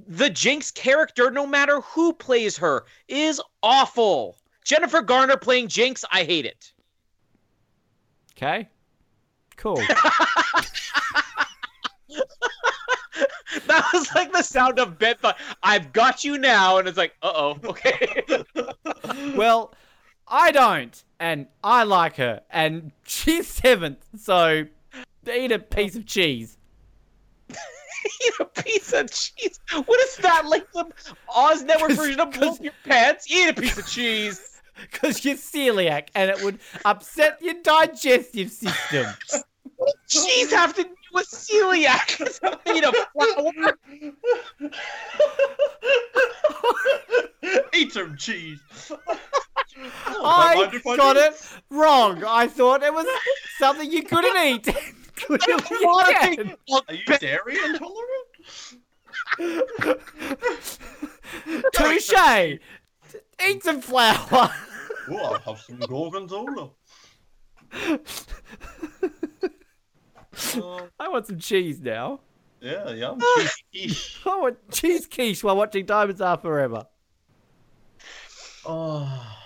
The Jinx character, no matter who plays her, is awful. Jennifer Garner playing Jinx, I hate it. Okay. Cool. *laughs* *laughs* That was like the sound of Ben thought, I've got you now, and it's like, uh oh, okay. *laughs* well, I don't, and I like her, and she's seventh, so eat a piece of cheese. *laughs* Eat a piece of cheese. What is that? Like the Oz Network version of pull your pants? Eat a piece of cheese. *laughs* Because you're celiac, and it would upset your digestive system. what *laughs* Cheese have to do with celiac. It's not made of flour. Eat some cheese. Oh, I mind I got it wrong. I thought it was something you couldn't eat. Clearly you can. Are you dairy intolerant? *laughs* Touche. Eat some flour. Oh, I'll have some gorgonzola. *laughs* I want some cheese now. Yeah, yum. *laughs* Cheese quiche. I want cheese quiche while watching Diamonds Are Forever. Oh,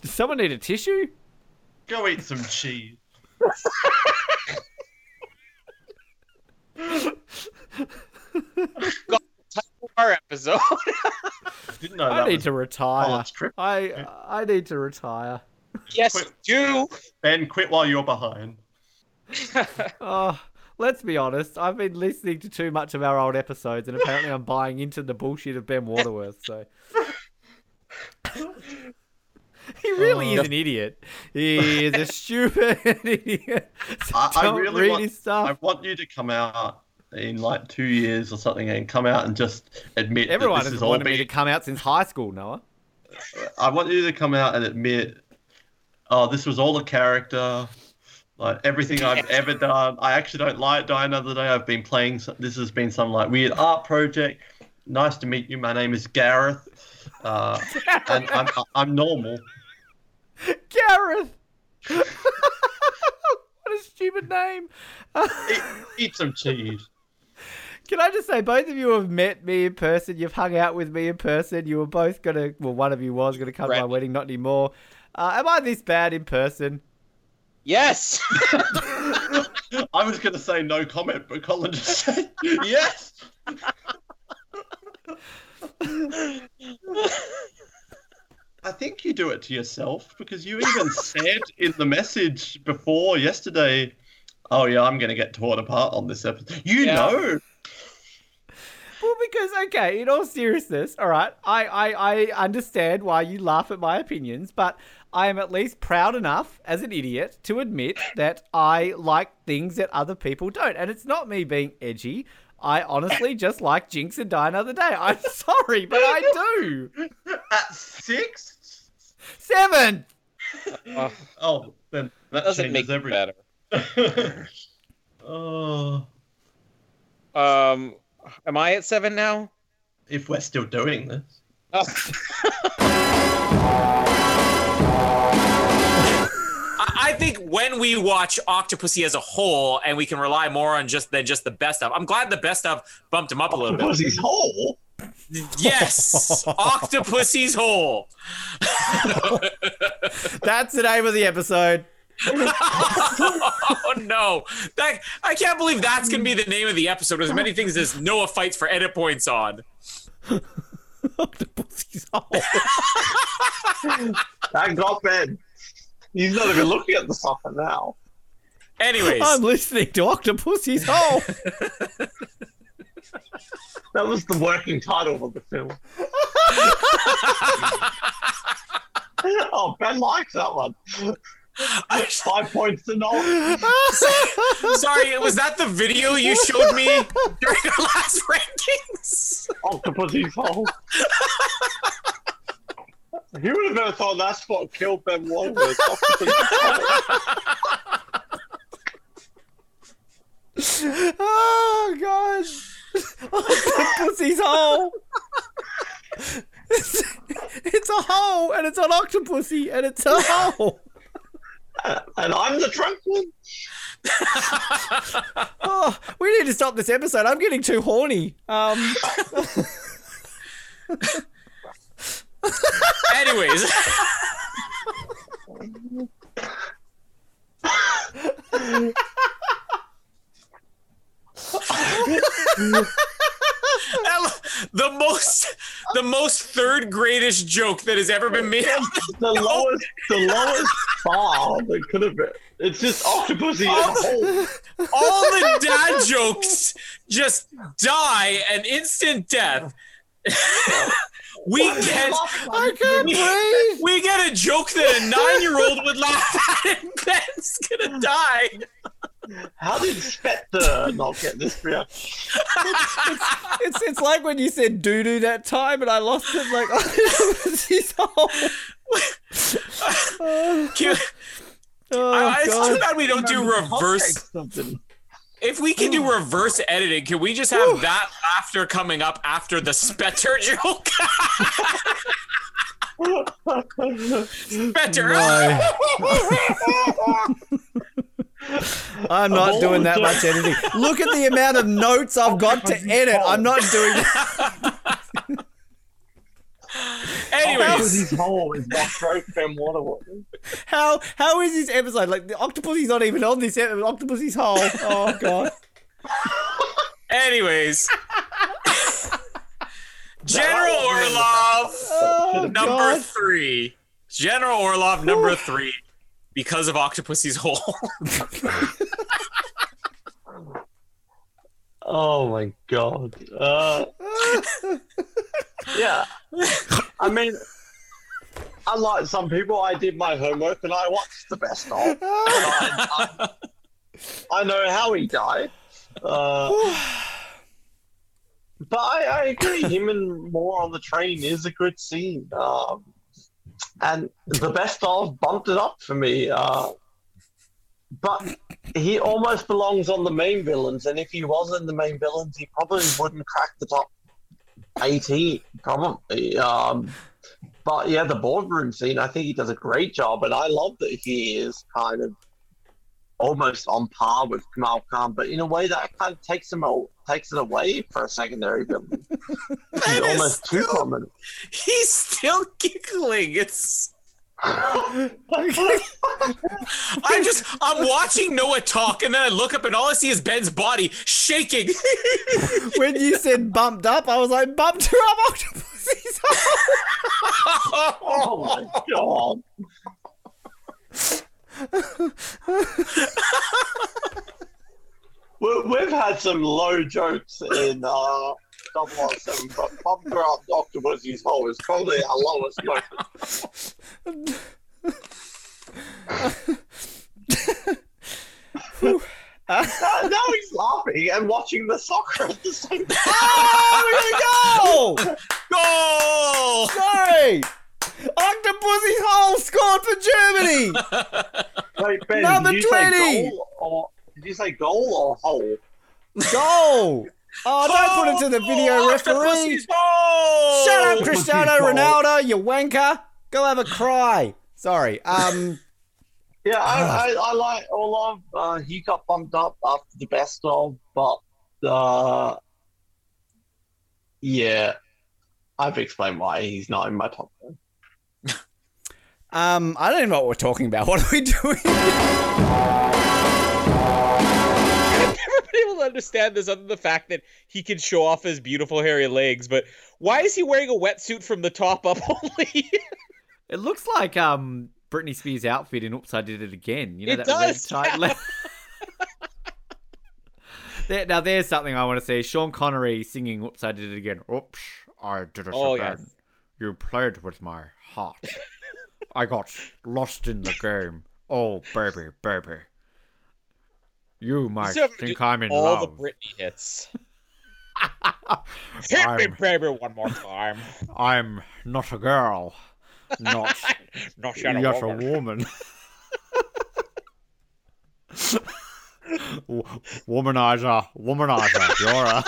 Does someone need a tissue? go eat some cheese. Our episode. Didn't know I that need was to retire. college. I I need to retire. yes, do. Ben, quit while you're behind. *laughs* Oh, let's be honest. I've been listening to too much of our old episodes, and apparently I'm buying into the bullshit of Ben Waterworth. So *laughs* *laughs* he really Oh. is uh, an idiot. He is a *laughs* stupid *laughs* idiot. So I, I really read want, his stuff. I want you to come out in like two years or something and come out and just admit Everyone that this has is all wanted me to come out since high school, Noah. I want you to come out and admit, oh, this was all a character. Like everything I've ever done, I actually don't like Die Another Day. I've been playing. This has been some like weird art project. Nice to meet you. My name is Gareth, uh, and I'm I'm normal. Gareth. *laughs* what a stupid name. Eat, eat some cheese. Can I just say, both of you have met me in person. You've hung out with me in person. You were both gonna. Well, one of you was gonna come to my wedding. Not anymore. Uh, am I this bad in person? Yes. *laughs* I was gonna say no comment, but Colin just said yes. *laughs* I think you do it to yourself because you even said in the message before yesterday, "Oh yeah, I'm gonna get torn apart on this episode." You Yeah. know, Well, because okay, in all seriousness, all right, I, I I understand why you laugh at my opinions, but I am at least proud enough as an idiot to admit that I like things that other people don't, and it's not me being edgy. I honestly just like Jinx and Die Another Day. I'm *laughs* sorry, but I do. at six. Seven. Uh, *laughs* Oh, then that doesn't make changes it everything. better. *laughs* oh, Um, am I at seven now? if we're still doing this. I, I think when we watch Octopussy as a whole, and we can rely more on just than just the best of. I'm glad the best of bumped him up a little bit. Octopussy's whole. Yes, Octopussy's whole. That's the name of the episode. oh *laughs* no! That I can't believe that's gonna be the name of the episode. As many things as Noah fights for edit points on. *laughs* Octopussy's hole. Thank God, Ben. He's not even looking at the fucker now. Anyways, I'm listening to Octopussy's hole. *laughs* That was the working title of the film. *laughs* oh, Ben likes that one. Five points to no. Sorry, was that the video you showed me during our last rankings? Octopussy's hole. *laughs* Who would have ever thought that's what killed Ben Wallace? *laughs* oh god. *laughs* Octopussy's hole. It's, it's a hole, and it's an octopusy, and it's a hole. *laughs* and I'm the drunk one. oh, we need to stop this episode. I'm getting too horny. Um. Anyways. the most the most third gradish joke that has ever been made. the lowest the lowest bar that could have been. It's just octopusy in a. All the dad jokes just die an instant death. We get I can't we, breathe. we get a joke that a nine year old would laugh at and Ben's gonna die. How did Spectre not get this reaction? It's it's like when you said doo doo that time, and I lost it. Like *laughs* octopussy's hole. Can- Oh, I- it's God. too bad we don't do reverse. Something. If we can do reverse editing, can we just have that laughter coming up after the Spectre *laughs* joke? Spectre. *laughs* I'm not doing that much editing. Look at the amount of notes I've got to *laughs* edit. I'm not doing that. Anyways, Octopussy's *laughs* hole is what broke Ben How how is this episode? Like the octopus is not even on this episode. Octopussy's hole. Oh god. *laughs* anyways. *laughs* General Orlov, Oh, number God. three. General Orlov, number three, because of Octopussy's hole. Oh my god. Uh, yeah. I mean, unlike some people, I did my homework and I watched the best of. I, I, I know how he died. Uh, but I, I agree, him and more on the train is a good scene. Um, and the best of bumped it up for me. Uh, but he almost belongs on the main villains, and if he wasn't the main villains, he probably wouldn't crack the top 18, probably. Um, but yeah, the boardroom scene, I think he does a great job, and I love that he is kind of almost on par with Kamal Khan, but in a way that kind of takes him a, takes it away for a secondary villain. *laughs* He's almost too prominent. *laughs* He's still giggling. It's. I'm just I'm watching Noah talk and then I look up and all I see is Ben's body shaking. *laughs* When you said bumped up, I was like bumped her up octopussy's hole. Oh my god. *laughs* we, we've had some low jokes in uh, 007, but Bumper Up Dr. Woozy's Hole is probably our lowest moment. now, now he's laughing and watching the soccer at the same time. Oh, we go! Goal! Sorry. Octopussy's hole scored for Germany. Wait, Ben, Number did 20. goal or did you say goal or hole? Goal. Oh, don't put it to the video referee. Shut up, Cristiano. Ronaldo, you wanker. Go have a cry. Sorry. Um. *laughs* Yeah, I, I, I like all of. Uh, he got bumped up after the best of, but uh, yeah, I've explained why he's not in my top ten. *laughs* Um, I don't even know what we're talking about. What are we doing? *laughs* I've never been able to understand this other than the fact that he can show off his beautiful hairy legs, but why is he wearing a wetsuit from the top up *laughs* only? It looks like um Britney Spears' outfit in "Oops, I Did It Again." You know It that does, red tight yeah. *laughs* there, now there's something I want to see. Sean Connery singing "Oops, I Did It Again." Oops, I did it Oh, again. yes. You played with my heart. *laughs* I got lost in the game. Oh, baby, baby. You might still haven't think I'm in all love. the Britney hits. *laughs* Hit me, I'm- baby, one more time. I'm not a girl. Not, *laughs* Not yet a yet a woman. *laughs* womanizer, womanizer, you're a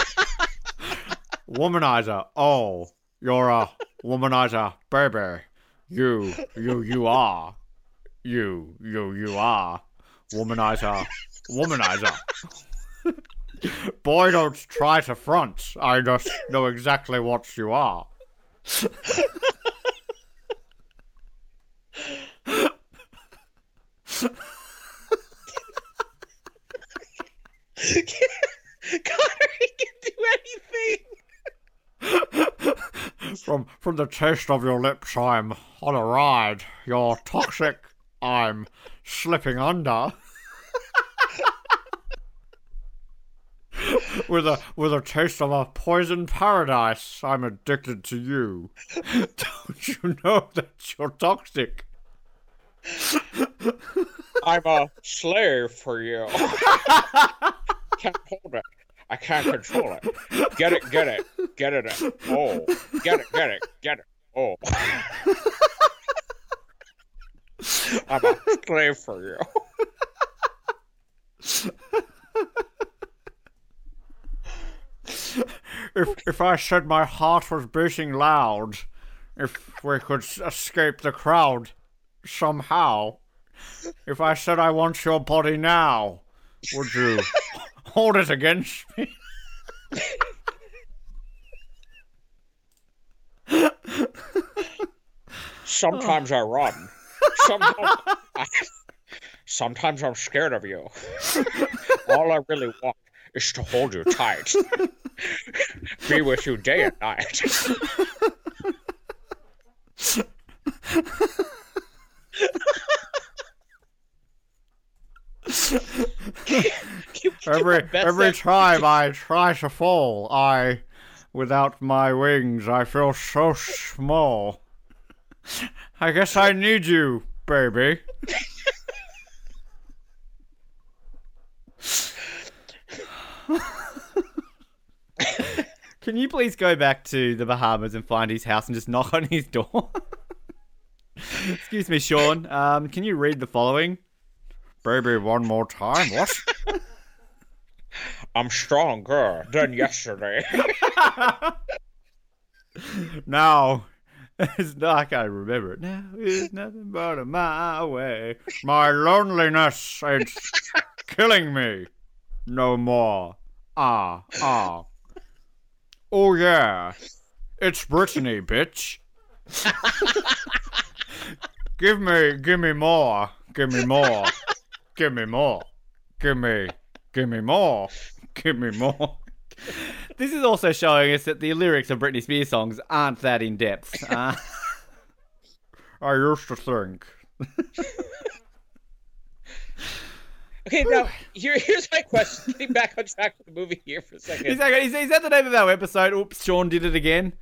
womanizer. Oh, you're a womanizer, baby. You, you, you are. You, you, you are. Womanizer, womanizer. Boy, don't try to front. I just know exactly what you are. Connor, he can do anything. From from the taste of your lips, I'm on a ride. You're toxic. I'm slipping under. With a with a taste of a poison paradise, I'm addicted to you. *laughs* Don't you know that you're toxic? I'm a slave for you. can't hold it. I can't control it. Get it, get it, get it. Oh, get it, get it, get it. Oh. I'm a slave for you. *laughs* If if I said my heart was beating loud, if we could escape the crowd somehow, if I said I want your body now, would you *laughs* hold it against me? Sometimes I run. Sometimes, I, *laughs* sometimes I'm scared of you. All I really want is to hold you tight. Be with you day and night. Every every ever- time I try to fall, I, without my wings, I feel so small. I guess I need you, baby. *laughs* *laughs* Can you please go back to the Bahamas and find his house and just knock on his door? *laughs* Excuse me, Sean. Um, can you read the following? Baby, one more time. What? I'm stronger than yesterday. *laughs* now, it's not, I can't remember it. Now is nothing but a mile away. My loneliness, it's killing me. No more. Ah, ah. Oh, yeah. It's Brittany, bitch. *laughs* give me, give me more. Give me more. Give me more. Give me, give me more. Give me more. This is also showing us that the lyrics of Britney Spears songs aren't that in depth. *laughs* Uh, I used to think. *laughs* Okay, now here, here's my question. Getting back on track with the movie here for a second. Is that, is, is that the name of our episode? Oops, Sean did it again.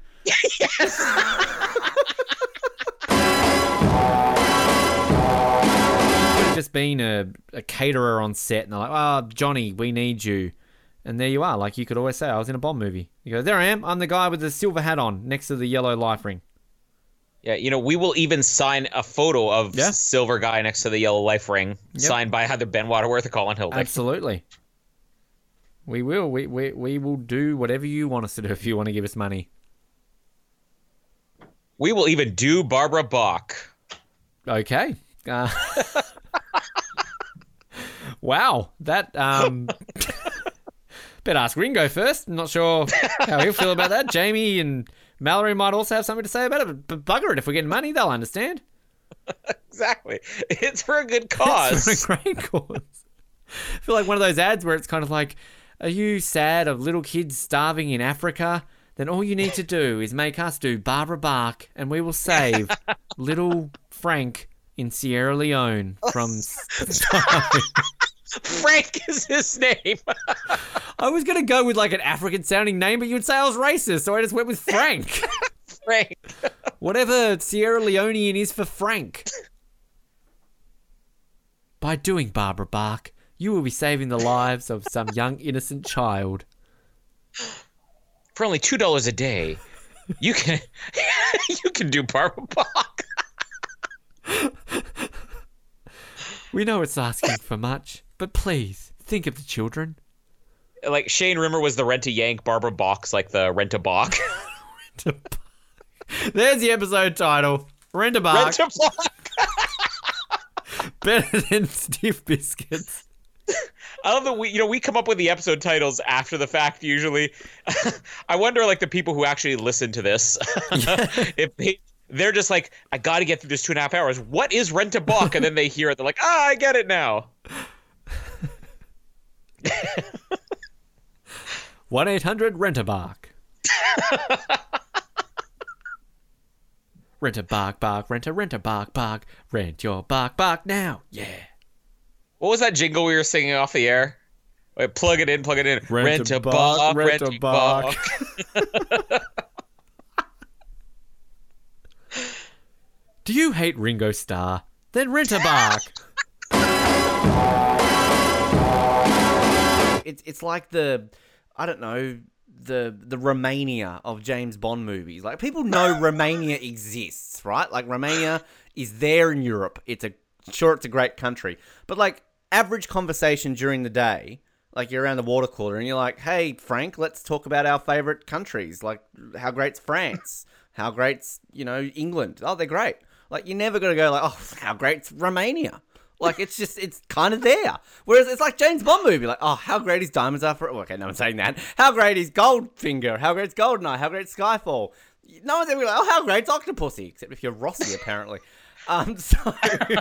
Have just been a, a caterer on set, and they're like, "Oh, Johnny, we need you," and there you are. Like you could always say, "I was in a Bond movie." You go, "There I am. I'm the guy with the silver hat on, next to the yellow life ring." Yeah, you know, we will even sign a photo of Yeah. Silver Guy next to the yellow life ring, signed by either Ben Waterworth or Colin Hildy. Absolutely. We will. We, we we will do whatever you want us to do if you want to give us money. We will even do Barbara Bach. Okay. Uh, *laughs* wow, that um. *laughs* Better ask Ringo first. I'm not sure how he'll feel about that. Jamie and Mallory might also have something to say about it, but bugger it. If we're getting money, they'll understand. *laughs* Exactly. It's for a good cause. *laughs* It's for a great *laughs* cause. I feel like one of those ads where it's kind of like, are you sad of little kids starving in Africa? Then all you need to do is make us do Barbara Bach, and we will save little Frank in Sierra Leone from starving. *laughs* Frank is his name. *laughs* I was gonna go with like an African sounding name, but you'd say I was racist, so I just went with Frank. *laughs* Frank. Whatever Sierra Leonean is for Frank. By doing Barbara Bach, you will be saving the lives of some young innocent child. For only two dollars a day, you can you can do Barbara Bach. We know it's asking for much, but please think of the children. Like Shane Rimmer was the rent a yank, Barbara Bach's like the rent a Bach. There's the episode title. Rent a Bach. Rent a *laughs* Bach. Better than stiff biscuits. *laughs* I love that we, you know, we come up with the episode titles after the fact. Usually, *laughs* I wonder, like the people who actually listen to this, if they they're just like, I got to get through this two and a half hours. What is rent a Bach? And then they hear it, they're like, Ah, I get it now. One eight hundred rent a bark. Rent a bark Bach. Rent a Rent a Bach Bach. Rent your bark bark now. Yeah. What was that jingle we were singing off the air? Wait, plug it in, plug it in. Rent a Bach, rent a. Bach. Do you hate Ringo Starr? Then rent a Bach. *laughs* it's it's like the I don't know the the Romania of James Bond movies. Like people know *laughs* Romania exists, right? Like Romania is there in Europe. It's a sure it's a great country, but like average conversation during the day. Like you're around the water cooler and you're like, "Hey Frank, let's talk about our favorite countries. Like how great's France? How great's you know England? Oh, they're great. Like you're never gonna go like, oh, how great's Romania? Like it's just it's kind of there. Whereas it's like James Bond movie, like oh how great is Diamonds Are Forever. Okay, no one's saying that. How great is Goldfinger? How great is Goldeneye? How great's Skyfall? No one's ever like oh how great's Octopussy, except if you're Rossi apparently. Um, *laughs* so and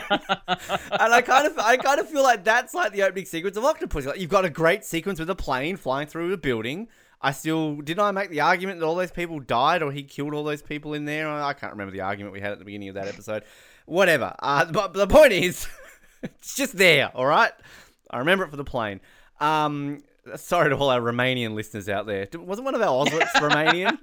I kind of I kind of feel like that's like the opening sequence of Octopussy. Like you've got a great sequence with a plane flying through a building. I still didn't I make the argument that all those people died or he killed all those people in there. I can't remember the argument we had at the beginning of that episode. Whatever. Uh, but the point is, *laughs* it's just there. All right. I remember it for the plane. Um, sorry to all our Romanian listeners out there. Wasn't one of our Oswits *laughs* Romanian?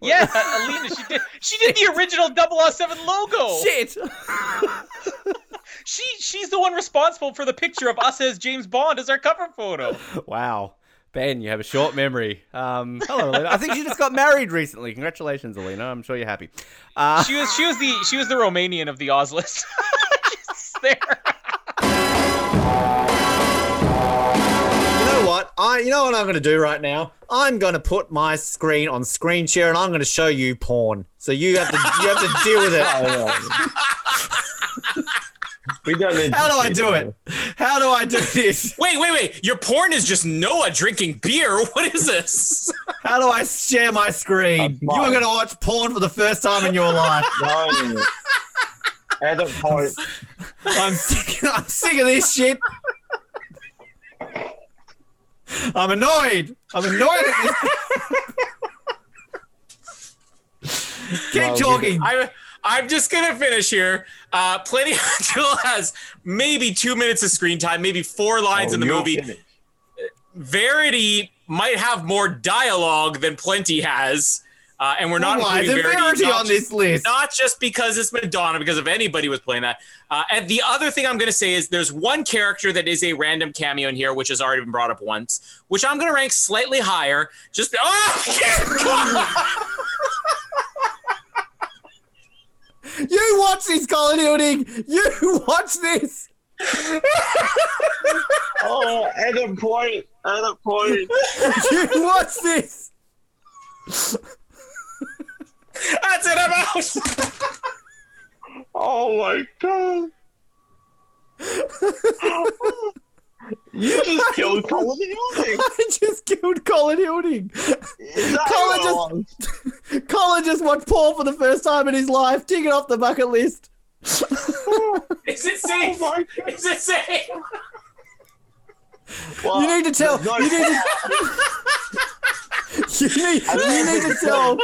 yeah, Alina, she did. She did the original 007 logo. Shit. *laughs* she she's the one responsible for the picture of us as James Bond as our cover photo. Wow. Ben, you have a short memory. Um, hello, Alina. I think she just got married recently. Congratulations, Alina. I'm sure you're happy. Uh, She was she was the she was the Romanian of the Oz list. *laughs* She's there. You know what? I you know what I'm going to do right now? I'm going to put my screen on screen share and I'm going to show you porn. So you have to you have to deal with it. *laughs* Oh, we don't need. How do I do it? How do I do this? *laughs* Wait, wait, wait. Your porn is just Noah drinking beer. *laughs* What is this? How do I share my screen? You are going to watch porn for the first time in your life. No. Edit point. I'm sick, I'm sick of this shit. I'm annoyed. I'm annoyed at this. Keep talking. I, I'm just gonna finish here. Uh, Plenty *laughs* Jill has maybe two minutes of screen time, maybe four lines Oh, in the movie. finish. Verity might have more dialogue than Plenty has. Uh, and we're not Why including Verity, Verity not on just- this list? Not just because it's Madonna, because if anybody was playing that. Uh, and the other thing I'm going to say is there's one character that is a random cameo in here, which has already been brought up once, which I'm going to rank slightly higher. Just oh, You watch this, Colin Hilding. You watch this. *laughs* Oh, at a point. at a point. You watch this. That's it. I'm out. Oh my god. You *laughs* just killed Colin Hilding. *laughs* I just killed Colin Hilding. *laughs* Colin just Colin just watched porn for the first time in his life. Tick it off the bucket list. Oh Is it safe? Is it safe? you need to tell. no- You need to. You need, you need to tell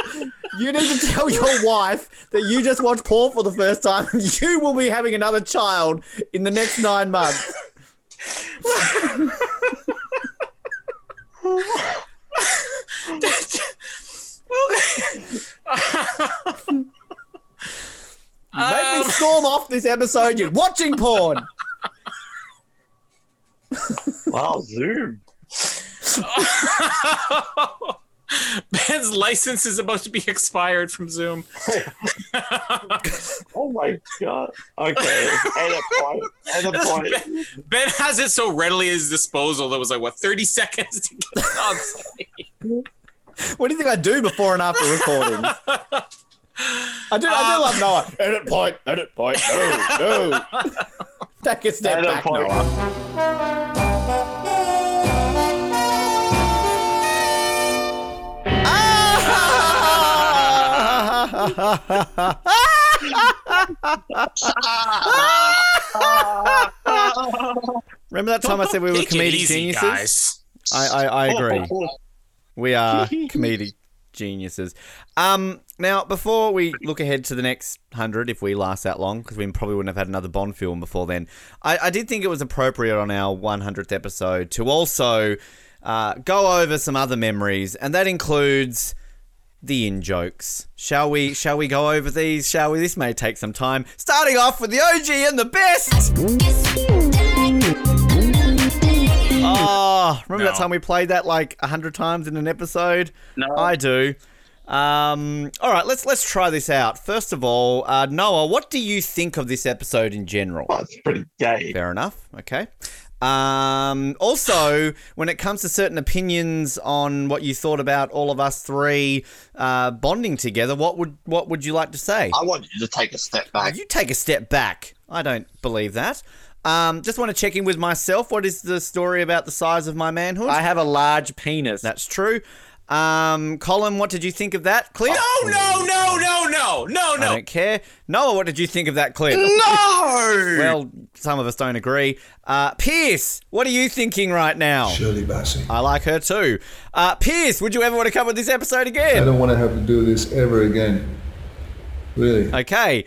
you need to tell your wife that you just watched porn for the first time and you will be having another child in the next nine months. Make me storm off this episode. You're watching porn. Wow, Zoom. *laughs* *laughs* Ben's license is about to be expired from Zoom. *laughs* Oh my god. Okay. And a point. And a *laughs* point. Ben has it so readily at his disposal that was like what 30 seconds to get it on site. What do you think I do before and after recording? I do. I do love um, Noah. Edit point. Edit point. No, no. Take a step Edit back, point. Noah. *laughs* Remember that time I said we were Take comedic easy, geniuses? guys. I, I, I agree. We are comedic geniuses. Um, now, before we look ahead to the next hundred, if we last that long, because we probably wouldn't have had another Bond film before then, I, I did think it was appropriate on our 100th episode to also uh, go over some other memories, and that includes the in jokes. Shall we? Shall we go over these? Shall we? This may take some time. Starting off with the OG and the best. Oh, remember that time we played that like a hundred times in an episode? No. I do. Um, all right, let's let's try this out. First of all, uh, Noah, what do you think of this episode in general? Oh, it's pretty gay. Fair enough. Okay. Um, also, when it comes to certain opinions on what you thought about all of us three uh, bonding together, what would what would you like to say? I want you to take a step back. You take a step back. I don't believe that. Um, just want to check in with myself. What is the story about the size of my manhood? I have a large penis. That's true. Um, Colin, what did you think of that clip? No, no, no, no, no, no, no. I don't care. Noah, what did you think of that clip? No. Well, some of us don't agree. Uh, Pierce, what are you thinking right now? Shirley Bassey. I like her too. Uh, Pierce, would you ever want to come with this episode again? I don't want to have to do this ever again. Really. Okay.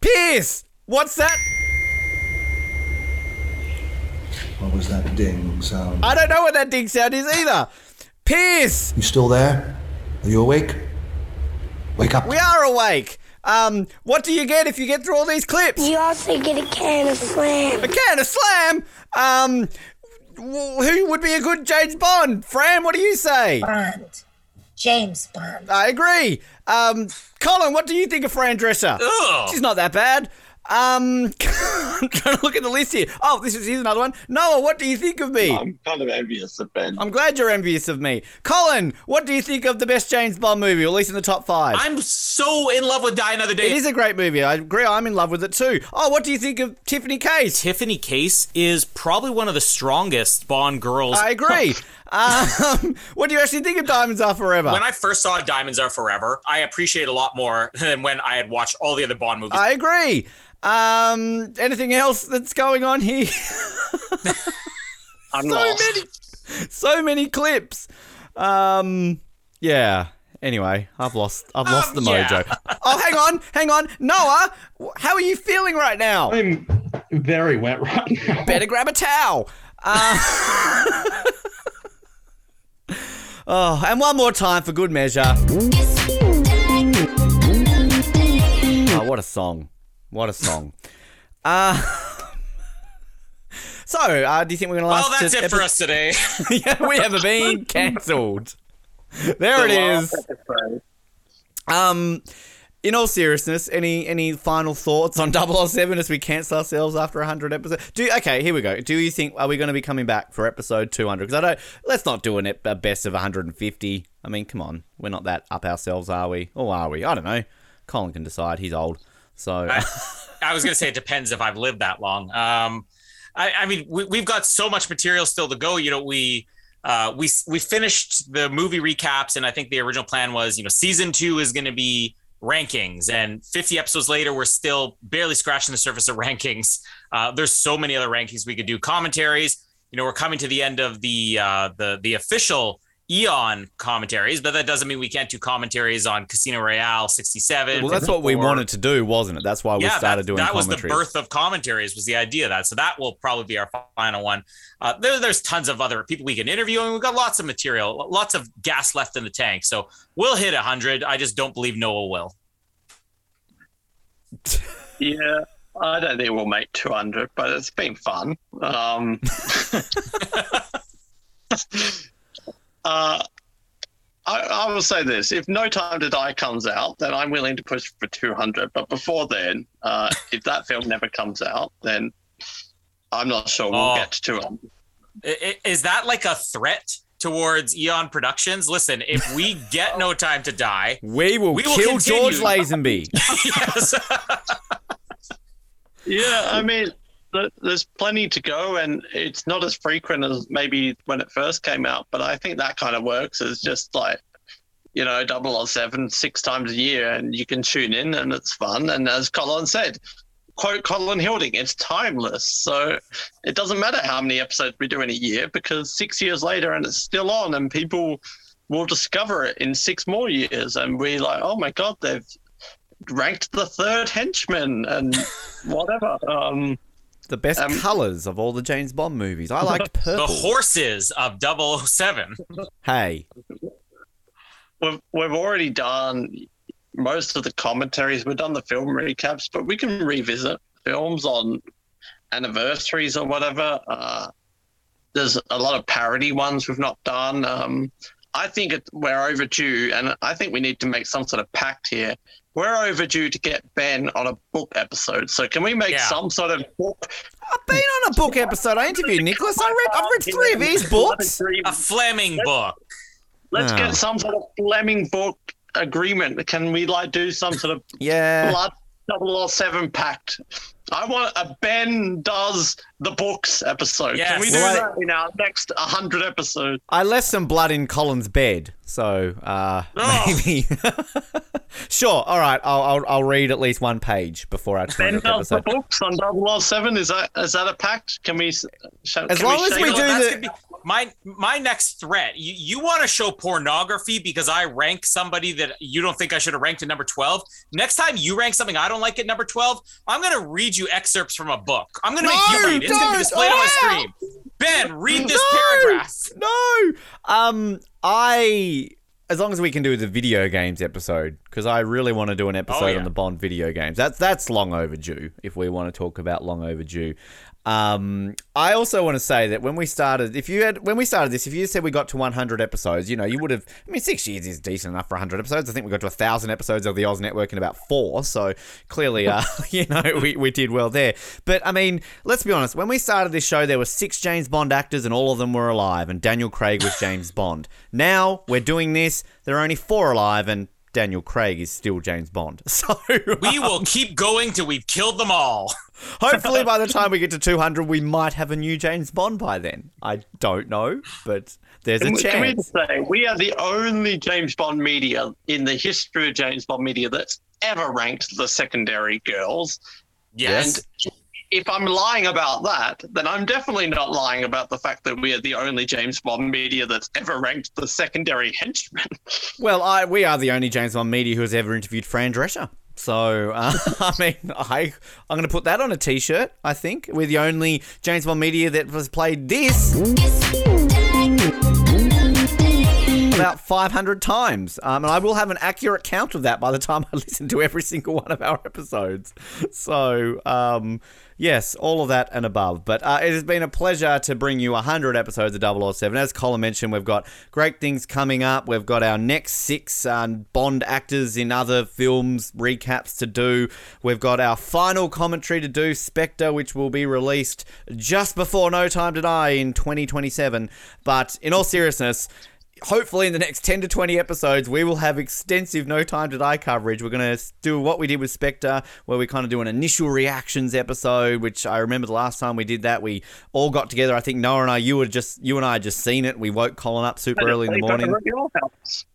Pierce, what's that? What was that ding sound? I don't know what that ding sound is either. Pierce, You still there? Are you awake? Wake up. we are awake. Um, what do you get if you get through all these clips? You also get a can of slam. A can of slam. Um, w- who would be a good James Bond? Fran, what do you say? Bond. James Bond. I agree. Um, Colin, what do you think of Fran Dresser? Ugh. She's not that bad. Um, *laughs* I'm trying to look at the list here. Oh, this is here's another one. Noah, what do you think of me? I'm kind of envious of Ben. I'm glad you're envious of me. Colin, what do you think of the best James Bond movie, or at least in the top five? I'm so in love with Die Another Day. it is a great movie. I agree. I'm in love with it too. Oh, what do you think of Tiffany Case? Tiffany Case is probably one of the strongest Bond girls. I agree. *laughs* um, *laughs* what do you actually think of Diamonds Are Forever? When I first saw Diamonds Are Forever, I appreciate a lot more *laughs* than when I had watched all the other Bond movies. I agree. Um, anything else that's going on here? *laughs* I'm so lost. many, so many clips. Um, yeah. Anyway, I've lost. I've lost Um, the yeah. mojo. oh, hang on, hang on, Noah. How are you feeling right now? I'm very wet right now. Better grab a towel. Uh, oh, and one more time for good measure. Oh, what a song! What a song! Uh, *laughs* so, uh, do you think we're gonna last? well, that's to it for us today. *laughs* *laughs* yeah, we have been cancelled. There it is. Um, in all seriousness, any any final thoughts on *laughs* 007 as we cancel ourselves after 100 episodes? Do okay, here we go. Do you think are we going to be coming back for episode 200? Because I don't. Let's not do an ep- a best of 150. I mean, come on, we're not that up ourselves, are we? Or are we? I don't know. Colin can decide. He's old, so. I *laughs* was going to say it depends if I've lived that long. Um, I, I mean, we, we've got so much material still to go. You know, we uh, we we finished the movie recaps, and I think the original plan was, you know, season two is going to be rankings, and 50 episodes later, we're still barely scratching the surface of *laughs* rankings. Uh, there's so many other rankings we could do. Commentaries. You know, we're coming to the end of the uh, the the official Eon commentaries, but that doesn't mean we can't do commentaries on Casino Royale 67. well, that's what we wanted to do, wasn't it? That's why we started that, doing that was the commentaries. birth of commentaries was the idea of that so that will probably be our final one uh, there, there's tons of other people we can interview and we've got lots of material lots of gas left in the tank so we'll hit 100 i just don't believe noah will *laughs* Yeah. I don't think we'll make 200, but it's been fun. Um, *laughs* *laughs* uh, I, I will say this: if No Time to Die comes out, then I'm willing to push for 200. But before then, uh, *laughs* if that film never comes out, then I'm not sure we'll Oh. get to 200. I- i- Is that like a threat towards Eon Productions? Listen, if we get No Time to Die, We will We will kill George continue. *laughs* Lazenby. yes. *laughs* Yeah, I mean, th- there's plenty to go, and it's not as frequent as maybe when it first came out. But I think that kind of works as just like, you know, 007 six times a year, and you can tune in, and it's fun. And as Colin said, quote Colin Hilding, it's timeless. So it doesn't matter how many episodes we do in a year because six years later, and it's still on, and people will discover it in six more years, and we're like, oh my god, they've ranked the third henchman and *laughs* whatever. Um, The best colours of all the James Bond movies. I liked *laughs* purple. the horses of 007. Hey, we've we've already done most of the commentaries. We've done the film recaps, but we can revisit films on anniversaries or whatever. Uh, there's a lot of parody ones we've not done. Um, I think it, we're overdue, and I think we need to make some sort of pact here. We're overdue to get Ben on a book episode. So can we make Yeah. some sort of book? I've been on a book episode. I interviewed Nicholas. I read. I've read three of his *laughs* books. A Fleming book. Let's Oh. get some sort of Fleming book agreement. Can we like do some sort of Yeah. blood 007 pact? I want a Ben does the books episode. Can we do Well, I- that in our next 100 episodes? I left some blood in Colin's bed, so uh, *laughs* maybe. *laughs* sure. All right. I'll, I'll I'll read at least one page before our Ben 200th does the books on 007. Is that is that a pact? Can we? s- sh- As can long as we do the. Be my my next threat. You you want to show pornography because I rank somebody that you don't think I should have ranked at number twelve. Next time you rank something I don't like at number twelve, I'm gonna read you excerpts from a book. I'm gonna make you read it. It's gonna be don't. displayed on my Oh, screen. Ben, read *laughs* this No! paragraph. No. Um, I as long as we can do the video games episode because I really want to do an episode Oh, yeah. on the Bond video games. That's that's long overdue. If we want to talk about long overdue. Um, I also want to say that when we started, if you had when we started this, if you said we got to 100 episodes, you know, you would have. I mean, six years is decent enough for 100 episodes. I think we got to a thousand episodes of the Oz Network in about four. So clearly, uh, *laughs* *laughs* you know, we, we did well there. But I mean, let's be honest. When we started this show, there were six James Bond actors, and all of them were alive. And Daniel Craig was James *laughs* Bond. Now we're doing this. There are only four alive, and Daniel Craig is still James Bond. So We will keep going till we've killed them all. Hopefully, by the *laughs* time we get to 200, we might have a new James Bond by then. I don't know, but there's a Can we, can we chance. just say we are the only James Bond media in the history of James Bond media that's ever ranked the secondary girls. Yes. And if I'm lying about that, then I'm definitely not lying about the fact that we are the only James Bond media that's ever ranked the secondary henchmen. *laughs* Well, I we are the only James Bond media who has ever interviewed Fran Drescher. So, uh, *laughs* I mean, I I'm to put that on a T-shirt. I think we're the only James Bond media that has played this about 500 times, um, and I will have an accurate count of that by the time I *laughs* listen to every single one of our episodes. So, um, yes, all of that and above. But uh, it has been a pleasure to bring you 100 episodes of 007. As Colin mentioned, we've got great things coming up. We've got our next six um, Bond actors in other films recaps to do. We've got our final commentary to do, Spectre, which will be released just before No Time to Die in 2027. But in all seriousness, hopefully in the next 10 to 20 episodes we will have extensive no time to die coverage. We're going to do what we did with spectre where we kind of do an initial reactions episode which i remember the last time we did that we all got together. I think noah and i you were just you and i had just seen it. We woke colin up super early in the morning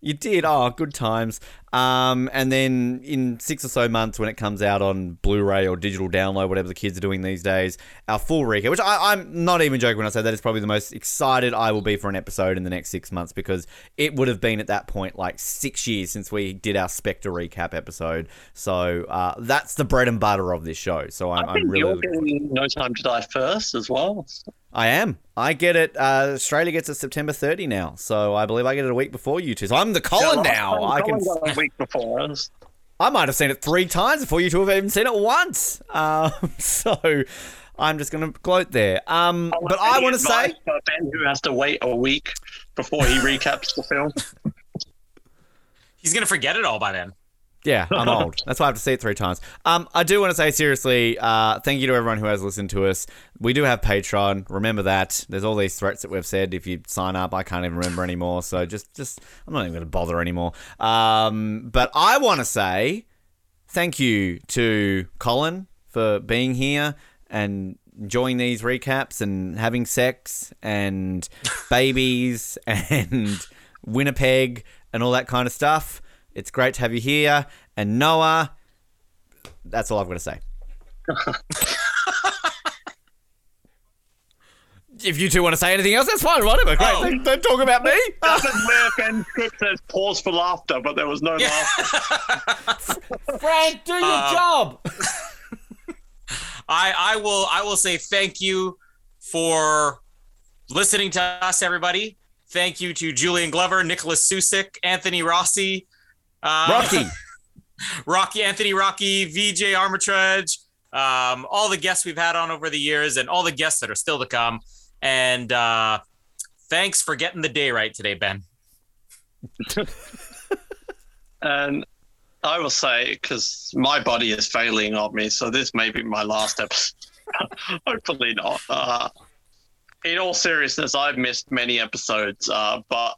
you did. Oh, good times. Um, and then in six or so months, when it comes out on Blu-ray or digital download, whatever the kids are doing these days, our full recap. Which I, I'm not even joking when I say that is probably the most excited I will be for an episode in the next six months because it would have been at that point like six years since we did our Spectre recap episode. So uh, that's the bread and butter of this show. So I'm, I think I'm really you're getting No Time to Die first as well. I am. I get it. Uh, Australia gets it September 30 now, so I believe I get it a week before you two. So I'm the Colin Yeah, now. Colin I can. a week before us. I might have seen it three times before you two have even seen it once. Um, *laughs* so I'm just going to gloat there. Um, but I want to say, advice for Ben who has to wait a week before he recaps the film. *laughs* He's gonna forget it all by then. Yeah, I'm *laughs* old. That's why I have to see it three times. Um, I do want to say seriously, uh, thank you to everyone who has listened to us. We do have Patreon. Remember that. There's all these threats that we've said. If you sign up, I can't even remember anymore. So just, just, I'm not even going to bother anymore. Um, but I want to say thank you to Colin for being here and enjoying these recaps and having sex and *laughs* babies and Winnipeg and all that kind of stuff. It's great to have you here. And Noah, that's all I've got to say. if you two want to say anything else, that's fine. Whatever. Great. Oh. Don't, don't talk about me. That is where Ben's script says pause for laughter, but there was no laughter. *laughs* Frank, do your Uh, job. I I will I will say thank you for listening to us, everybody. Thank you to Julian Glover, Nicholas Susik, Anthony Rossi, uh, Rocky. *laughs* Rocky, Anthony Rocky, VJ Armitage, um, all the guests we've had on over the years, and all the guests that are still to come. And uh, thanks for getting the day right today, Ben. *laughs* and I will say, because my body is failing on me, so this may be my last episode. *laughs* Hopefully not. Uh, in all seriousness, I've missed many episodes, uh, but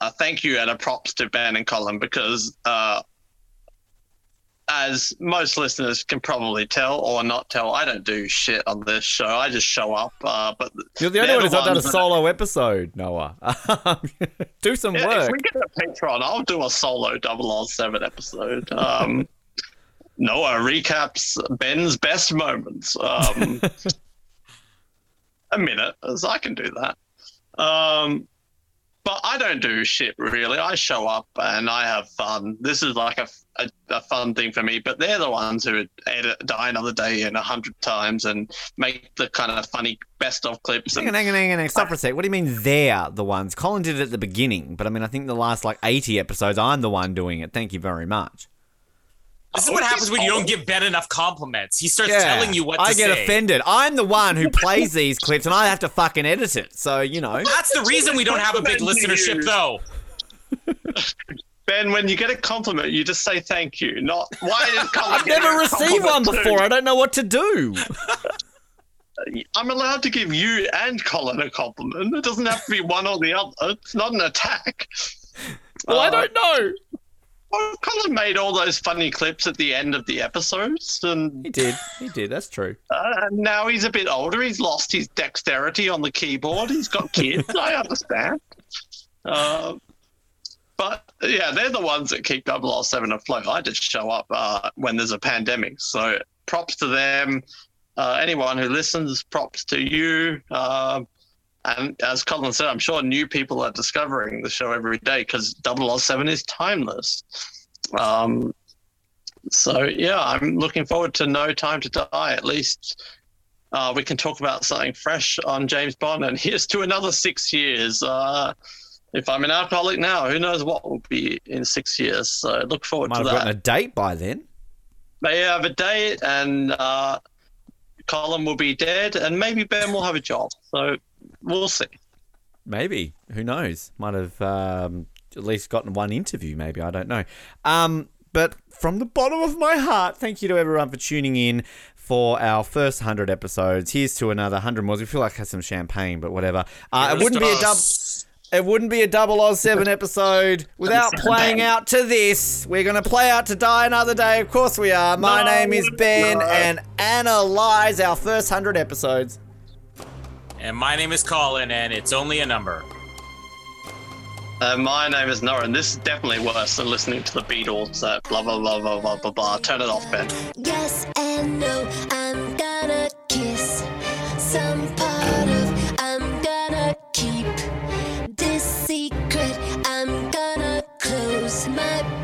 uh, thank you and a props to Ben and Colin because, uh, as most listeners can probably tell or not tell, I don't do shit on this show. I just show up. Uh, but You're the only one who's not done a solo episode, Noah. *laughs* do some Yeah, If work. we get a Patreon, I'll do a solo 007 episode. Um, *laughs* Noah recaps Ben's best moments. Um, *laughs* a minute, as I can do that. Um, but I don't do shit really. I show up and I have fun. This is like a, a, a fun thing for me. But they're the ones who edit Die Another Day in a hundred times and make the kind of funny best of clips. Hang on, hang on, hang on. Stop for a sec. What do you mean they're the ones? Colin did it at the beginning, but I mean, I think the last like 80 episodes, I'm the one doing it. Thank you very much. This is what happens when you don't give Ben enough compliments. He starts Yeah, telling you what to say. I get say. offended. I'm the one who plays these clips, and I have to fucking edit it. So you know. That's the reason we don't have a big listenership, though. Ben, when you get a compliment, you just say thank you. Not why did Colin *laughs* I've never a received one compliment too?" before. I don't know what to do. *laughs* I'm allowed to give you and Colin a compliment. It doesn't have to be one or the other. It's not an attack. Well, I Uh, don't know. Well, Colin made all those funny clips at the end of the episodes, and He did. He did. That's true. *laughs* uh, and now he's a bit older. He's lost his dexterity on the keyboard. He's got kids. I understand. Uh, but yeah, they're the ones that keep 007 afloat. I just show up uh, when there's a pandemic. So props to them. Uh, anyone who listens, props to you. And as Colin said, I'm sure new people are discovering the show every day because 007 is timeless. Um, so yeah, I'm looking forward to No Time to Die. At least uh, we can talk about something fresh on James Bond. And *laughs* here's to another six years. Uh, if I'm an alcoholic now, who knows what will be in six years? So look forward Might to have that. gotten a date by then. They have a date, and uh, Colin will be dead, and maybe Ben will have a job. So we'll see. Maybe. Who knows? Might have um, at least gotten one interview, maybe. I don't know. Um, but from the bottom of my heart, thank you to everyone for tuning in for our first 100 episodes. Here's to another 100 more. We feel like I had some champagne, but whatever. Uh, it wouldn't be a double. It wouldn't be a 007 episode *laughs* without playing out to this. We're going to play out to Die Another Day. Of course we are. My No, name is Ben no. and analyze our first 100 episodes. And my name is Colin, and it's only a number. Uh, my name is Noah, and this is definitely worse than listening to the Beatles. Uh, blah blah blah blah blah blah blah. Turn it off, Ben. Yes and no, I'm gonna kiss some part of I'm gonna keep this secret. I'm gonna close my